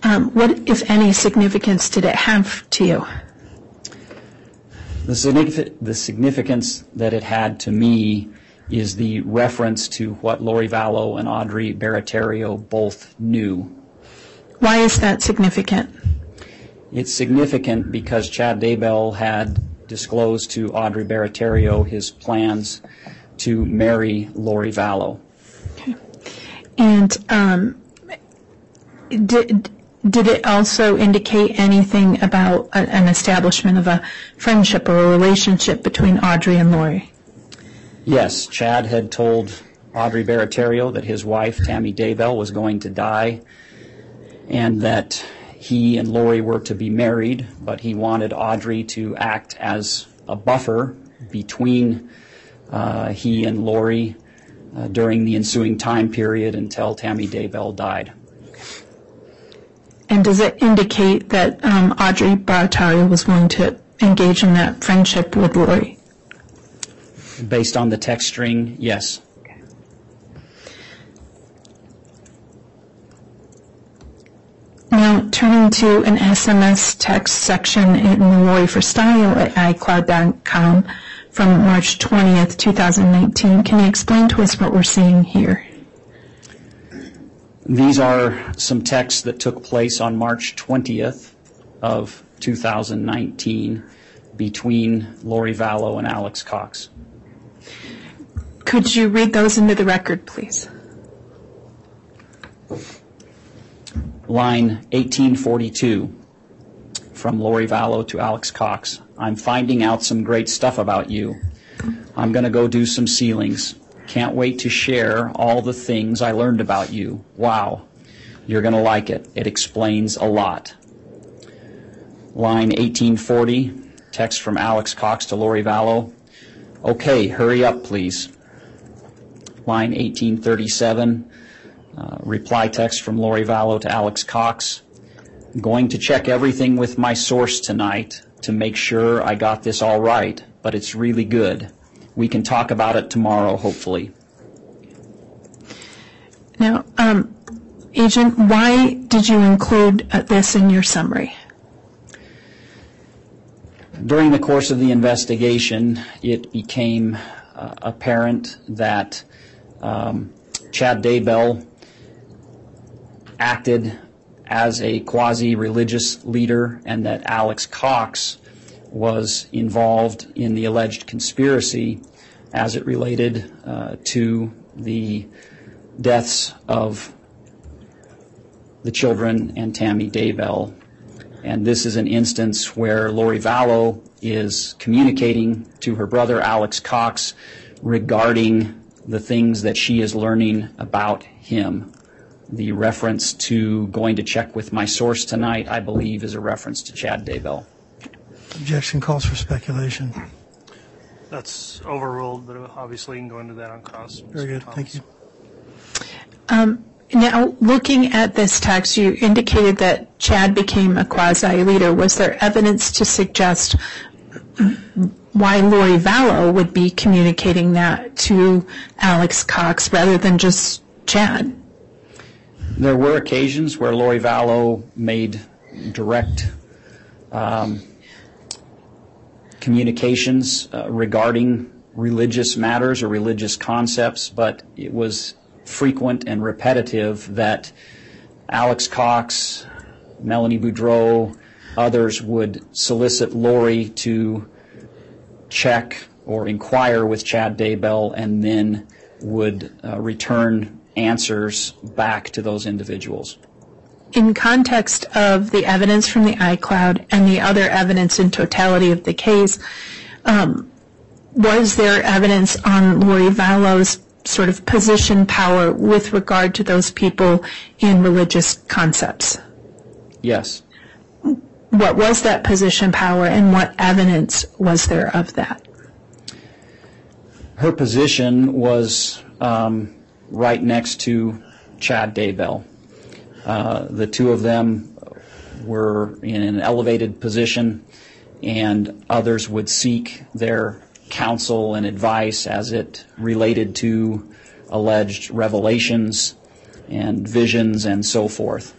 Speaker 2: um, what, if any, significance did it have to you?
Speaker 6: The the significance that it had to me is the reference to what Lori Vallow and Audrey Barattiero both knew.
Speaker 2: Why is that significant?
Speaker 6: It's significant because Chad Daybell had disclosed to Audrey Barattiero his plans to marry Lori Vallow. Okay.
Speaker 2: And um, did, did it also indicate anything about a- an establishment of a friendship or a relationship between Audrey and Lori?
Speaker 6: Yes, Chad had told Audrey Barattiero that his wife, Tammy Daybell, was going to die and that he and Lori were to be married, but he wanted Audrey to act as a buffer between uh, he and Lori uh, during the ensuing time period until Tammy Daybell died.
Speaker 2: And does it indicate that um, Audrey Barattiero was willing to engage in that friendship with Lori?
Speaker 6: Based on the text string, yes.
Speaker 2: Now, turning to an SMS text section in the Lori for Style at iCloud.com from March 20th, 2019. Can you explain to us what we're seeing here?
Speaker 6: These are some texts that took place on March 20th of 2019 between Lori Vallow and Alex Cox.
Speaker 2: Could you read those into the record, please?
Speaker 6: Line 1842 from Lori Vallow to Alex Cox. I'm finding out some great stuff about you. I'm going to go do some sealings. Can't wait to share all the things I learned about you. Wow. You're going to like it. It explains a lot. Line 1840, text from Alex Cox to Lori Vallow. Okay, hurry up, please. Line 1837, uh, reply text from Lori Vallow to Alex Cox. Going to check everything with my source tonight to make sure I got this all right, but it's really good. We can talk about it tomorrow, hopefully.
Speaker 2: Now, um, Agent, why did you include uh, this in your summary?
Speaker 6: During the course of the investigation, it became uh, apparent that um, Chad Daybell acted as a quasi-religious leader and that Alex Cox was involved in the alleged conspiracy as it related uh, to the deaths of the children and Tammy Daybell. And this is an instance where Lori Vallow is communicating to her brother Alex Cox regarding the things that she is learning about him. The reference to going to check with my source tonight, I believe, is a reference to Chad Daybell.
Speaker 3: Objection calls for speculation.
Speaker 1: That's overruled, but obviously you can go into that on cross.
Speaker 3: Very good, thank you.
Speaker 2: Um, Now, looking at this text, you indicated that Chad became a quasi-leader. Was there evidence to suggest why Lori Vallow would be communicating that to Alex Cox rather than just Chad?
Speaker 6: There were occasions where Lori Vallow made direct um, communications uh, regarding religious matters or religious concepts, but it was frequent and repetitive that Alex Cox, Melani Boudreau, others would solicit Lori to check or inquire with Chad Daybell and then would uh, return answers back to those individuals.
Speaker 2: In context of the evidence from the iCloud and the other evidence in totality of the case, um, was there evidence on Lori Vallow's sort of position power with regard to those people in religious concepts?
Speaker 6: Yes.
Speaker 2: What was that position power and what evidence was there of that?
Speaker 6: Her position was um, right next to Chad Daybell. Uh, the two of them were in an elevated position, and others would seek their counsel and advice as it related to alleged revelations and visions and so forth.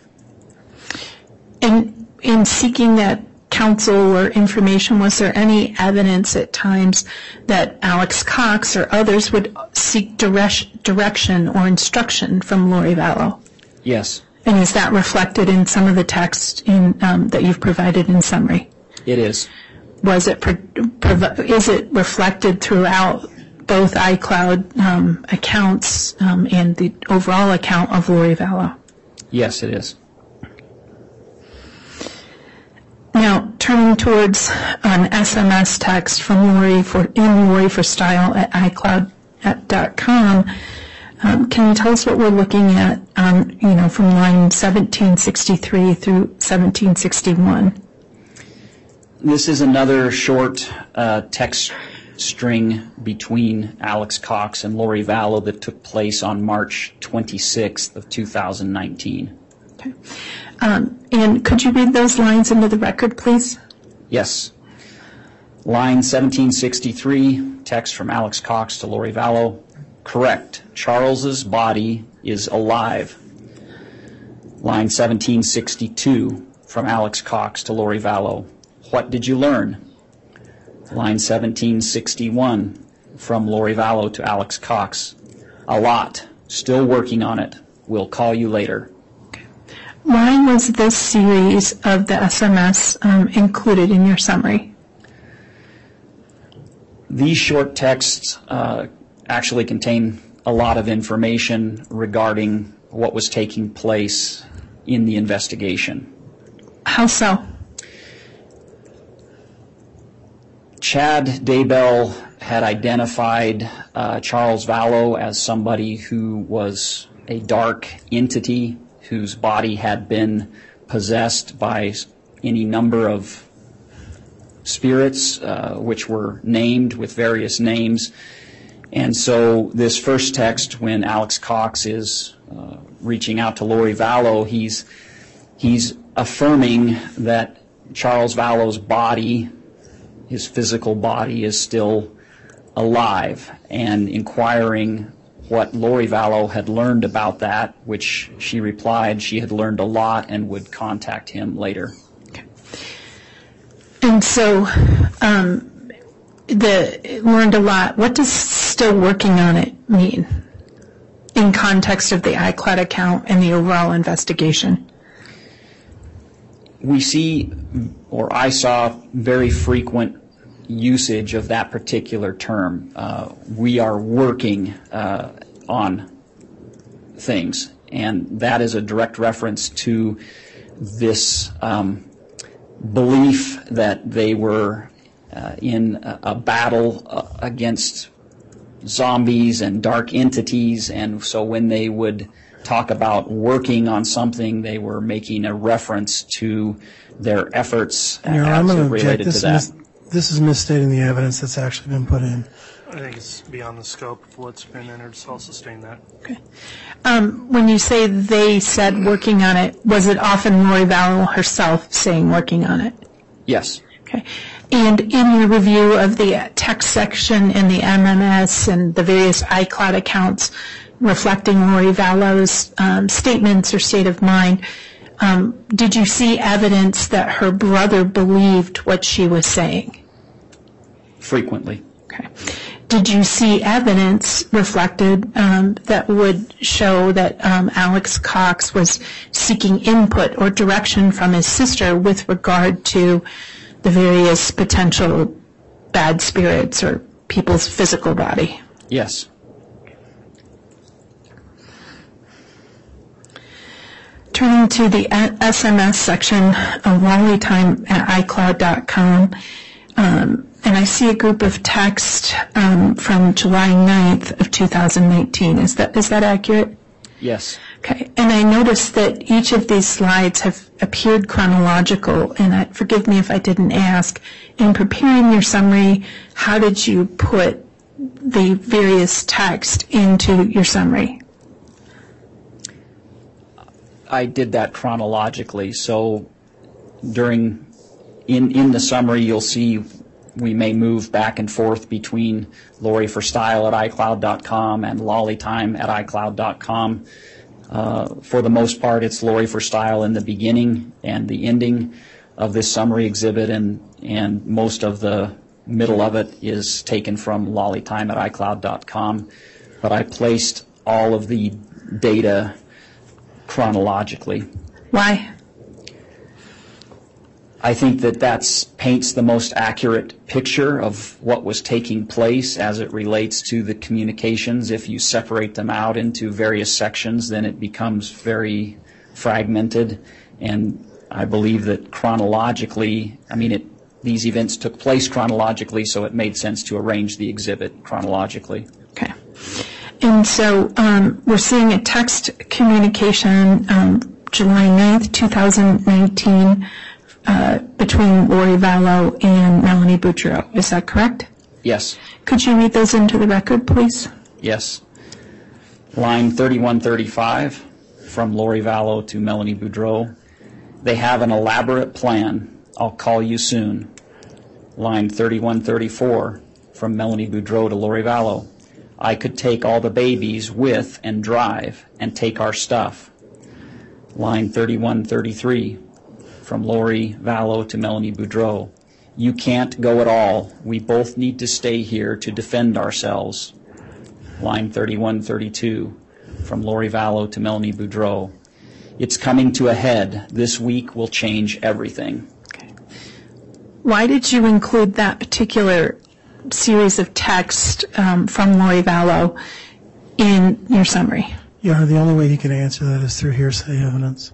Speaker 2: In, in seeking that counsel or information, was there any evidence at times that Alex Cox or others would seek direct, direction or instruction from Lori Vallow?
Speaker 6: Yes,
Speaker 2: And is that reflected in some of the text in, um, that you've provided in summary?
Speaker 6: it is.
Speaker 2: Was it, is it reflected throughout both iCloud um, accounts um, and the overall account of Lori Vallow?
Speaker 6: Yes, it is.
Speaker 2: Now, turning towards an SMS text from Lori for, in Lori for Style at iCloud.com, um, can you tell us what we're looking at, um, you know, from line 1763 through 1761?
Speaker 6: This is another short uh, text string between Alex Cox and Lori Vallow that took place on March 26th of 2019.
Speaker 2: Okay. Um, and could you read those lines into the record, please?
Speaker 6: Yes. Line 1763, text from Alex Cox to Lori Vallow. Correct. Charles's body is alive. Line 1762 from Alex Cox to Lori Vallow. What did you learn? Line 1761 from Lori Vallow to Alex Cox. A lot. Still working on it. We'll call you later.
Speaker 2: Why was this series of the SMS um, included in your summary?
Speaker 6: These short texts uh, actually contain a lot of information regarding what was taking place in the investigation.
Speaker 2: How so?
Speaker 6: Chad Daybell had identified uh, Charles Vallow as somebody who was a dark entity whose body had been possessed by any number of spirits, uh, which were named with various names. And so this first text, when Alex Cox is uh, reaching out to Lori Vallow, he's he's affirming that Charles Vallow's body, his physical body, is still alive, and inquiring what Lori Vallow had learned about that, which she replied she had learned a lot and would contact him later.
Speaker 2: And so, um, the learned a lot. What does still working on it mean in context of the iCloud account and the overall investigation?
Speaker 6: We see, or I saw, very frequent usage of that particular term. Uh, we are working uh, on things, and that is a direct reference to this um, belief that they were uh, in a, a battle uh, against zombies and dark entities, and so when they would talk about working on something, they were making a reference to their efforts
Speaker 3: Your
Speaker 6: as
Speaker 3: to
Speaker 6: related to that.
Speaker 3: This is misstating the evidence that's actually been put in.
Speaker 1: I think it's beyond the scope of what's been entered, so I'll sustain that.
Speaker 2: Um, when you say they said working on it, was it often Lori Vallow herself saying working on it?
Speaker 6: Yes.
Speaker 2: Okay. And in your review of the text section in the MMS and the various iCloud accounts reflecting Lori Vallow's um, statements or state of mind, um, did you see evidence that her brother believed what she was saying?
Speaker 6: Frequently.
Speaker 2: Okay. Did you see evidence reflected um, that would show that um, Alex Cox was seeking input or direction from his sister with regard to the various potential bad spirits or people's physical body?
Speaker 6: Yes.
Speaker 2: Turning to the SMS section of LollyTime at iCloud.com, um, and I see a group of text um, from July 9th of 2019. Is that is that accurate?
Speaker 6: Yes.
Speaker 2: Okay. And I noticed that each of these slides have appeared chronological, and I, forgive me if I didn't ask. In preparing your summary, how did you put the various text into your summary?
Speaker 6: I did that chronologically. So during, in, in the summary, you'll see we may move back and forth between Lori for Style at iCloud.com and Lollytime at iCloud.com. Uh, for the most part, it's Lori for Style in the beginning and the ending of this summary exhibit, and, and most of the middle of it is taken from Lollytime at iCloud.com. But I placed all of the data chronologically.
Speaker 2: Why?
Speaker 6: I think that that paints the most accurate picture of what was taking place as it relates to the communications. If you separate them out into various sections, then it becomes very fragmented. And I believe that chronologically, I mean, it, these events took place chronologically, so it made sense to arrange the exhibit chronologically.
Speaker 2: Okay. And so um, we're seeing a text communication um, July 9th, 2019, uh, Uh, between Lori Vallow and Melani Boudreau. Is that correct?
Speaker 6: Yes.
Speaker 2: Could you read those into the record, please?
Speaker 6: Yes. Line 3135 from Lori Vallow to Melani Boudreau. They have an elaborate plan. I'll call you soon. Line 3134 from Melani Boudreau to Lori Vallow. I could take all the babies with and drive and take our stuff. Line 3133 from Lori Vallow to Melani Boudreau. You can't go at all. We both need to stay here to defend ourselves. Line 3132 from Lori Vallow to Melani Boudreau. It's coming to a head. This week will change everything.
Speaker 2: Why did you include that particular series of text um, from Lori Vallow in your summary?
Speaker 3: Yeah, the only way you can answer that is through hearsay evidence.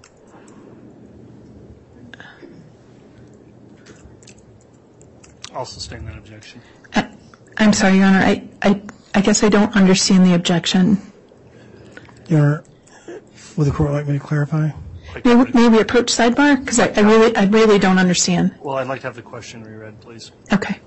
Speaker 1: I'll sustain that objection.
Speaker 2: I- I'm sorry, Your Honor, I, I, I guess I don't understand the objection.
Speaker 3: Your Honor, would the court like me to clarify?
Speaker 1: Like,
Speaker 2: May we- approach sidebar? Because I I really, I really don't understand.
Speaker 1: Well, I'd like to have the question reread, please.
Speaker 2: Okay.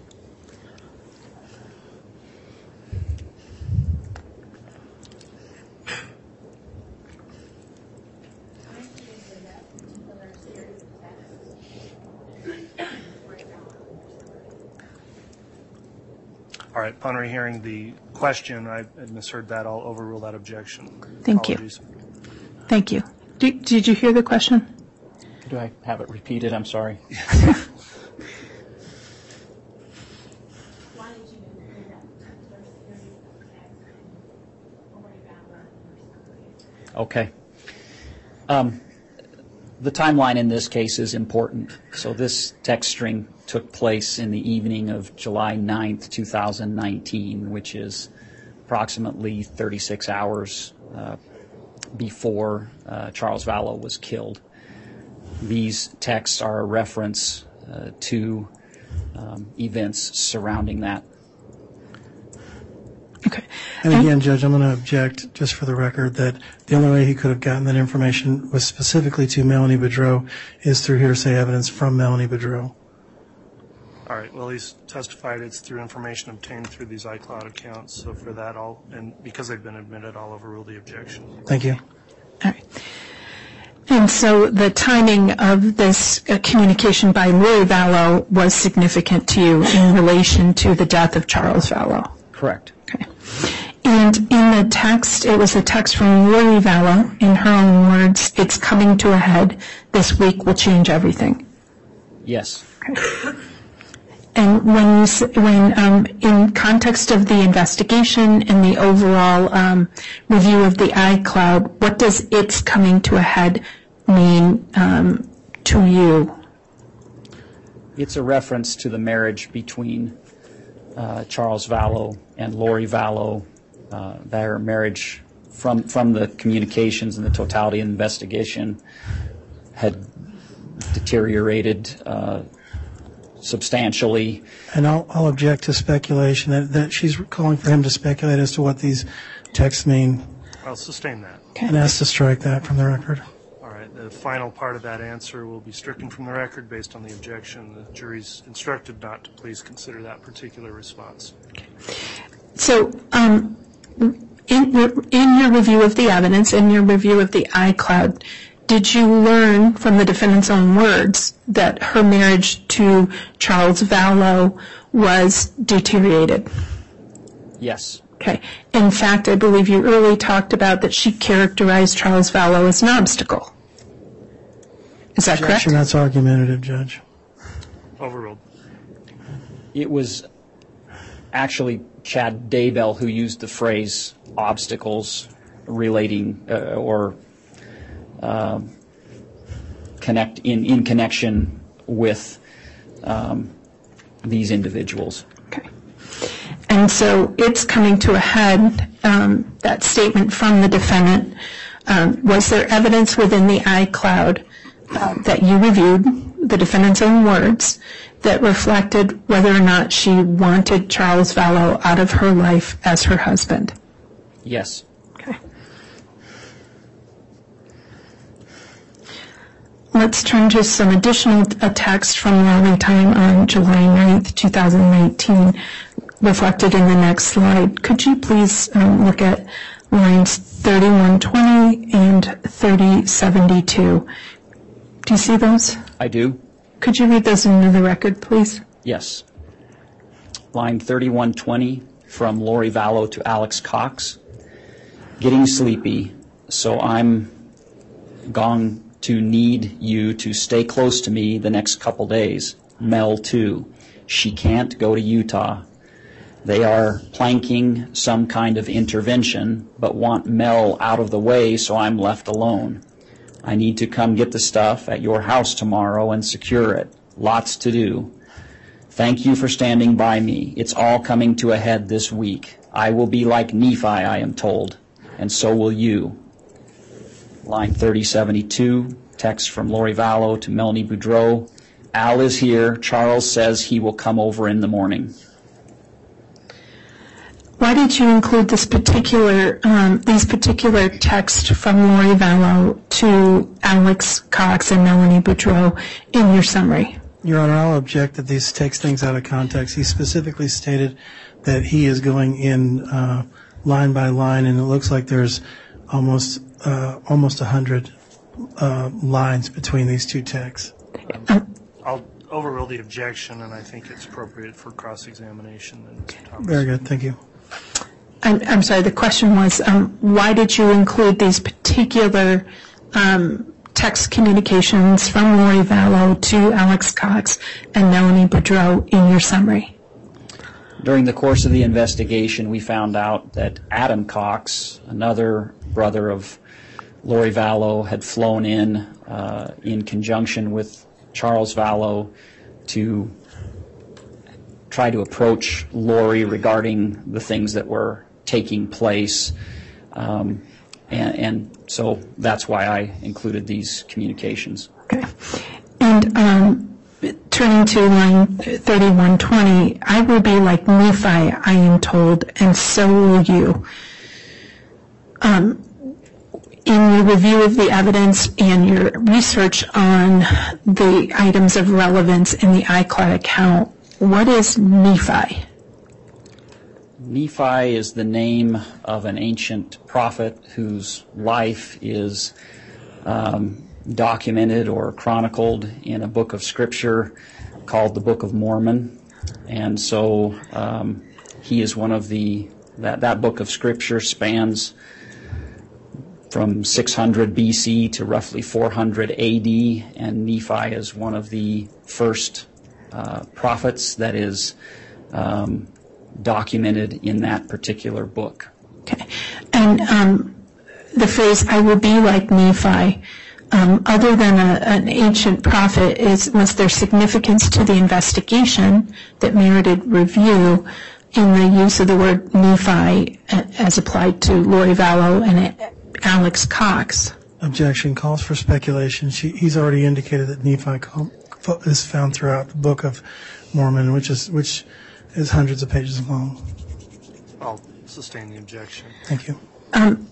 Speaker 1: All right, upon rehearing the question, I had misheard that. I'll overrule that objection.
Speaker 2: Thank you.
Speaker 1: Apologies.
Speaker 2: Thank you. Did did you hear the question?
Speaker 6: Do I have it repeated? I'm sorry. Okay. Um, The timeline in this case is important. So this text string took place in the evening of July 9th, 2019, which is approximately 36 hours uh, before uh, Charles Vallow was killed. These texts are a reference uh, to um, events surrounding that.
Speaker 2: Okay.
Speaker 3: And again, Judge, I'm going to object, just for the record, that the only way he could have gotten that information was specifically to Melani Boudreau is through hearsay evidence from Melani Boudreau.
Speaker 1: All right, well, he's testified it's through information obtained through these iCloud accounts, so for that, I'll, and because they've been admitted, I'll overrule the objection.
Speaker 3: Thank you.
Speaker 2: All right. And so the timing of this uh, communication by Lori Vallow was significant to you in relation to the death of Charles Vallow?
Speaker 6: Correct.
Speaker 2: Okay. And in the text, it was a text from Lori Vallow, in her own words, it's coming to a head, this week will change everything.
Speaker 6: Yes.
Speaker 2: And when you, when, um, in context of the investigation and the overall um, review of the iCloud, what does "it's coming to a head" mean um, to you?
Speaker 6: It's a reference to the marriage between uh, Charles Vallow and Lori Vallow. Uh, their marriage, from from the communications and the totality of the investigation, had deteriorated uh, substantially.
Speaker 3: And I'll, I'll object to speculation, that, that she's calling for him to speculate as to what these texts mean,
Speaker 1: I'll sustain that.
Speaker 3: and ask to strike that from the record.
Speaker 1: All right, the final part of that answer will be stricken from the record based on the objection. The jury's instructed not to please consider that particular response.
Speaker 2: So, um, in your, in your review of the evidence, in your review of the iCloud, did you learn from the defendant's own words that her marriage to Charles Vallow was deteriorated?
Speaker 6: Yes.
Speaker 2: Okay. In fact, I believe you early talked about that she characterized Charles Vallow as an obstacle. Is that correct?
Speaker 3: Objection, that's argumentative, Judge.
Speaker 1: Overruled.
Speaker 6: It was actually Chad Daybell who used the phrase obstacles relating uh, or um, connect in, in connection with um, these individuals.
Speaker 2: Okay. And so it's coming to a head, um, that statement from the defendant. Um, Was there evidence within the iCloud that you reviewed, the defendant's own words, that reflected whether or not she wanted Charles Vallow out of her life as her husband?
Speaker 6: Yes.
Speaker 2: Okay. Let's turn to some additional text from Lolly Time on July 9th, 2019, reflected in the next slide. Could you please um, look at lines 3120 and 3072? Do you see those?
Speaker 6: I do.
Speaker 2: Could you read those into the record, please?
Speaker 6: Yes. Line 3120 from Lori Vallow to Alex Cox. Getting sleepy, so I'm going to need you to stay close to me the next couple days. Mel, too. She can't go to Utah. They are planking some kind of intervention, but want Mel out of the way so I'm left alone. I need to come get the stuff at your house tomorrow and secure it. Lots to do. Thank you for standing by me. It's all coming to a head this week. I will be like Nephi, I am told, and so will you. Line 3072, text from Lori Vallow to Melani Boudreau. Al is here. Charles says he will come over in the morning.
Speaker 2: Why did you include this particular, um, these particular texts from Lori Vallow to Alex Cox and Melani Boudreau in your summary?
Speaker 3: Your Honor, I'll object that these takes things out of context. He specifically stated that he is going in uh, line by line, and it looks like there's almost uh, almost hundred uh, lines between these two texts.
Speaker 1: I'll overrule the objection, and I think it's appropriate for cross-examination. And Mr. Thomas.
Speaker 3: Very good, thank you.
Speaker 2: I'm, sorry, the question was, um, why did you include these particular um, text communications from Lori Vallow to Alex Cox and Melani Boudreau in your summary?
Speaker 6: During the course of the investigation, we found out that Adam Cox, another brother of Lori Vallow, had flown in uh, in conjunction with Charles Vallow to try to approach Lori regarding the things that were taking place. Um, and, and so that's why I included these communications.
Speaker 2: Okay. And um, turning to line 3120, I will be like Nephi, I am told, and so will you. Um, in your review of the evidence and your research on the items of relevance in the iCloud account, what is Nephi?
Speaker 6: Nephi is the name of an ancient prophet whose life is um, documented or chronicled in a book of scripture called the Book of Mormon. And so um, he is one of the, that, that book of scripture spans from 600 BC to roughly 400 AD, and Nephi is one of the first uh, prophets that is um, documented in that particular book.
Speaker 2: Okay. And um, the phrase, I will be like Nephi, um, other than a, an ancient prophet, is, was there significance to the investigation that merited review in the use of the word Nephi as applied to Lori Vallow and uh, Alex Cox?
Speaker 3: Objection calls for speculation. She, he's already indicated that Nephi com- is found throughout the Book of Mormon, which is which is hundreds of pages long.
Speaker 1: I'll sustain the objection.
Speaker 3: Thank you.
Speaker 2: Um,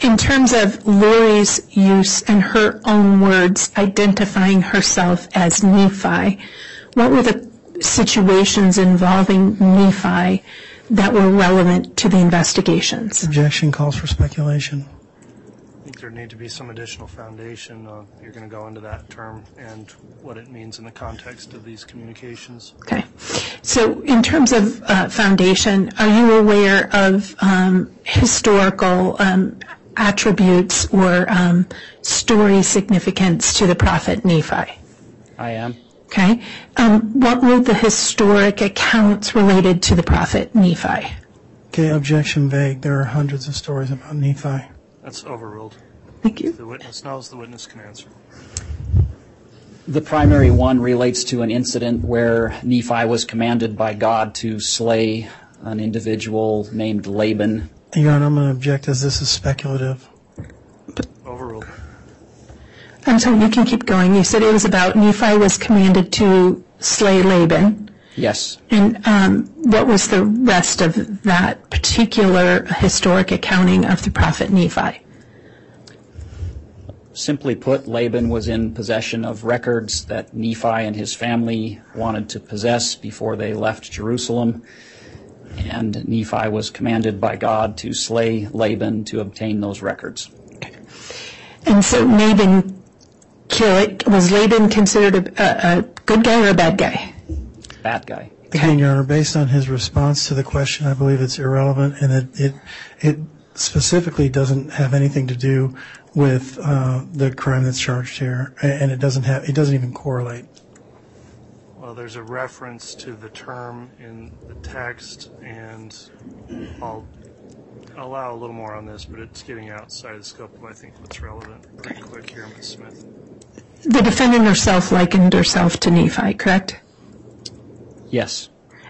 Speaker 2: in terms of Lori's use and her own words identifying herself as Nephi, what were the situations involving Nephi that were relevant to the investigations?
Speaker 3: Objection calls for speculation.
Speaker 1: I think there need to be some additional foundation. Uh, You're going to go into that term and what it means in the context of these communications.
Speaker 2: Okay. So in terms of uh, foundation, are you aware of um, historical um, attributes or um, story significance to the prophet Nephi?
Speaker 6: I am.
Speaker 2: Okay. Um, What were the historic accounts related to the prophet Nephi?
Speaker 3: Okay, objection vague. There are hundreds of stories about Nephi.
Speaker 1: That's overruled.
Speaker 2: Thank you.
Speaker 1: The witness knows, the witness can answer.
Speaker 6: The primary one relates to an incident where Nephi was commanded by God to slay an individual named Laban.
Speaker 3: Your Honor, I'm going to object as this is speculative.
Speaker 1: Overruled.
Speaker 2: I'm sorry, you can keep going. You said it was about Nephi was commanded to slay Laban.
Speaker 6: Yes,
Speaker 2: And um, what was the rest of that particular historic accounting of the prophet Nephi?
Speaker 6: Simply put, Laban was in possession of records that Nephi and his family wanted to possess before they left Jerusalem. And Nephi was commanded by God to slay Laban to obtain those records.
Speaker 2: And so Laban, kill was Laban considered a, a, a good guy or a bad guy?
Speaker 6: Bad guy.
Speaker 3: Again, Your Honor, based on his response to the question, I believe it's irrelevant and it, it, it specifically doesn't have anything to do with uh, the crime that's charged here, and it doesn't have, it doesn't even correlate.
Speaker 1: Well, there's a reference to the term in the text, and I'll allow a little more on this, but it's getting outside the scope of, I think, what's relevant pretty quick here, Ms. Smith.
Speaker 2: The defendant herself likened herself to Nephi, correct?
Speaker 6: Yes,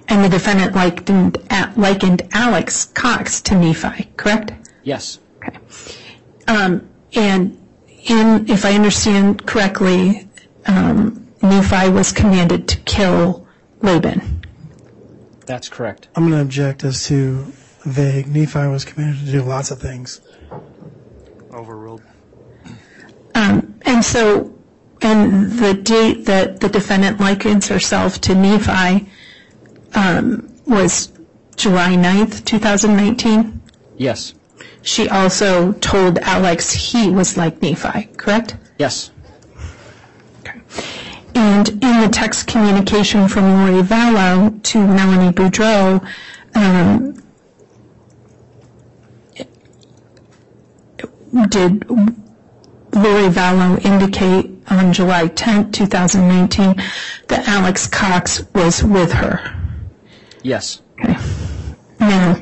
Speaker 2: And the defendant likened, likened Alex Cox to Nephi, correct?
Speaker 6: yes,
Speaker 2: Okay. Um, And if I understand correctly, um, Nephi was commanded to kill Laban.
Speaker 6: that's correct.
Speaker 3: I'm going to object as to vague. Nephi was commanded to do lots of things.
Speaker 1: Overruled.
Speaker 2: And so, and the date that the defendant likens herself to Nephi um, was July 9th, 2019?
Speaker 6: Yes,
Speaker 2: She also told Alex he was like Nephi, correct?
Speaker 6: yes,
Speaker 2: And in the text communication from Lori Vallow to Melani Boudreau, um, did Lori Vallow indicate on July 10th, 2019, that Alex Cox was with her?
Speaker 6: yes.
Speaker 2: Now,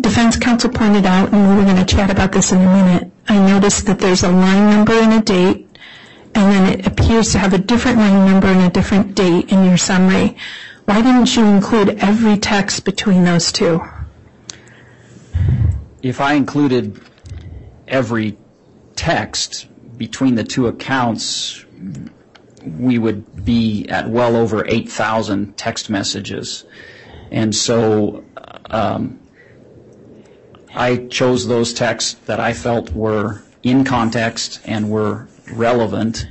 Speaker 2: defense counsel pointed out, and we're going to chat about this in a minute, I noticed that there's a line number and a date, and then it appears to have a different line number and a different date in your summary. Why didn't you include every text between those two?
Speaker 6: If I included every text between the two accounts, we would be at well over 8,000 text messages. And so um, I chose those texts that I felt were in context and were relevant.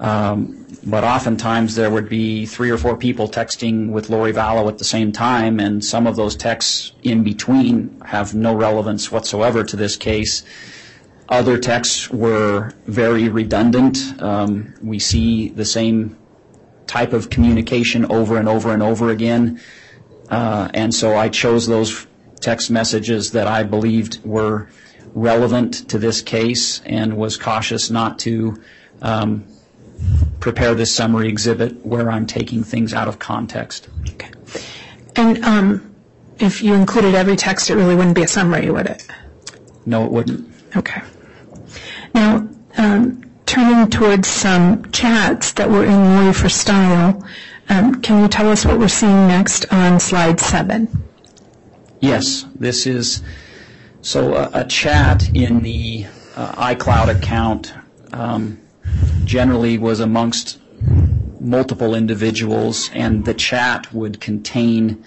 Speaker 6: Um, but oftentimes there would be three or four people texting with Lori Vallow at the same time, and some of those texts in between have no relevance whatsoever to this case. Other texts were very redundant. Um, we see the same type of communication over and over and over again. Uh, and so I chose those text messages that I believed were relevant to this case and was cautious not to um, prepare this summary exhibit where I'm taking things out of context. Okay.
Speaker 2: And um, if you included every text, it really wouldn't be a summary, would it?
Speaker 6: No, it wouldn't.
Speaker 2: Okay. Now, um, turning towards some chats that were in Lori for Style, um, can you tell us what we're seeing next on slide seven?
Speaker 6: Yes, this is, so a, a chat in the uh, iCloud account um, generally was amongst multiple individuals, and the chat would contain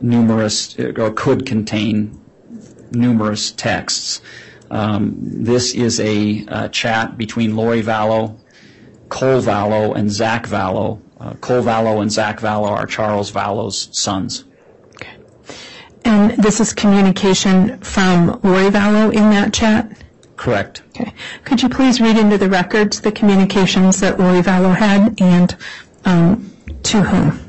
Speaker 6: numerous, or could contain numerous texts. Um, This is a uh, chat between Lori Vallow, Cole Vallow, and Zach Vallow. Uh, Cole Vallow and Zach Vallow are Charles Vallow's sons.
Speaker 2: And this is communication from Lori Vallow in that chat?
Speaker 6: Correct.
Speaker 2: Okay. Could you please read into the records the communications that Lori Vallow had and um, to whom?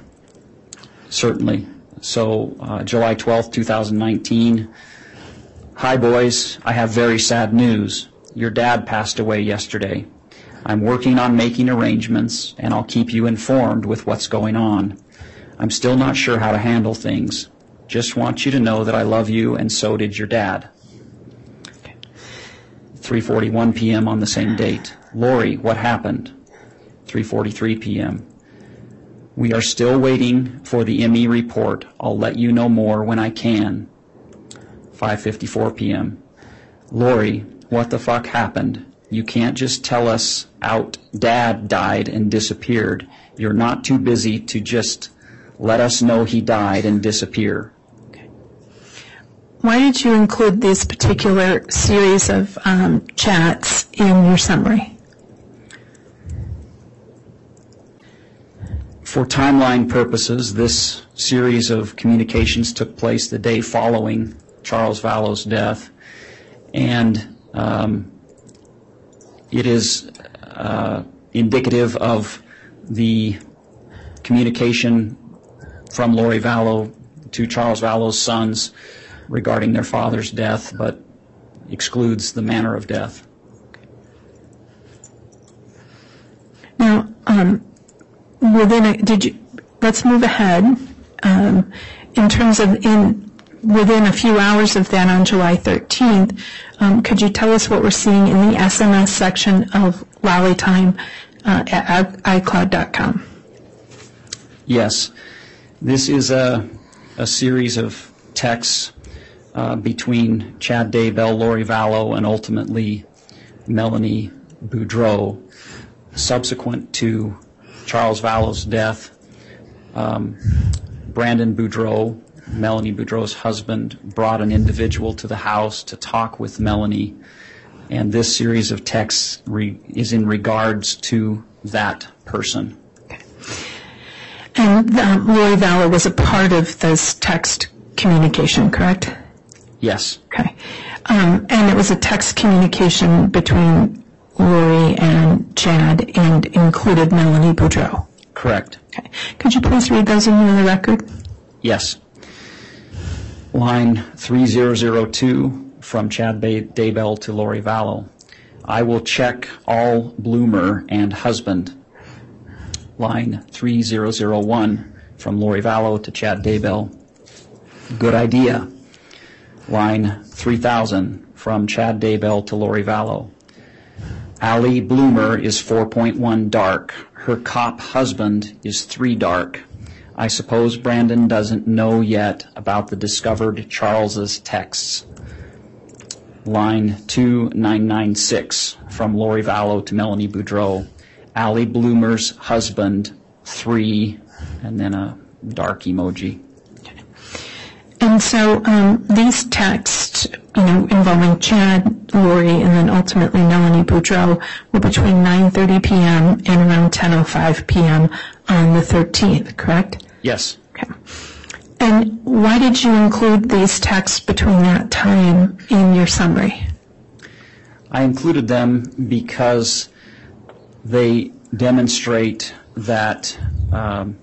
Speaker 6: Certainly. So, uh, July 12th, 2019. Hi, boys. I have very sad news. Your dad passed away yesterday. I'm working on making arrangements, and I'll keep you informed with what's going on. I'm still not sure how to handle things. Just want you to know that I love you, and so did your dad. 3:41 p.m. on the same date. Lori, what happened? 3:43 p.m. We are still waiting for the ME report. I'll let you know more when I can. 5:54 p.m. Lori, what the fuck happened? You can't just tell us out dad died and disappeared. You're not too busy to just let us know he died and disappear.
Speaker 2: Why did you include this particular series of um, chats in your summary?
Speaker 6: For timeline purposes, this series of communications took place the day following Charles Vallow's death, and um, it is uh, indicative of the communication from Lori Vallow to Charles Vallow's sons regarding their father's death, but excludes the manner of death.
Speaker 2: Now, um, within, a- did you, let's move ahead. Um, In terms of, in, within a few hours of that on July 13th, um, could you tell us what we're seeing in the SMS section of Lolly Time uh, at iCloud.com?
Speaker 6: Yes. This is a, a series of texts uh, between Chad Daybell, Lori Vallow, and ultimately Melani Boudreau. Subsequent to Charles Vallow's death, um, Brandon Boudreau, Melani Boudreau's husband, brought an individual to the house to talk with Melani. And this series of texts re- is in regards to that person.
Speaker 2: And um, Lori Vallow was a part of this text communication, correct?
Speaker 6: Yes.
Speaker 2: Okay. Um, And it was a text communication between Lori and Chad and included Melani Boudreau.
Speaker 6: Correct.
Speaker 2: Okay. Could you please read those into the record?
Speaker 6: Yes. Line 3002 from Chad Daybell to Lori Vallow. I will check all bloomer and husband. Line 3001 from Lori Vallow to Chad Daybell. Good idea. Line 3000 from Chad Daybell to Lori Vallow. Allie Bloomer is 4.1 dark. Her cop husband is 3 dark. I suppose Brandon doesn't know yet about the discovered Charles's texts. Line 2996 from Lori Vallow to Melani Boudreau. Allie Bloomer's husband, 3, and then a dark emoji.
Speaker 2: And so um, these texts, you know, involving Chad, Lori, and then ultimately Melani Boudreau were between 9:30 p.m. and around 10:05 p.m. on the 13th, correct?
Speaker 6: Yes.
Speaker 2: Okay. And why did you include these texts between that time in your summary?
Speaker 6: I included them because they demonstrate that um,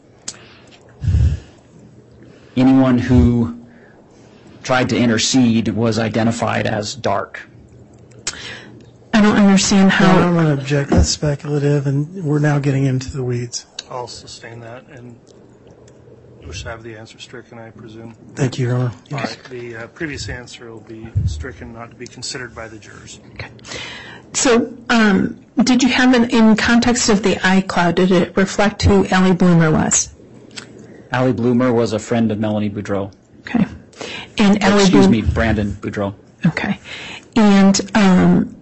Speaker 6: anyone who tried to intercede was identified as dark.
Speaker 2: I don't understand how.
Speaker 3: No,
Speaker 2: how.
Speaker 3: I'm going to object. That's speculative, and we're now getting into the weeds.
Speaker 1: I'll sustain that and wish to have the answer stricken, I presume.
Speaker 3: Thank you, Your Honor.
Speaker 1: All right, the uh, previous answer will be stricken, not to be considered by the jurors. Okay.
Speaker 2: So, um, did you have an, in context of the iCloud, did it reflect who Ellie Bloomer was?
Speaker 6: Allie Bloomer was a friend of Melani Boudreau.
Speaker 2: Okay. And
Speaker 6: Excuse me, Brandon Boudreau.
Speaker 2: Okay. And, um,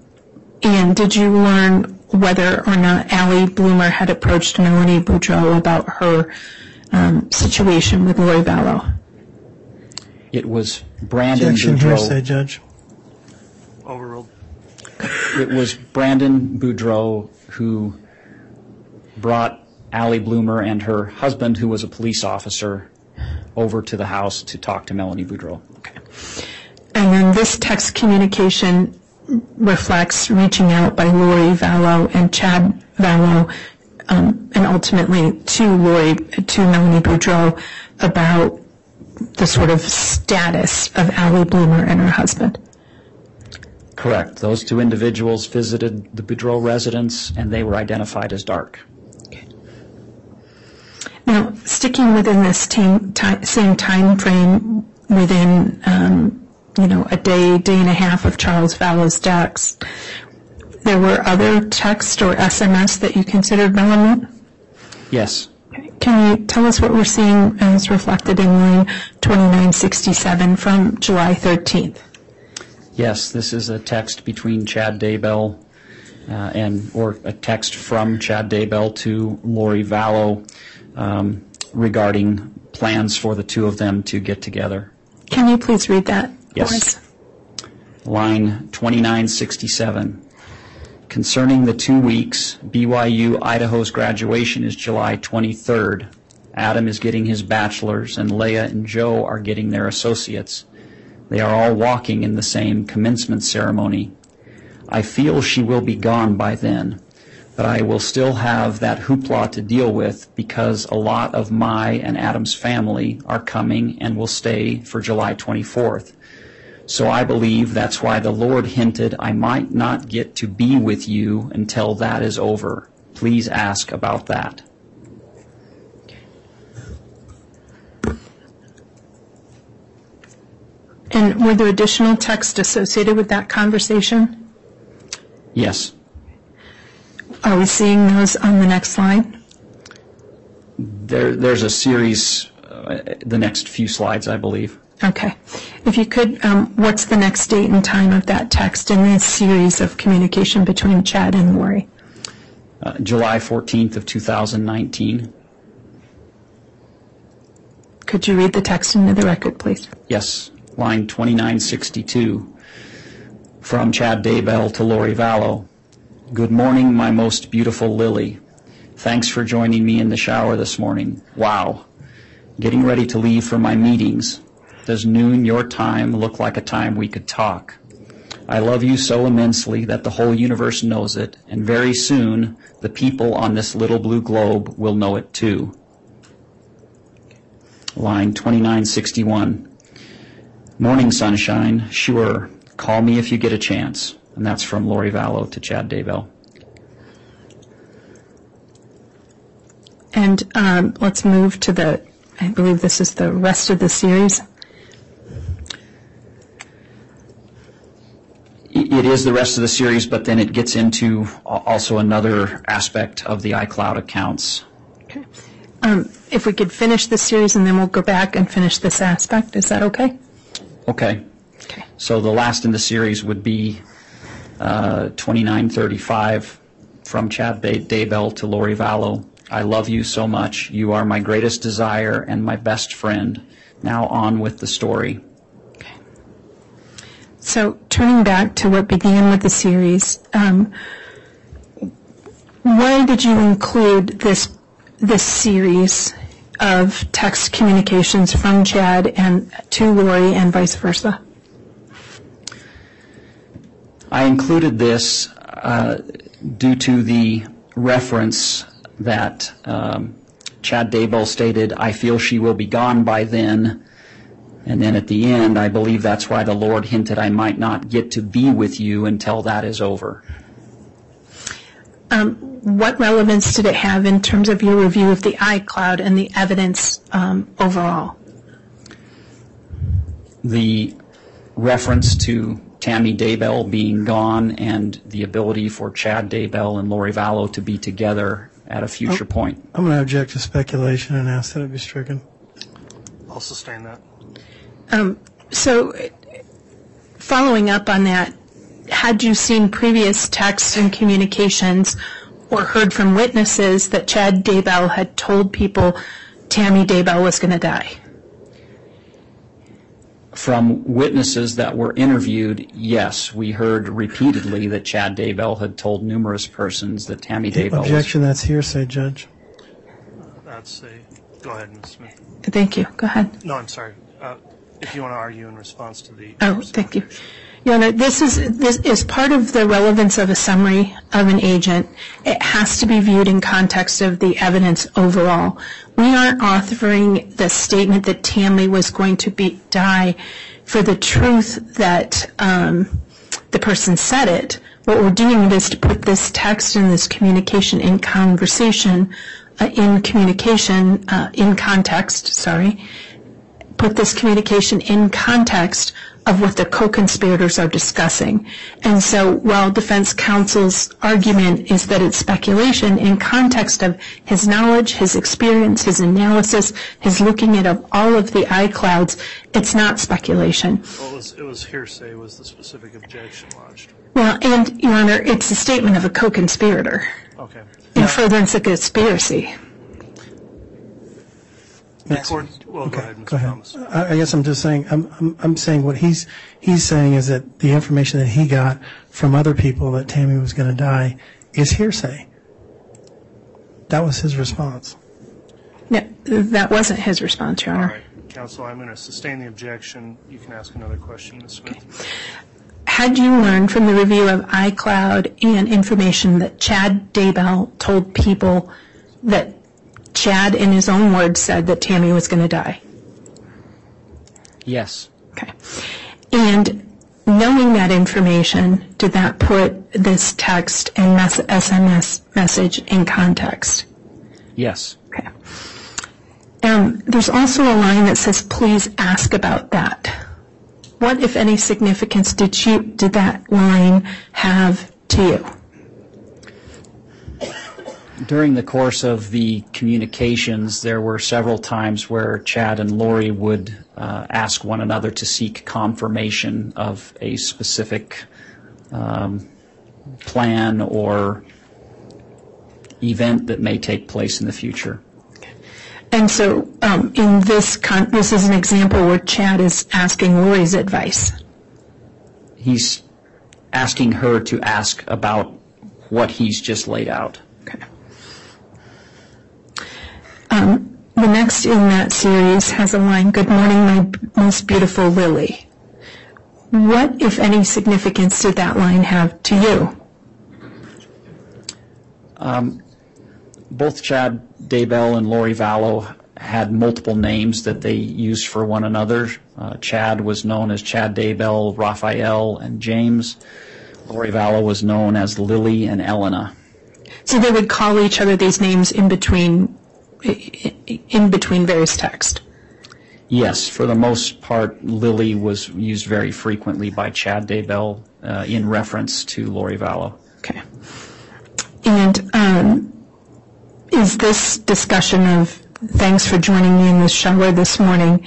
Speaker 2: and did you learn whether or not Allie Bloomer had approached Melani Boudreau about her um, situation with Lori Vallow?
Speaker 6: It was Brandon
Speaker 3: Objection hearsay,
Speaker 6: Boudreau.
Speaker 3: Judge.
Speaker 1: Overruled.
Speaker 6: It was Brandon Boudreau who brought Allie Bloomer and her husband, who was a police officer, over to the house to talk to Melani Boudreau. Okay.
Speaker 2: And then this text communication reflects reaching out by Lori Vallow and Chad Vallow, um, and ultimately to Lori, to Melanie Boudreau, about the sort of status of Allie Bloomer and her husband.
Speaker 6: Correct. Those two individuals visited the Boudreau residence, and they were identified as dark.
Speaker 2: Now, sticking within this same time frame, within, um, you know, a day, day and a half of Charles Vallow's text, there were other text or SMS that you considered relevant?
Speaker 6: Yes.
Speaker 2: Can you tell us what we're seeing as reflected in line 2967 from July 13th?
Speaker 6: Yes, this is a text between Chad Daybell uh, and, or a text from Chad Daybell to Lori Vallow um, regarding plans for the two of them to get together.
Speaker 2: Can you please read that
Speaker 6: Yes. Line 2967. Concerning the two weeks, BYU Idaho's graduation is July 23rd. Adam is getting his bachelor's, and Leah and Joe are getting their associates. They are all walking in the same commencement ceremony. I feel she will be gone by then, but I will still have that hoopla to deal with because a lot of my and Adam's family are coming and will stay for July 24th. So I believe that's why the Lord hinted I might not get to be with you until that is over. please ask about that.
Speaker 2: And were there additional texts associated with that conversation?
Speaker 6: Yes.
Speaker 2: Are we seeing those on the next slide?
Speaker 6: There, there's a series, uh, the next few slides, I believe.
Speaker 2: Okay. If you could, um, what's the next date and time of that text in this series of communication between Chad and Lori?
Speaker 6: Uh, July 14th of 2019.
Speaker 2: Could you read the text into the record, please?
Speaker 6: Yes, line 2962 from Chad Daybell to Lori Vallow. Good morning, my most beautiful Lily. Thanks for joining me in the shower this morning. Wow. Getting ready to leave for my meetings. Does noon your time look like a time we could talk? I love you so immensely that the whole universe knows it, and very soon the people on this little blue globe will know it too. Line 2961. Morning sunshine, sure. Call me if you get a chance. And that's from Lori Vallow to Chad Daybell.
Speaker 2: And um, let's move to the, I believe this is the rest of the series.
Speaker 6: It is the rest of the series, but then it gets into also another aspect of the iCloud accounts.
Speaker 2: Okay. Um, If we could finish this series and then we'll go back and finish this aspect, is that okay?
Speaker 6: Okay.
Speaker 2: Okay.
Speaker 6: So the last in the series would be 2935 from Chad Day- Daybell to Lori Vallow. I love you so much. You are my greatest desire and my best friend. Now on with the story. Okay.
Speaker 2: So turning back to what began with the series, um, why did you include this this series of text communications from Chad and to Lori and vice versa?
Speaker 6: I included this uh, due to the reference that um, Chad Daybell stated, I feel she will be gone by then. And then at the end, I believe that's why the Lord hinted I might not get to be with you until that is over.
Speaker 2: What relevance did it have in terms of your review of the iCloud and the evidence um, overall?
Speaker 6: The reference to Tammy Daybell being gone and the ability for Chad Daybell and Lori Vallow to be together at a future point.
Speaker 3: I'm going to object to speculation and ask that it be stricken.
Speaker 1: I'll sustain that.
Speaker 2: So, uh, following up on that, had you seen previous texts and communications or heard from witnesses that Chad Daybell had told people Tammy Daybell was going to die?
Speaker 6: From witnesses that were interviewed, yes, we heard repeatedly that Chad Daybell had told numerous persons that Tammy Daybell was.
Speaker 3: Objection, that's hearsay, Judge.
Speaker 1: That's a, go ahead, Ms. Smith.
Speaker 2: Thank you. Go ahead.
Speaker 1: No, I'm sorry. Uh, If you want to argue in response to the.
Speaker 2: Oh, thank you. Your Honor, this is, this is part of the relevance of a summary of an agent. It has to be viewed in context of the evidence overall. We aren't authoring the statement that Tammy was going to be, die for the truth that um, the person said it. What we're doing is to put this text and this communication in conversation, uh, in communication, uh, in context, sorry, put this communication in context of what the co-conspirators are discussing. And so while defense counsel's argument is that it's speculation, in context of his knowledge, his experience, his analysis, his looking at all of the iClouds, it's not speculation.
Speaker 1: Well, it was, hearsay was the specific objection lodged.
Speaker 2: Well, and, Your Honor, it's a statement of a co-conspirator
Speaker 1: Okay.
Speaker 2: in furtherance of conspiracy.
Speaker 1: Record- Well, go ahead, Mr. Thomas.
Speaker 3: I I guess I'm just saying, I'm, I'm- I'm saying what he's, he's saying is that the information that he got from other people that Tammy was going to die is hearsay. That was his response.
Speaker 2: No, that wasn't his response, Your
Speaker 1: All
Speaker 2: Honor.
Speaker 1: right, counsel, I'm going to sustain the objection. You can ask another question, Ms. Smith.
Speaker 2: Had you learned from the review of iCloud and information that Chad Daybell told people that Chad, in his own words, said that Tammy was going to die?
Speaker 6: Yes.
Speaker 2: Okay. And knowing that information, did that put this text and SMS message in context?
Speaker 6: Yes.
Speaker 2: Okay. Um, there's also a line that says, please ask about that. What, if any, significance did you, did that line have to you?
Speaker 6: During the course of the communications, there were several times where Chad and Lori would uh, ask one another to seek confirmation of a specific um, plan or event that may take place in the future.
Speaker 2: And so, um, in this con- this is an example where Chad is asking Lori's advice.
Speaker 6: He's asking her to ask about what he's just laid out.
Speaker 2: Okay. Um, the next in that series has a line, Good morning, my most beautiful Lily. What, if any, significance did that line have to you?
Speaker 6: both Chad Daybell and Lori Vallow had multiple names that they used for one another. Uh, Chad was known as Chad Daybell, Raphael, and James. Lori Vallow was known as Lily and Elena.
Speaker 2: So they would call each other these names in between, in between various texts.
Speaker 6: Yes, for the most part, Lily was used very frequently by Chad Daybell uh, in reference to Lori Vallow.
Speaker 2: Okay. And um, is this discussion of thanks for joining me in this shower this morning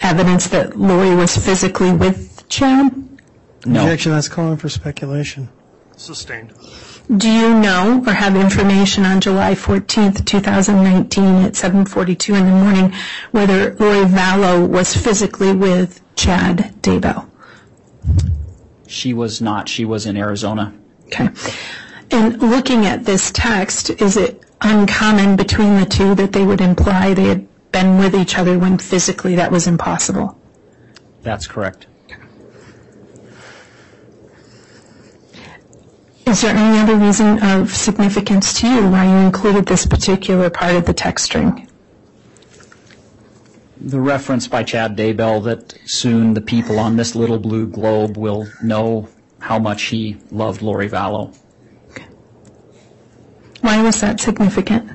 Speaker 2: evidence that Lori was physically with Chad?
Speaker 6: No.
Speaker 3: Objection, that's calling for speculation.
Speaker 1: Sustained.
Speaker 2: Do you know or have information on July 14th, 2019 at 7:42 in the morning whether Lori Vallow was physically with Chad Daybell?
Speaker 6: She was not. She was in Arizona.
Speaker 2: Okay. And looking at this text, is it uncommon between the two that they would imply they had been with each other when physically that was impossible?
Speaker 6: That's correct.
Speaker 2: Is there any other reason of significance to you why you included this particular part of the text string?
Speaker 6: The reference by Chad Daybell that soon the people on this little blue globe will know how much he loved Lori Vallow.
Speaker 2: Why was that significant?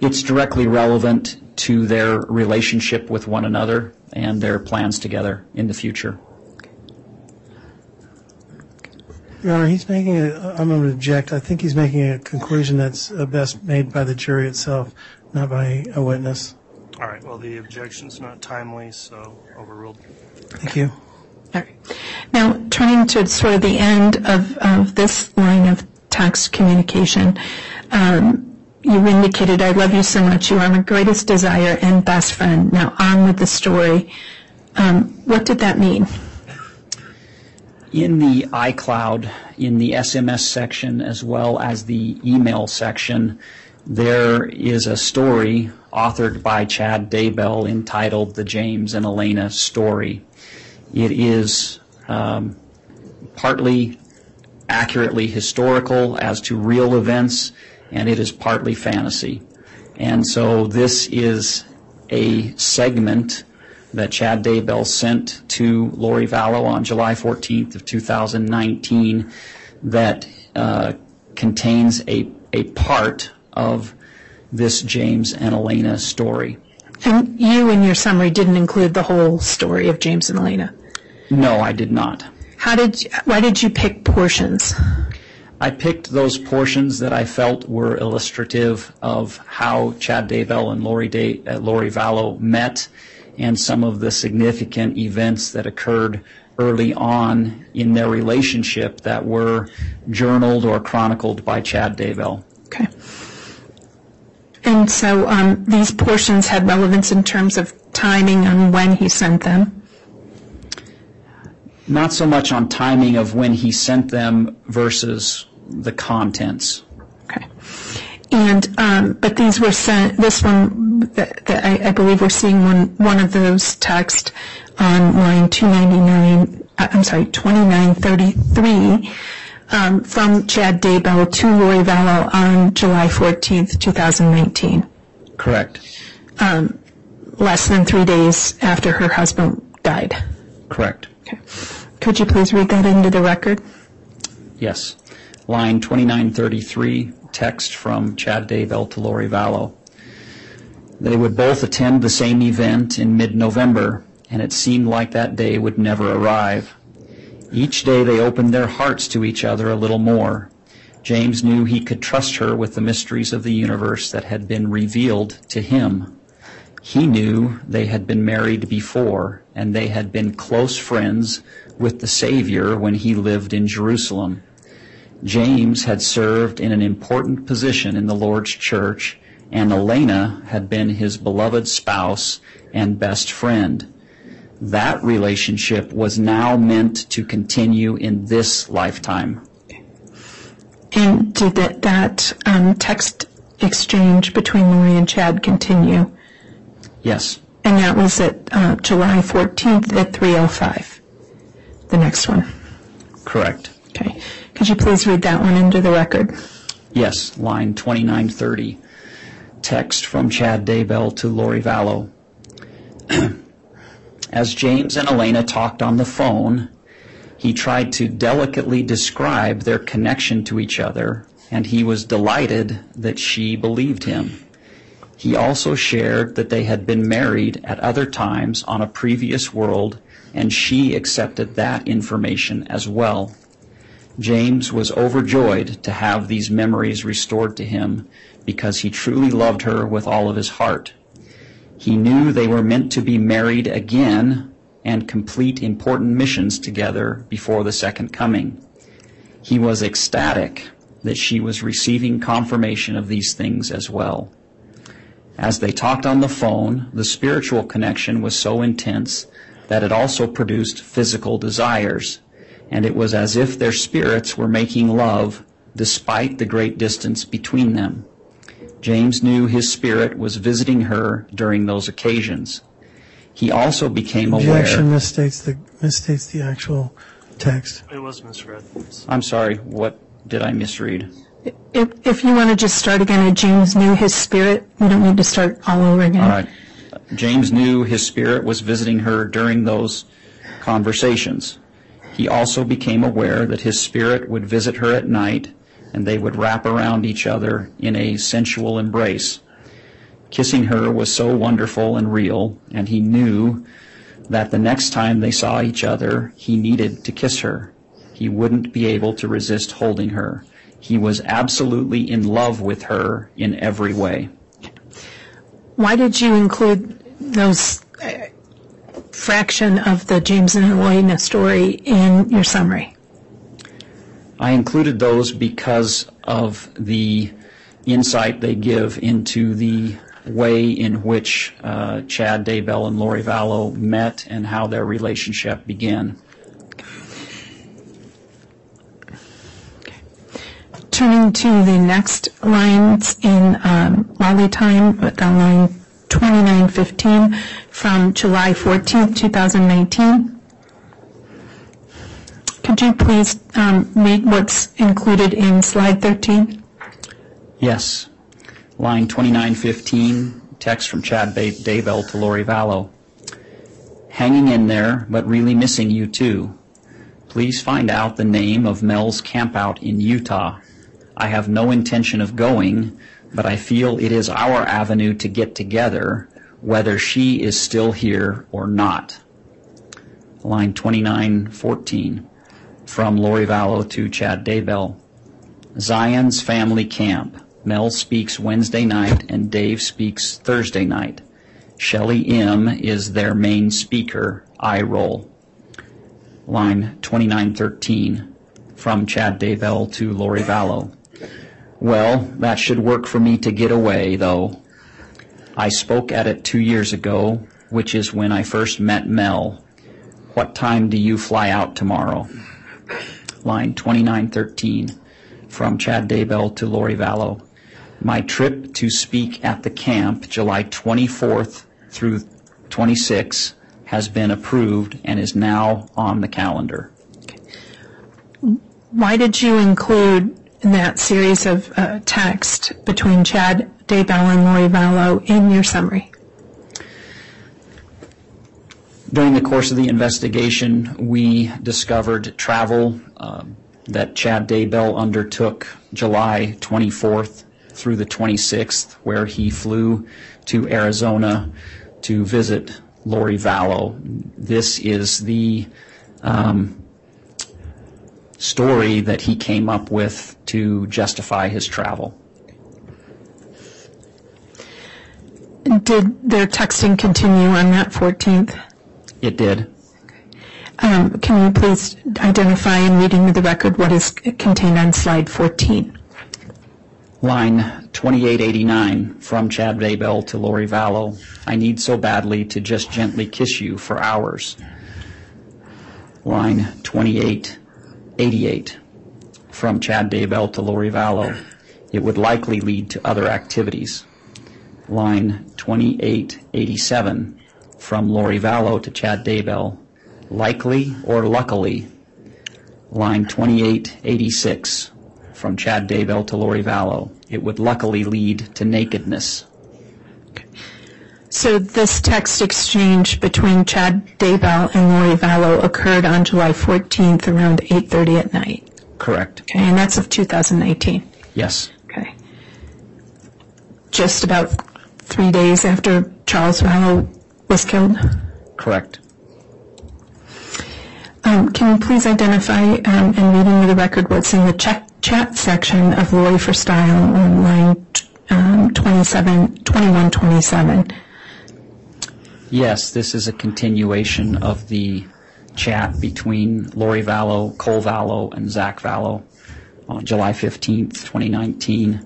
Speaker 6: It's directly relevant to their relationship with one another and their plans together in the future.
Speaker 3: Your Honor, he's making a, I'm going to object, I think he's making a conclusion that's uh, best made by the jury itself, not by a witness.
Speaker 1: All right, well, the objection's not timely, so overruled.
Speaker 3: Thank you.
Speaker 2: All right. Now, turning to sort of the end of, of this line of text communication, um, you indicated, I love you so much, you are my greatest desire and best friend. Now, on with the story. Um, what did that mean?
Speaker 6: In the iCloud, in the SMS section, as well as the email section, there is a story authored by Chad Daybell entitled The James and Elena Story. It is um, partly accurately historical as to real events, and it is partly fantasy. And so this is a segment that Chad Daybell sent to Lori Vallow on July 14th of 2019 that uh, contains a, a part of this James and Elena story.
Speaker 2: And you in your summary didn't include the whole story of James and Elena.
Speaker 6: No, I did not.
Speaker 2: How did, you- why did you pick portions?
Speaker 6: I picked those portions that I felt were illustrative of how Chad Daybell and Lori, Day, uh, Lori Vallow met and some of the significant events that occurred early on in their relationship that were journaled or chronicled by Chad Daybell.
Speaker 2: Okay. And so um, these portions had relevance in terms of timing on when he sent them.
Speaker 6: Not so much on timing of when he sent them versus the contents.
Speaker 2: And, um, but these were sent, this one, that, that I, I believe we're seeing one, one of those text on line 299, uh, I'm sorry, 2933, um, from Chad Daybell to Lori Vallow on July 14th, 2019,
Speaker 6: Correct.
Speaker 2: less than three days after her husband died.
Speaker 6: Correct.
Speaker 2: Okay. Could you please read that into the record?
Speaker 6: Yes. Line 2933, text from Chad Daybell to Lori Vallow. They would both attend the same event in mid-November, and it seemed like that day would never arrive. Each day they opened their hearts to each other a little more. James knew he could trust her with the mysteries of the universe that had been revealed to him. He knew they had been married before, and they had been close friends with the Savior when he lived in Jerusalem. James had served in an important position in the Lord's church, and Elena had been his beloved spouse and best friend. That relationship was now meant to continue in this lifetime.
Speaker 2: And did that, that um, text exchange between Lori and Chad continue?
Speaker 6: Yes,
Speaker 2: And that was at uh, July 14th at 3:05. The next one.
Speaker 6: correct.
Speaker 2: Okay. Could you please read that one into the record?
Speaker 6: Yes, line 2930. Text from Chad Daybell to Lori Vallow. As James and Elena talked on the phone, he tried to delicately describe their connection to each other, and he was delighted that she believed him. He also shared that they had been married at other times on a previous world, and she accepted that information as well. James was overjoyed to have these memories restored to him because he truly loved her with all of his heart. He knew they were meant to be married again and complete important missions together before the second coming. He was ecstatic that she was receiving confirmation of these things as well. As they talked on the phone, the spiritual connection was so intense that it also produced physical desires, and it was as if their spirits were making love despite the great distance between them. James knew his spirit was visiting her during those occasions. He also became
Speaker 3: Objection
Speaker 6: aware.
Speaker 3: misstates the, misstates the actual text.
Speaker 1: It was misread.
Speaker 6: I'm sorry, what did I misread?
Speaker 2: If, if you want to just start again at James knew his spirit, we don't need to start all over again.
Speaker 6: All right. James knew his spirit was visiting her during those conversations. He also became aware that his spirit would visit her at night and they would wrap around each other in a sensual embrace. Kissing her was so wonderful and real, and he knew that the next time they saw each other, he needed to kiss her. He wouldn't be able to resist holding her. He was absolutely in love with her in every way.
Speaker 2: Why did you include those fraction of the James and Elena story in your summary?
Speaker 6: I included those because of the insight they give into the way in which uh, Chad Daybell and Lori Vallow met and how their relationship began.
Speaker 2: Turning to the next lines in um, Lolly Time, uh, line 2915 from July 14th, 2019. Could you please um, read what's included in slide 13?
Speaker 6: Yes. Line 2915, text from Chad Daybell to Lori Vallow. Hanging in there, but really missing you too. Please find out the name of Mel's campout in Utah. I have no intention of going, but I feel it is our avenue to get together, whether she is still here or not. Line 2914, from Lori Vallow to Chad Daybell. Zion's Family Camp. Mel speaks Wednesday night and Dave speaks Thursday night. Shelley M. is their main speaker. I roll. Line 2913 from Chad Daybell to Lori Vallow. Well, that should work for me to get away, though. I spoke at it two years ago, which is when I first met Mel. What time do you fly out tomorrow? Line 2913 from Chad Daybell to Lori Vallow. My trip to speak at the camp, July 24th through 26, has been approved and is now on the calendar.
Speaker 2: Why did you include that series of uh, text between Chad Daybell and Lori Vallow in your summary?
Speaker 6: During the course of the investigation, we discovered travel um, that Chad Daybell undertook July 24th through the 26th, where he flew to Arizona to visit Lori Vallow. This is the um, story that he came up with to justify his travel.
Speaker 2: Did their texting continue on that 14th?
Speaker 6: It did.
Speaker 2: Um, Can you please identify in reading the record what is contained on slide 14?
Speaker 6: Line 2889 from Chad Daybell to Lori Vallow. I need so badly to just gently kiss you for hours. Line 2888 from Chad Daybell to Lori Vallow. It would likely lead to other activities. Line 2887 from Lori Vallow to Chad Daybell. Likely or luckily. Line 2886 from Chad Daybell to Lori Vallow. It would luckily lead to nakedness.
Speaker 2: So this text exchange between Chad Daybell and Lori Vallow occurred on July 14th around 8:30 at night.
Speaker 6: Correct.
Speaker 2: Okay, and that's of 2019.
Speaker 6: Yes.
Speaker 2: Okay. Just about three days after Charles Vallow was killed.
Speaker 6: Correct.
Speaker 2: Um, Can you please identify um, and read into the record what's in the chat chat section of Lori for Style on line um, 27, 2127?
Speaker 6: Yes, this is a continuation of the chat between Lori Vallow, Cole Vallow, and Zach Vallow on July 15th, 2019.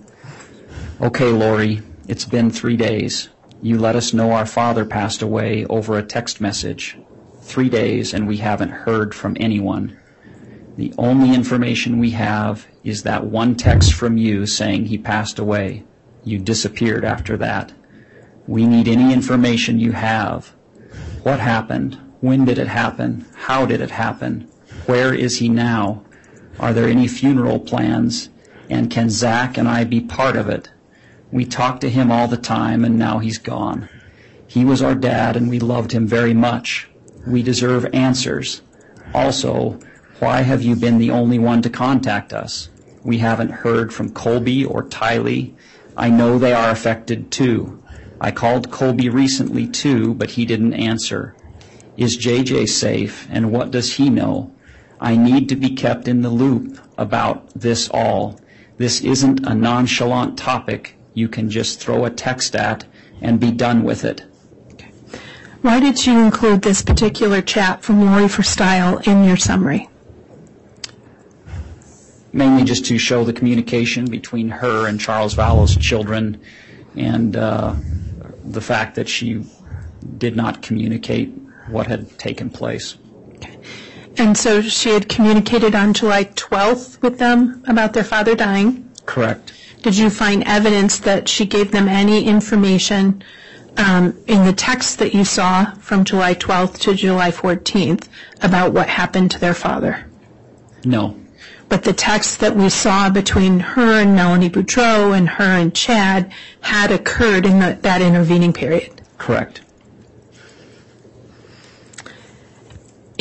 Speaker 6: Okay, Lori, it's been three days. You let us know our father passed away over a text message. Three days, and we haven't heard from anyone. The only information we have is that one text from you saying he passed away. You disappeared after that. We need any information you have. What happened? When did it happen? How did it happen? Where is he now? Are there any funeral plans? And can Zach and I be part of it? We talk to him all the time, and now he's gone. He was our dad, and we loved him very much. We deserve answers. Also, why have you been the only one to contact us? We haven't heard from Colby or Tylee. I know they are affected too. I called Colby recently too, but he didn't answer. Is JJ safe, and what does he know? I need to be kept in the loop about this all. This isn't a nonchalant topic you can just throw a text at and be done with it.
Speaker 2: Why did you include this particular chat from Lori for Style in your summary?
Speaker 6: mainly just to show the communication between her and Charles Vallow's children and uh, the fact that she did not communicate what had taken place.
Speaker 2: And so she had communicated on July 12th with them about their father dying.
Speaker 6: Correct.
Speaker 2: Did you find evidence that she gave them any information um, in the text that you saw from July 12th to July 14th about what happened to their father?
Speaker 6: No.
Speaker 2: But the text that we saw between her and Melani Boudreau and her and Chad had occurred in that intervening period.
Speaker 6: Correct.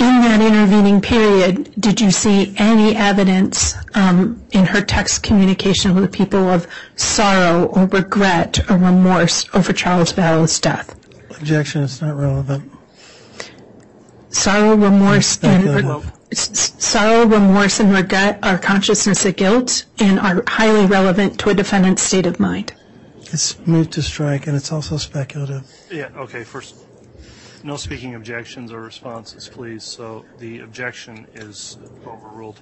Speaker 2: In that intervening period, did you see any evidence um, in her text communication with people of sorrow or regret or remorse over Charles Vallow's death?
Speaker 3: Objection, it's not relevant.
Speaker 2: Sorrow, remorse, and sorrow, remorse, regret are consciousness of guilt and are highly relevant to a defendant's state of mind.
Speaker 3: It's moved to strike, and it's also speculative.
Speaker 1: Yeah, okay, first, no speaking objections or responses, please. So the objection is overruled.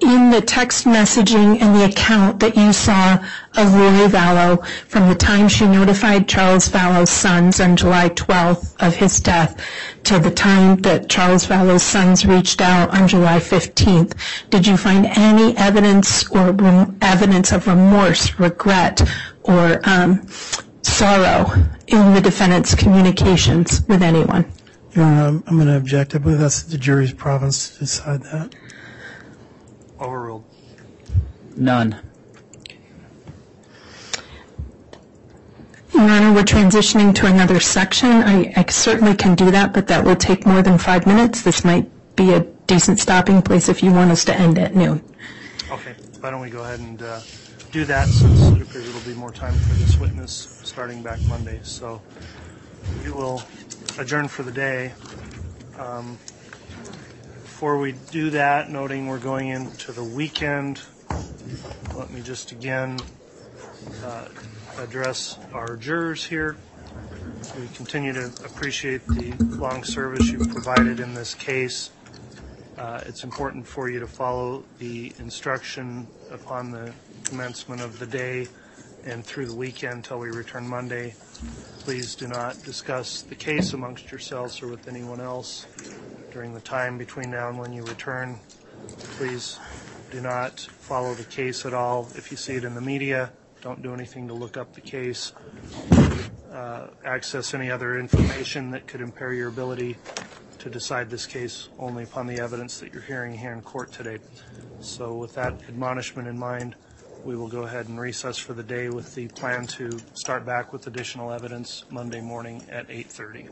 Speaker 2: in the text messaging and the account that you saw of Lori Vallow from the time she notified Charles Vallow's sons on July 12th of his death to the time that Charles Vallow's sons reached out on July 15th, did you find any evidence or evidence of remorse, regret, or um, sorrow in the defendant's communications with anyone?
Speaker 3: Your Honor, I'm, I'm going to object. I believe that's the jury's province to decide that. Overruled. None.
Speaker 2: Your Honor, we're transitioning to another section. I I certainly can do that, but that will take more than five minutes. This might be a decent stopping place if you want us to end at noon.
Speaker 1: Okay, why don't we go ahead and uh, do that since it appears it'll be more time for this witness starting back Monday. So we will adjourn for the day. Um, Before we do that, noting we're going into the weekend, let me just again uh, address our jurors here. We continue to appreciate the long service you've provided in this case. Uh, It's important for you to follow the instruction upon the commencement of the day and through the weekend until we return Monday. Please do not discuss the case amongst yourselves or with anyone else during the time between now and when you return. Please do not follow the case at all. If you see it in the media, don't do anything to look up the case. Uh, Access any other information that could impair your ability to decide this case only upon the evidence that you're hearing here in court today. So with that admonishment in mind, we will go ahead and recess for the day with the plan to start back with additional evidence Monday morning at 8:30.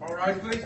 Speaker 8: All right, please.